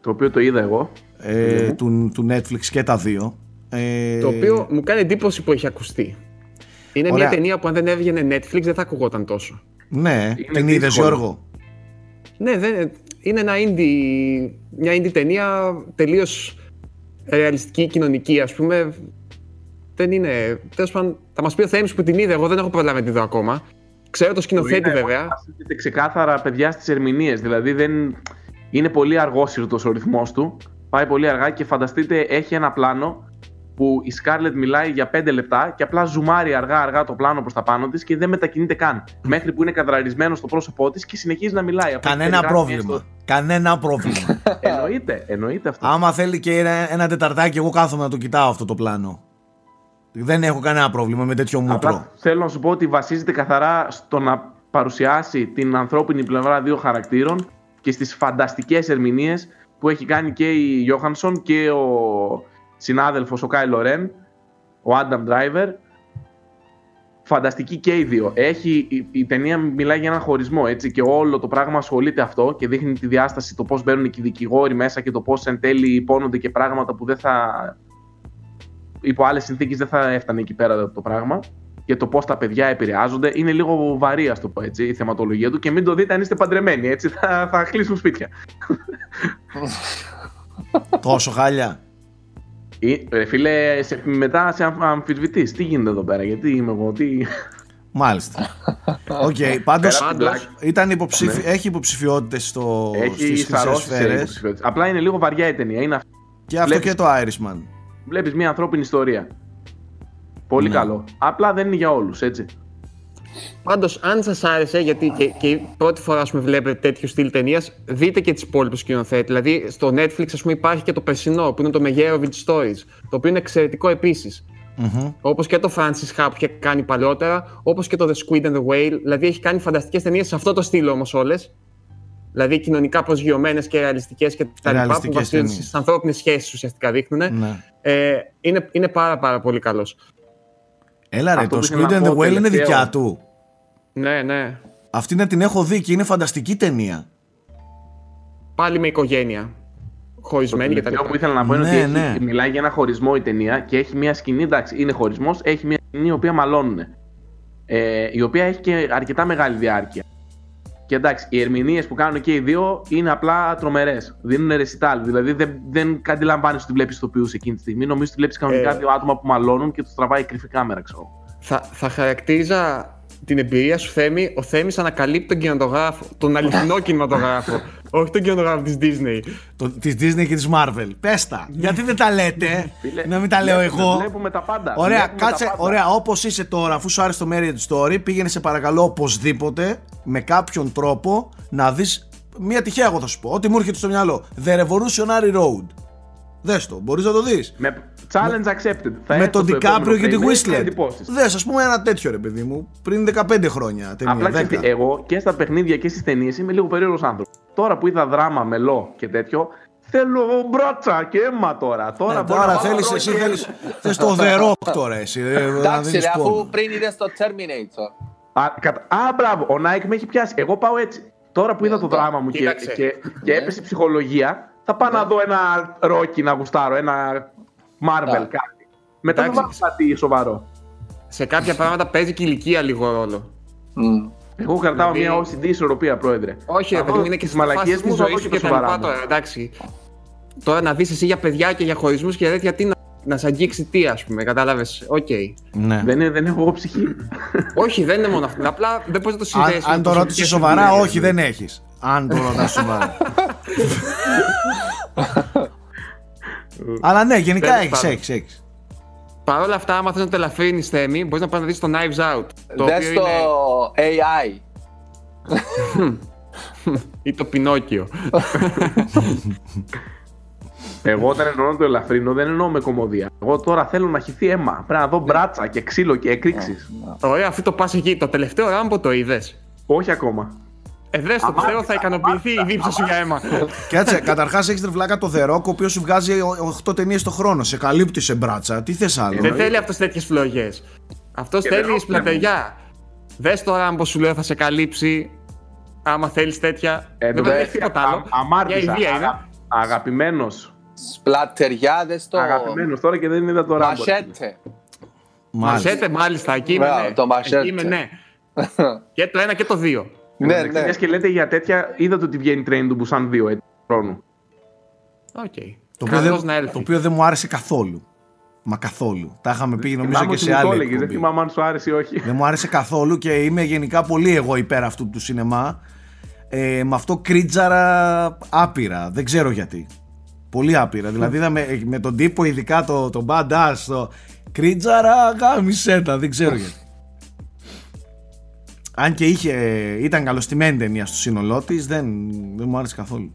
Το οποίο το είδα εγώ. Ε, του, του Netflix και τα δύο. Ε, Το οποίο μου κάνει εντύπωση που έχει ακουστεί. Είναι Ωραία. μια ταινία που αν δεν έβγαινε Netflix δεν θα ακουγόταν τόσο. Ναι, την είδες δύσκολο. Γιώργο; Ναι, δεν, είναι ένα indie, μια indie ταινία τελείως ρεαλιστική, κοινωνική, ας πούμε. Δεν είναι. Τέλος πάντων, θα μας πει ο Θέμης που την είδε. Εγώ δεν έχω προλάβει να τη δω ακόμα. Ξέρω το σκηνοθέτη Είναι, βέβαια. βασίζεται ξεκάθαρα παιδιά στις ερμηνείες. Δηλαδή δεν... είναι πολύ αργόσυρτο ο ρυθμός του. Πάει πολύ αργά και φανταστείτε έχει ένα πλάνο που η Scarlett μιλάει για 5 λεπτά και απλά ζουμάρει αργά-αργά το πλάνο προς τα πάνω της και δεν μετακινείται καν. Μέχρι που είναι καδραρισμένο στο πρόσωπό της και συνεχίζει να μιλάει. Απλά Κανένα περιγράφει πρόβλημα. έστω- Κανένα πρόβλημα. [LAUGHS] Εννοείται, εννοείται αυτό. Άμα θέλει και ένα, ένα τεταρτάκι, εγώ κάθομαι να το κοιτάω αυτό το πλάνο. Δεν έχω κανένα πρόβλημα με τέτοιο μούτρο. Απλά θέλω να σου πω ότι βασίζεται καθαρά στο να παρουσιάσει την ανθρώπινη πλευρά δύο χαρακτήρων και στις φανταστικές ερμηνείες που έχει κάνει και η Γιώχανσον και ο συνάδελφος ο Κάι Λορέν, ο Άνταμ Driver. Φανταστική και οι δύο. Έχει, η, η ταινία μιλάει για έναν χωρισμό έτσι, και όλο το πράγμα ασχολείται αυτό και δείχνει τη διάσταση το πώς μπαίνουν και οι δικηγόροι μέσα και το πώς εν τέλει υπόνονται και πράγματα που δεν θα υπό άλλες συνθήκες δεν θα έφτανε εκεί πέρα το πράγμα και το πώς τα παιδιά επηρεάζονται. Είναι λίγο βαρύ, ας το πω έτσι, η θεματολογία του και μην το δείτε αν είστε παντρεμένοι. Έτσι θα, θα κλείσουν σπίτια. Τόσο χάλια. Ή, ρε φίλε, σε, μετά σε αμ- αμφισβητείς. Τι γίνεται εδώ πέρα, γιατί είμαι εγώ, τι. Μάλιστα. Οκ, πάντως Πέρα από την πλάκα. ήταν υποψήφι... έχει υποψηφιότητες στο... Έχει στις χρυσές σαρώσει σε σφαίρες υποψηφιότητες. Απλά είναι λίγο βαριά η ταινία. Είναι και αυτό βλέπεις. και το Irishman. Βλέπεις μια ανθρώπινη ιστορία. Πολύ Ναι. καλό. Απλά δεν είναι για όλους, έτσι. Πάντως, αν σας άρεσε, γιατί και, και η πρώτη φορά ας πούμε, βλέπετε τέτοιου στυλ ταινίας, δείτε και τις υπόλοιπες σκηνοθέτη. Δηλαδή, στο Netflix ας πούμε, υπάρχει και το περσινό που είναι το Meyerovich Stories, το οποίο είναι εξαιρετικό επίσης. Μμμ. Όπως και το Francis Ha που είχε κάνει παλιότερα, όπως και το The Squid and the Whale. Δηλαδή, έχει κάνει φανταστικές ταινίες σε αυτό το στυλ όμως όλες. Δηλαδή, κοινωνικά προσγειωμένες και ρεαλιστικές και τα λοιπά, που Ρεαλιστικές βασίζονται ταινίες. στις ανθρώπινες σχέσεις ουσιαστικά δείχνουν. Ναι. Ε, είναι, είναι πάρα, πάρα πολύ καλός. Έλα ρε, Αυτό το που ήθελα Squid να and the πω Whale είναι τελευταίο. δικιά του. Ναι, ναι. Αυτή να την έχω δει και είναι φανταστική ταινία. Πάλι με οικογένεια. Το Χωρισμένη και τα τελευταίο λοιπά. που ήθελα να πω είναι Ναι, ότι έχει, ναι. μιλάει για ένα χωρισμό η ταινία και έχει μια σκηνή. Εντάξει, είναι χωρισμός, έχει μια σκηνή η οποία μαλώνουν. Ε, η οποία έχει και αρκετά μεγάλη διάρκεια. Και εντάξει, οι ερμηνείες που κάνουν και οι δύο είναι απλά τρομερές. Δίνουν ρεσιτάλ. Δηλαδή δεν, δεν αντιλαμβάνεις ότι βλέπεις ηθοποιούς εκείνη τη στιγμή. Νομίζω ότι βλέπεις κανονικά Ε. δύο άτομα που μαλώνουν και τους τραβάει η κρυφή κάμερα, ξέρω. Θα, θα χαρακτήριζα την εμπειρία σου, Θέμη, ο Θέμης ανακαλύπτει τον κινηματογράφο, τον αληθινό [LAUGHS] κινηματογράφο, όχι τον κινηματογράφο της Disney. Το, της Disney και της Marvel. Πες τα. Γιατί δεν τα λέτε. Φίλε, να μην τα λέω βλέπουμε- εγώ. Βλέπουμε τα πάντα. Ωραία, Βλέπουμε τα κάτσε, πάντα. ωραία, όπως είσαι τώρα, αφού σου άρεσε το Marriage Story, πήγαινε σε παρακαλώ οπωσδήποτε με κάποιον τρόπο να δεις μία τυχαία εγώ θα σου πω. Ό,τι μου έρχεται στο μυαλό. The Revolutionary Road. Δες το, μπορείς να το δεις. Με challenge accepted. Θα με έρθω τον στο επόμενο DiCaprio και τη trailer και Whistler. εντυπώσεις. Δες, ας πούμε ένα τέτοιο ρε παιδί μου, πριν 15 χρόνια ταινία, Απλά 10. ξέρετε, εγώ και στα παιχνίδια και στις ταινίες είμαι λίγο περίεργος άνθρωπος. Τώρα που είδα δράμα, μελό και τέτοιο, θέλω μπράτσα και αίμα τώρα. Τώρα, Ναι, μπορώ να τώρα βάλω θέλεις ρόλο εσύ, και- θέλεις, θες το The Rock τώρα εσύ, ε, να Εντάξει, δίνεις ρε, πόνο. αφού πριν είδες το Terminator. Α, κατα... Α, μπράβο, ο Nike με έχει πιάσει. Εγώ πάω έτσι. Τώρα που είδα το Ναι, δράμα μου και, κοίταξε. και, και Ναι. έπεσε η ψυχολογία, θα πάω να δω ένα Rocky να γουστάρω, ένα Marvel Ναι. κάτι. Μετά θα Εντάξει. βάλω κάτι σοβαρό. Σε κάποια πράγματα παίζει και η ηλικία λίγο ρόλο. Μμ. Εγώ κρατάω Δηλαδή- μια OCD ισορροπία, πρόεδρε. Όχι, Θα ρε παιδί μου, δω είναι και τις στι μαλακίε μαλακίες της μου, θα ζωής δω σου και και τα τα λοιπά σοβαρά μου. τώρα. Εντάξει. Τώρα να δεις εσύ για παιδιά και για χωρισμούς και τέτοια, τι να, να σε αγγίξει τι, ας πούμε, κατάλαβες. Οκ. Ναι. Δεν, είναι, δεν έχω εγώ ψυχή. όχι, δεν είναι μόνο αυτό. Απλά δεν μπορείς να το Αν, συνδέσεις. αν το ρώτησε σοβαρά, όχι, δεν έχεις. Αν το ρωτάς σοβαρά. Αλλά ναι, γενικά Τέλος έχεις, πάντων. έχεις, έχεις. Παρ' όλα αυτά, άμα θες να το ελαφρύνει Θέμη, μπορείς να πάει να δεις το Knives Out. Το Δες οποίο το είναι. AI. ή το Πινόκιο. Εγώ όταν εννοώ το ελαφρύνω δεν εννοώ με κομμωδία. Εγώ τώρα θέλω να χυθεί αίμα. Πρέπει να δω μπράτσα και ξύλο και εκρήξει. Ωραία, αφού το πας εκεί, το τελευταίο ράμπο το είδες. Όχι ακόμα. Ε, δες το, ξέρω θα ικανοποιηθεί η δίψα σου για αίμα. Κάτσε, καταρχάς έχεις τρευλάκα το The Rock, ο οποίος σου βγάζει 8 ταινίες το χρόνο. Σε καλύπτει σε μπράτσα. Τι θες άλλο; Δεν θέλει αυτό τέτοιες φλογές. Αυτός Και θέλει δεν σπλατεριά. Δες το ράμπο σου λέω θα σε καλύψει. Άμα θέλεις τέτοια. Ε, δεν το θα έχει έχει τίποτα άλλο. Για Αμάρτησα. ιδέα είναι. Αγαπημένος. Σπλατεριά, δες το. Αγαπημένος τώρα και δεν είδα το Rambo. Machete. Μάλιστα. Machete, μάλιστα. Εκεί είμαι. Μπράβο, ναι. το Machete. Εκεί είμαι, ναι. [LAUGHS] και το ένα και το δύο. Ναι, Εντάξει, ναι. μιας και λέτε για τέτοια, είδατε ότι βγαίνει Train to Busan 2 έτσι χρόνου. Οκ. Το οποίο, Καλώς δεν, να έλθει. το οποίο δεν μου άρεσε καθόλου. Μα καθόλου. Τα είχαμε πει νομίζω Θυμάμαι και ότι σε μου το άλλη έλεγες, δεν εκπομπή. θυμάμαι αν σου άρεσε ή όχι. Δεν μου άρεσε καθόλου και είμαι γενικά πολύ εγώ υπέρ αυτού του σινεμά. Ε, με αυτό κρίντζαρα άπειρα. Δεν ξέρω γιατί. Πολύ άπειρα. δηλαδή είδαμε με τον τύπο ειδικά το, το badass το κρίντζαρα γάμισε τα. Δεν ξέρω [LAUGHS] γιατί. Αν και είχε, ήταν καλοστημένη ταινία στο σύνολό της, δεν, δεν μου άρεσε καθόλου.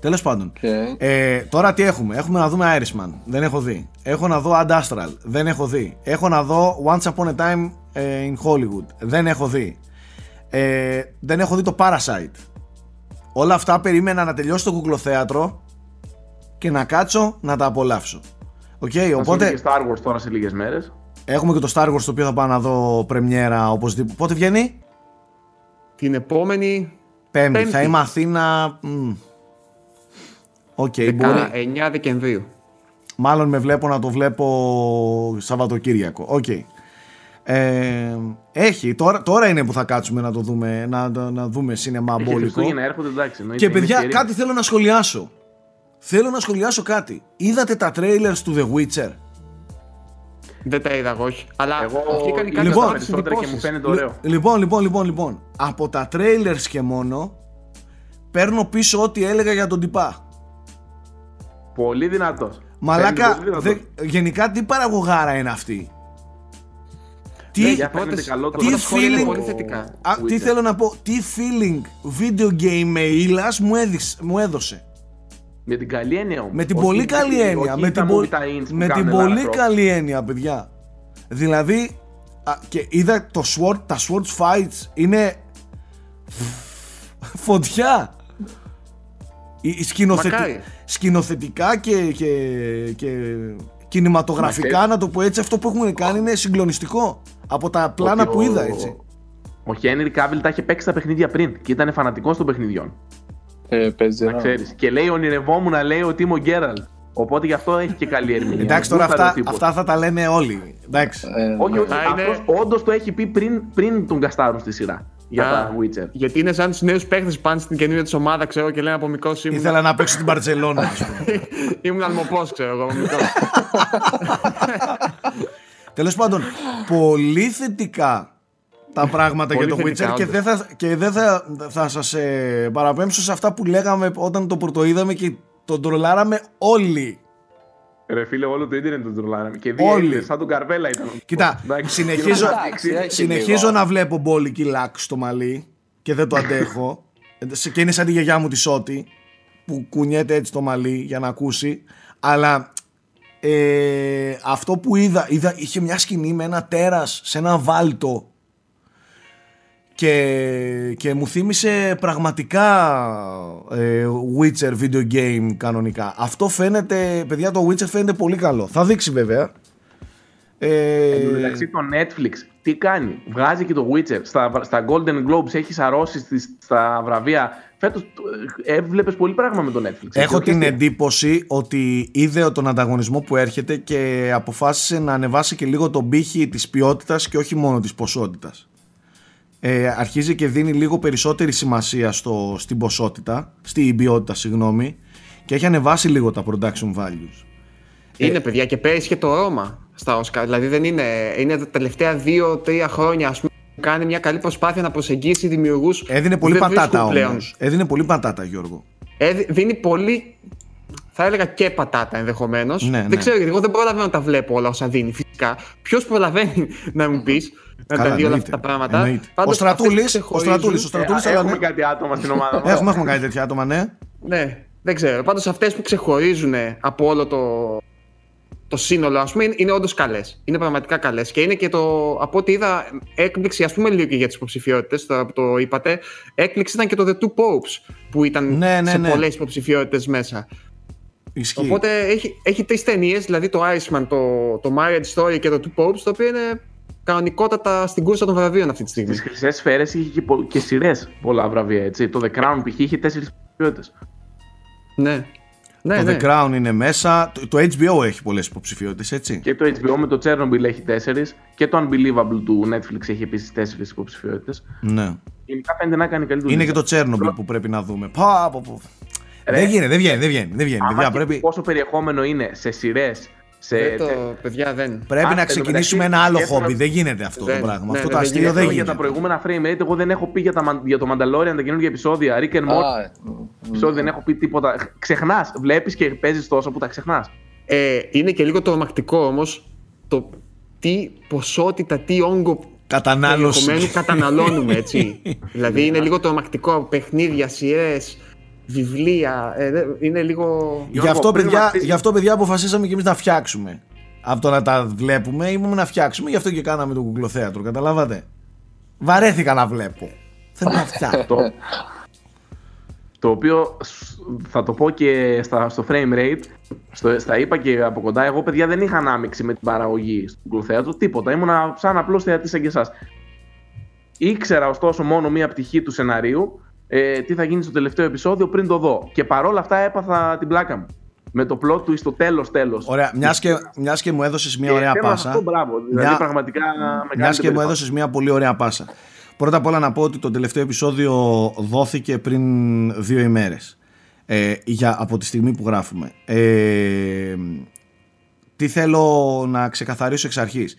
Τέλος πάντων. Οκ. Ε, τώρα τι έχουμε; Έχουμε να δούμε Irishman. Δεν έχω δει. Έχω να δω Ad Astra. Δεν έχω δει. Έχω να δω Once Upon a Time ε, in Hollywood. Δεν έχω δει. Ε, δεν έχω δει το Parasite. Όλα αυτά περίμενα να τελειώσει το κουκλοθέατρο και να κάτσω να τα απολαύσω. Οκ, Οπότε... οπότε και Star Wars τώρα σε λίγες μέρες. Έχουμε και το Star Wars το οποίο θα πάω να δω πρεμιέρα οπωσδήποτε. Πότε βγαίνει; Την επόμενη Πέμπτη. Πέμπτη. Θα είμαι Αθήνα. μ. Οκ, μπορεί. 19 Δεκεμβρίου. Μάλλον με βλέπω να το βλέπω Σαββατοκύριακο. Οκ. Ε, έχει, τώρα, τώρα είναι που θα κάτσουμε να το δούμε, να, να, να δούμε σινεμά Έχει μπόλικο. Χριστούγεννα έρχονται εντάξει. εννοείται, Και είναι παιδιά, ευκαιρία. κάτι θέλω να σχολιάσω. Θέλω να σχολιάσω κάτι. Είδατε τα trailers του The Witcher; Δεν τα είδα εγώ, όχι. Αλλά Εγώ βγήκαν είδα οι Λοιπόν, τα κάποιες περισσότερα και μου εντυπώσεις. φαίνεται ωραίο. Λι- Λοιπόν, λοιπόν, λοιπόν, λοιπόν. Από τα trailers και μόνο παίρνω πίσω ό,τι έλεγα για τον τυπά. Πολύ δυνατός. Μαλάκα, Φαίνεται πολύ δυνατός. δε- γενικά τι παραγωγάρα είναι αυτή; Τι, Ναι, για πρώτες- φαίνεται καλό το τι πρώτα σχόλια είναι feeling- πολύ θετικά. Α, τι Witcher. θέλω να πω, τι feeling video game με ήλας μου, έδειξε, μου έδωσε; Με την καλή έννοια όμως. Με την Όχι- πολύ καλή όχι έννοια. Με τα την, πολ- movie tie-ins που με την κάνουν πολύ Lara Croft. καλή έννοια, παιδιά. Δηλαδή, α, και είδα το sword, τα sword fights είναι φωτιά. Η, η σκηνοθετη- Μακάρι. σκηνοθετικά και, και, και κινηματογραφικά, Μα, να το πω έτσι, αυτό που έχουν κάνει είναι συγκλονιστικό. Από τα πλάνα Ότι που ο- είδα, έτσι. Ο Χένρι Κάβιλ τα είχε παίξει τα παιχνίδια πριν και ήταν φανατικός των παιχνιδιών. Ε, παίζει Να ένα- ξέρεις. Και λέει ονειρευόμουν να λέει ότι είμαι ο Γκέραλτ. Οπότε γι' αυτό έχει και καλή ερμηνεία. Εντάξει, τώρα Γούσταρε ο αυτά, τύπος. αυτά θα τα λένε όλοι. Εντάξει. Ε, Όχι, όχι. Αυτά είναι- Αυτός όντως το έχει πει πριν, πριν τον καστάρουν στη σειρά. Για Α, τα Witcher. Γιατί είναι σαν τους νέους παίχτες που πάνε στην καινούργια τη ομάδα, ξέρω και λένε από μικρός ήμουν. Ήθελα να παίξω την Παρσελόνα, ας πούμε. [LAUGHS] ήμουν αλμοπός, ξέρω εγώ από μικρός. [LAUGHS] Τέλος πάντων, πολύ θετικά τα πράγματα Πολύ για το θετικά, Witcher και όντως. δεν θα, και δεν θα, θα σας ε, παραπέμψω σε αυτά που λέγαμε όταν το πρωτοείδαμε και τον τρολάραμε όλοι. Ρε φίλε, όλο το ίντερνετ τον τρολάραμε. Και Όλοι. δύο Έλληνες, σαν τον Καρβέλα ήταν. Κοίτα, Εντάξει, συνεχίζω, Εντάξει, έχει συνεχίζω λίγο. να βλέπω μπόλικη λάκ στο μαλλί και δεν το αντέχω. σε- και είναι σαν τη γιαγιά μου τη Σότη που κουνιέται έτσι το μαλλί για να ακούσει αλλά ε, αυτό που είδα, είδα είχε μια σκηνή με ένα τέρας σε ένα βάλτο και, και μου θύμισε πραγματικά ε, Witcher video game κανονικά. Αυτό φαίνεται, παιδιά το Witcher φαίνεται πολύ καλό. Θα δείξει βέβαια. Ε, Εν τω μεταξύ το Netflix τι κάνει; Βγάζει και το Witcher. Στα, στα Golden Globes έχει σαρώσει στις- στα βραβεία. Φέτος έβλεπες πολύ πράγμα με το Netflix. Έχω Έτσι, την όχι εντύπωση ότι είδε τον ανταγωνισμό που έρχεται και αποφάσισε να ανεβάσει και λίγο τον πύχη της ποιότητας και όχι μόνο της ποσότητας. Ε, αρχίζει και δίνει λίγο περισσότερη σημασία στο, στην ποσότητα, στην ποιότητα συγγνώμη και έχει ανεβάσει λίγο τα production values. Είναι παιδιά και πέρυσι και το Ρώμα στα Όσκαρ. Δηλαδή δεν είναι. Είναι τα τελευταία δύο-τρία χρόνια ας πούμε, που κάνει μια καλή προσπάθεια να προσεγγίσει δημιουργούς. Έδινε πολύ πατάτα όμως. Έδινε πολύ πατάτα Γιώργο. δίνει πολύ. Θα έλεγα και πατάτα ενδεχομένως. Ναι, δεν ναι. ξέρω γιατί εγώ δεν προλαβαίνω να τα βλέπω όλα όσα δίνει φυσικά. Ποιος προλαβαίνει [LAUGHS] να μου πεις να Καλά, τα δει όλα εννοείται, αυτά τα πράγματα. εννοείται. Πάντως, Ο Στρατούλης, αυτές που ο Στρατούλης, ο ξεχωρίζουν- Στρατούλης, Ε, αλλά έχουμε ναι. κάτι άτομα στην ομάδα μας. Έχουμε, έχουμε κάνει τέτοια άτομα, ναι. Ναι, δεν ξέρω. Πάντως αυτές που ξεχωρίζουν από όλο το, το σύνολο, ας πούμε, είναι, είναι όντως καλές. Είναι πραγματικά καλές. Και είναι και το, από ό,τι είδα, έκπληξη, ας πούμε, λίγο και για τις υποψηφιότητες, τώρα που το είπατε, έκπληξη ήταν και το The Two Popes, που ήταν Ναι, ναι, σε ναι. πολλές υποψηφιότητες μέσα. Ισχύει. Οπότε έχει, έχει τρεις ταινίες, δηλαδή το Irishman, το, το Marriage Story και το Two Popes, το οποίο είναι κανονικότατα στην κούρσα των βραβείων αυτή τη στιγμή. Στι χρυσές σφαίρες είχε και, πο- και σειρές πολλά βραβεία. Έτσι. Το The Crown π.χ. είχε τέσσερις υποψηφιότητε. Ναι. Ναι, το ναι. The Crown είναι μέσα. Το, το HBO έχει πολλές υποψηφιότητες, έτσι. Και το HBO με το Chernobyl έχει τέσσερις. Και το Unbelievable του Netflix έχει επίσης τέσσερις υποψηφιότητες. Ναι. Γενικά φαίνεται να κάνει καλή δουλειά. Είναι και το Chernobyl που πρέπει να δούμε. Πα, πα, πα. Ρε. Δεν γίνεται, δεν βγαίνει, δεν βγαίνει. Δεν βγαίνει. Άμα Παιδιά, και πρέπει πόσο περιεχόμενο είναι σε σειρές. Σε... Δεν το, παιδιά, δεν. πρέπει Α, να εν τω ξεκινήσουμε μεταξύ, ένα άλλο σκέφτομαι- χόμπι. Δεν γίνεται αυτό Δεν, το πράγμα. ναι, αυτό ναι, το δεν αστείο γίνεται. δεν για γίνεται. τα προηγούμενα frame rate, εγώ δεν έχω πει για, τα, Μαν- για το Mandalorian τα καινούργια επεισόδια. Rick and Morty Α, ε, επεισόδια δεν έχω πει τίποτα. Ξεχνάς. Βλέπεις και παίζεις τόσο που τα ξεχνάς. Ε, είναι και λίγο τρομακτικό όμως το τι ποσότητα, τι όγκο Κατανάλωση. περιεχομένου καταναλώνουμε, έτσι. [LAUGHS] δηλαδή είναι λίγο τρομακτικό. Παιχνίδια, σειρές, βιβλία. Ε, δε- είναι λίγο. Γι' Γιώργο, αυτό, πριν παιδιά, μας πεις- γι' αυτό, παιδιά, αποφασίσαμε και εμείς να φτιάξουμε. Από το να τα βλέπουμε, ήμουν να φτιάξουμε. Γι' αυτό και κάναμε το κουκλοθέατρο. Καταλάβατε. Βαρέθηκα να βλέπω. Θέλω να φτιάξω. το, το οποίο σ- θα το πω και στα, στο frame rate, στο, στα είπα και από κοντά, εγώ παιδιά δεν είχα ανάμειξη με την παραγωγή στο Google Θέατρο, τίποτα, ήμουνα σαν απλός θεατής σαν και εσάς. Ήξερα ωστόσο μόνο μία πτυχή του σεναρίου, ε, τι θα γίνει στο τελευταίο επεισόδιο πριν το δω. Και παρόλα αυτά έπαθα την πλάκα μου. Με το plot του στο τέλος τέλος. Ωραία, μιας και, μιας και μου έδωσες μια Και ωραία θέλω να πάσα. σας πω μπράβο, δηλαδή Μια- πραγματικά με Μιας κάνετε και μου περήφανο. έδωσες μια πολύ ωραία πάσα. Πρώτα απ' όλα να πω ότι το τελευταίο επεισόδιο δόθηκε πριν δύο ημέρες. Ε, για, από τη στιγμή που γράφουμε. Ε, τι θέλω να ξεκαθαρίσω εξ αρχής.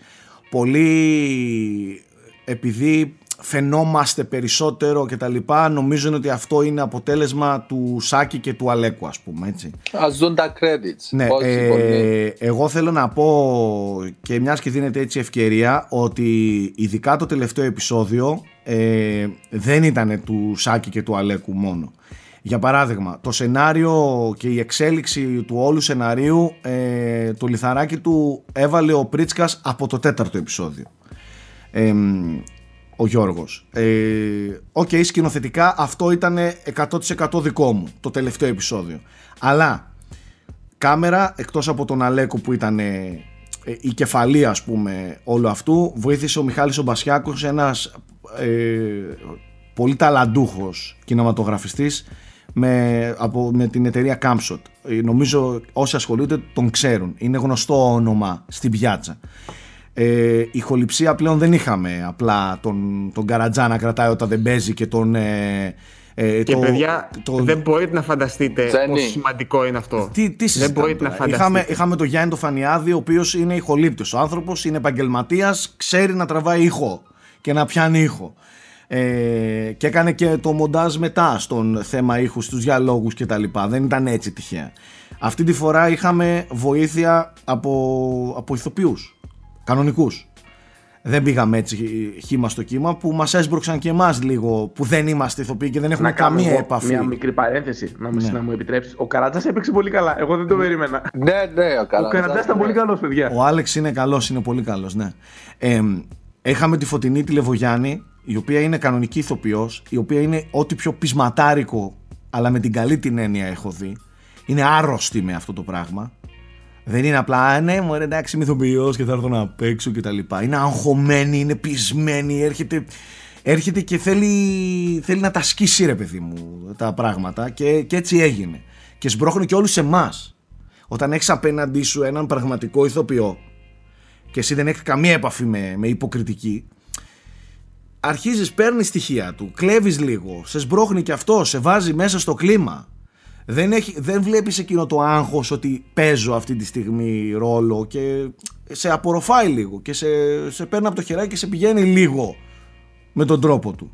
Πολλοί επειδή φαινόμαστε περισσότερο και τα λοιπά νομίζουν ότι αυτό είναι αποτέλεσμα του Σάκη και του Αλέκου ας πούμε έτσι. Ας δουν τα credits. Ναι, Όσοι ε, μπορεί. εγώ θέλω να πω και μιας και δίνεται έτσι ευκαιρία ότι ειδικά το τελευταίο επεισόδιο ε, δεν ήταν του Σάκη και του Αλέκου μόνο. Για παράδειγμα, το σενάριο και η εξέλιξη του όλου σεναρίου ε, το λιθαράκι του έβαλε ο Πρίτσκας από το τέταρτο επεισόδιο. Ε, ο Γιώργος. Ε, Οκ, σκηνοθετικά αυτό ήταν 100% δικό μου το τελευταίο επεισόδιο. Αλλά κάμερα εκτός από τον Αλέκο που ήταν ε, η κεφαλή ας πούμε όλου αυτού βοήθησε ο Μιχάλης ο Μπασιάκος ένας ε, πολύ ταλαντούχος κινηματογραφιστής με, από, με την εταιρεία Camshot Ε, νομίζω όσοι ασχολούνται τον ξέρουν είναι γνωστό όνομα στην πιάτσα ε, ηχοληψία πλέον δεν είχαμε απλά τον, τον Καρατζά να κρατάει όταν δεν παίζει και τον ε, ε, Και το- παιδιά, το- δεν μπορείτε να φανταστείτε Τζένι. πόσο σημαντικό είναι αυτό. τι, τι δεν συζητάμε μπορείτε να τώρα. φανταστείτε. Είχαμε, είχαμε τον Γιάννη το Φανιάδη, ο οποίος είναι ηχολήπτης ο άνθρωπος, είναι επαγγελματίας, ξέρει να τραβάει ήχο και να πιάνει ήχο. Ε, και έκανε και το μοντάζ μετά στον θέμα ήχους, στους διαλόγους και τα λοιπά. Δεν ήταν έτσι τυχαία. Αυτή τη φορά είχαμε βοήθεια από, από ηθοποιούς, κανονικούς. δεν πήγαμε έτσι χήμα στο κύμα που μας έσπρωξαν και εμάς λίγο που δεν είμαστε ηθοποιοί και δεν έχουμε Να κάνω καμία εγώ επαφή. Μια μικρή παρένθεση, να μου, Ναι. να μου επιτρέψεις. Ο Καρατζάς έπαιξε πολύ καλά. Εγώ δεν το περίμενα. Ναι, ναι, ο Ο Καρατζάς, Καρατζάς ήταν ναι. πολύ καλός, παιδιά. Ο Άλεξ είναι καλός, είναι πολύ καλός, ναι. Ε, είχαμε τη Φωτεινή τη Λεβογιάννη, η οποία είναι κανονική ηθοποιός, η οποία είναι ό,τι πιο πεισματάρικο, αλλά με την καλή την έννοια έχω δει. Είναι άρρωστη με αυτό το πράγμα. Δεν είναι απλά, «Α, ναι, μου εντάξει, είμαι ηθοποιός και θα έρθω να παίξω και τα λοιπά. Είναι αγχωμένη, είναι πεισμένη, έρχεται, έρχεται και θέλει, θέλει να τα σκίσει ρε παιδί μου τα πράγματα και, και έτσι έγινε. Και σμπρώχνει και όλους εμάς. Όταν έχεις απέναντί σου έναν πραγματικό ηθοποιό και εσύ δεν έχεις καμία επαφή με, με υποκριτική, αρχίζεις, παίρνεις στοιχεία του, κλέβεις λίγο, σε σμπρώχνει και αυτό, σε βάζει μέσα στο κλίμα. Δεν, έχει, δεν βλέπεις εκείνο το άγχος ότι παίζω αυτή τη στιγμή ρόλο και σε απορροφάει λίγο και σε, σε παίρνει από το χεράκι και σε πηγαίνει λίγο με τον τρόπο του.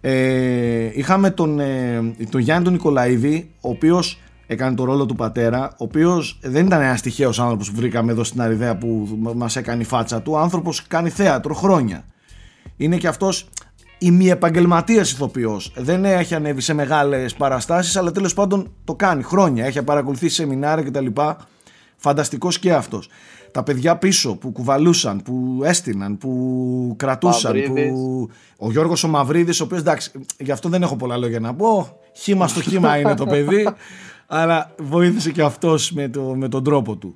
Ε, είχαμε τον, ε, τον Γιάννη τον Νικολαίδη, ο οποίος έκανε το ρόλο του πατέρα, ο οποίος δεν ήταν ένας τυχαίος άνθρωπος που βρήκαμε εδώ στην Αριδαία που μας έκανε η φάτσα του, ο άνθρωπος κάνει θέατρο χρόνια. Είναι και αυτός ημιεπαγγελματία ηθοποιός. Δεν έχει ανέβει σε μεγάλες παραστάσεις, αλλά τέλος πάντων το κάνει χρόνια. Έχει παρακολουθήσει σεμινάρια κτλ. Φανταστικός και αυτός. Τα παιδιά πίσω που κουβαλούσαν, που έστειναν, που κρατούσαν. Μαυρίδης. Που... Ο Γιώργος ο Μαυρίδης, ο οποίος εντάξει, γι' αυτό δεν έχω πολλά λόγια να πω. Χήμα στο χήμα είναι το παιδί. [LAUGHS] αλλά βοήθησε και αυτός με, το, με τον τρόπο του.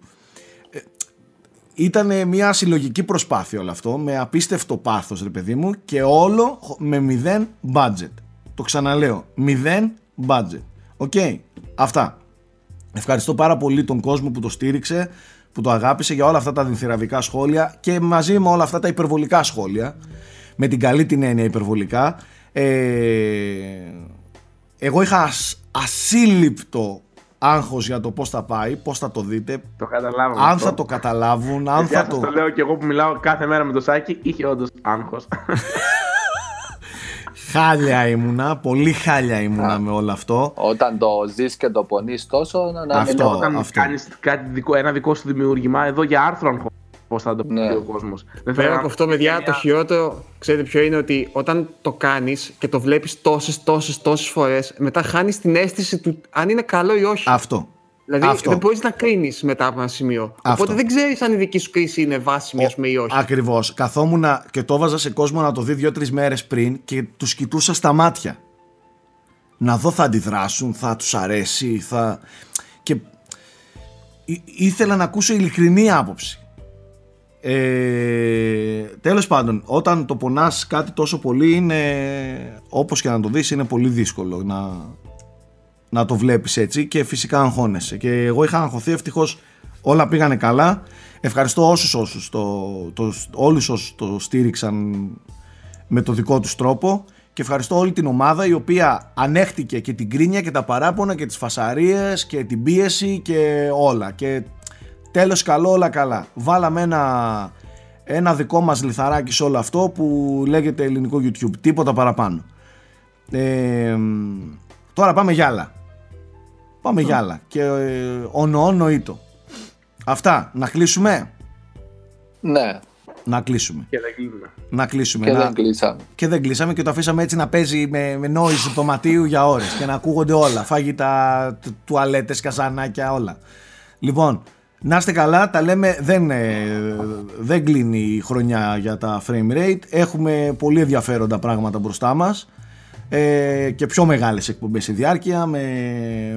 Ήταν μια συλλογική προσπάθεια όλο αυτό με απίστευτο πάθος ρε παιδί μου και όλο με μηδέν budget. Το ξαναλέω, μηδέν budget. OK, αυτά. Ευχαριστώ πάρα πολύ τον κόσμο που το στήριξε, που το αγάπησε για όλα αυτά τα διθυραμβικά σχόλια και μαζί με όλα αυτά τα υπερβολικά σχόλια. Με την καλή την έννοια υπερβολικά. Ε, εγώ είχα ασ- ασύλληπτο άγχος για το πώς θα πάει, πώς θα το δείτε, Το καταλάβαμε. αν αυτό. θα το καταλάβουν, αν Παιδιά, θα σας το... το λέω και εγώ που μιλάω κάθε μέρα με το Σάκη, είχε όντως άγχος. [LAUGHS] Χάλια ήμουνα, πολύ χάλια ήμουνα με όλο αυτό. Όταν το ζεις και το πονείς τόσο, να, να Αυτό. μην Όταν αυτό. κάνεις κάτι δικό, ένα δικό σου δημιουργήμα, εδώ για άρθρο αγχώ. Πώς θα το πει Ναι. ο κόσμος. Πέρα από αυτό, παιδιά, το χειρότερο, ξέρετε ποιο είναι, ότι όταν το κάνεις και το βλέπεις τόσες, τόσες, τόσες φορές, μετά χάνεις την αίσθηση του αν είναι καλό ή όχι. Αυτό. δηλαδή αυτό. δεν μπορείς να κρίνεις μετά από ένα σημείο. Αυτό. Οπότε δεν ξέρεις αν η δική σου κρίση είναι βάσιμη, ας πούμε, ή όχι. Ακριβώς. Καθόμουν και το έβαζα σε κόσμο να το δει δύο-τρει μέρες πριν και τους κοιτούσα στα μάτια. Να δω θα αντιδράσουν, θα τους αρέσει, θα. Και ή- ήθελα να ακούσω ειλικρινή άποψη. Ε, τέλος πάντων, όταν το πονάς κάτι τόσο πολύ είναι, όπως και να το δεις, είναι πολύ δύσκολο να, να το βλέπεις έτσι και φυσικά αγχώνεσαι. Και εγώ είχα αγχωθεί ευτυχώς όλα πήγανε καλά. Ευχαριστώ όσους όσους το, το, όλους όσους το στήριξαν με το δικό τους τρόπο και ευχαριστώ όλη την ομάδα η οποία ανέχτηκε και την κρίνια και τα παράπονα και τις φασαρίες και την πίεση και όλα και τέλος καλό όλα καλά. Βάλαμε ένα, ένα δικό μας λιθαράκι σε όλο αυτό που λέγεται ελληνικό YouTube. Τίποτα παραπάνω. Ε, τώρα πάμε για άλλα. Πάμε για άλλα. Και ε, όνο νοήτο αυτά. Να κλείσουμε; Ναι, να κλείσουμε. Και δεν κλείνουμε. να κλείσουμε. Και να... δεν κλείσαμε. και δεν κλείσαμε και το αφήσαμε έτσι να παίζει με, με noise δωματίου για ώρες και να ακούγονται όλα, φάγητα, τ- τουαλέτες, καζανάκια, όλα. Λοιπόν, να είστε καλά, τα λέμε, δεν, ε, δεν κλείνει η χρονιά για τα frame rate, έχουμε πολύ ενδιαφέροντα πράγματα μπροστά μας ε, και πιο μεγάλες εκπομπές σε διάρκεια με,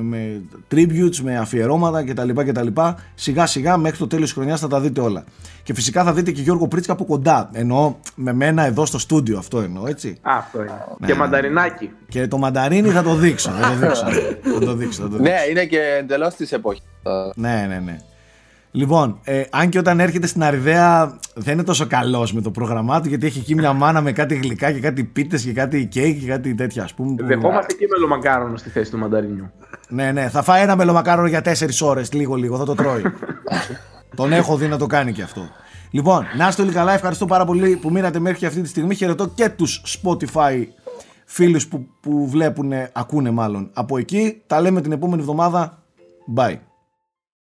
με tributes, με αφιερώματα κτλ, κτλ. Σιγά σιγά μέχρι το τέλος της χρονιάς θα τα δείτε όλα. Και φυσικά θα δείτε και Γιώργο Πρίτσκα από κοντά. Εννοώ με μένα εδώ στο στούντιο αυτό εννοώ έτσι. Α, αυτό είναι. Ναι, και ναι. μανταρινάκι. Και το μανταρίνι θα το δείξω. Θα το δείξω. θα το δείξω. Θα το δείξω. Ναι, είναι και εντελώς της εποχής. Ναι, ναι, ναι. Λοιπόν, ε, αν και όταν έρχεται στην Αριδαία δεν είναι τόσο καλός με το πρόγραμμά του γιατί έχει εκεί μια μάνα με κάτι γλυκά και κάτι πίτες και κάτι κέικ και κάτι τέτοια ας πούμε. που- Δεχόμαστε και μελομακάρονο στη θέση του μανταρινιού. Ναι, ναι, θα φάει ένα μελομακάρο για 4 ώρες, λίγο λίγο, θα το τρώει. [LAUGHS] Τον έχω δει να το κάνει και αυτό. Λοιπόν, να είστε όλοι καλά. Ευχαριστώ πάρα πολύ που μείνατε μέχρι και αυτή τη στιγμή. Χαιρετώ και τους Spotify φίλους που, που βλέπουν, ακούνε μάλλον από εκεί. Τα λέμε την επόμενη εβδομάδα. Bye.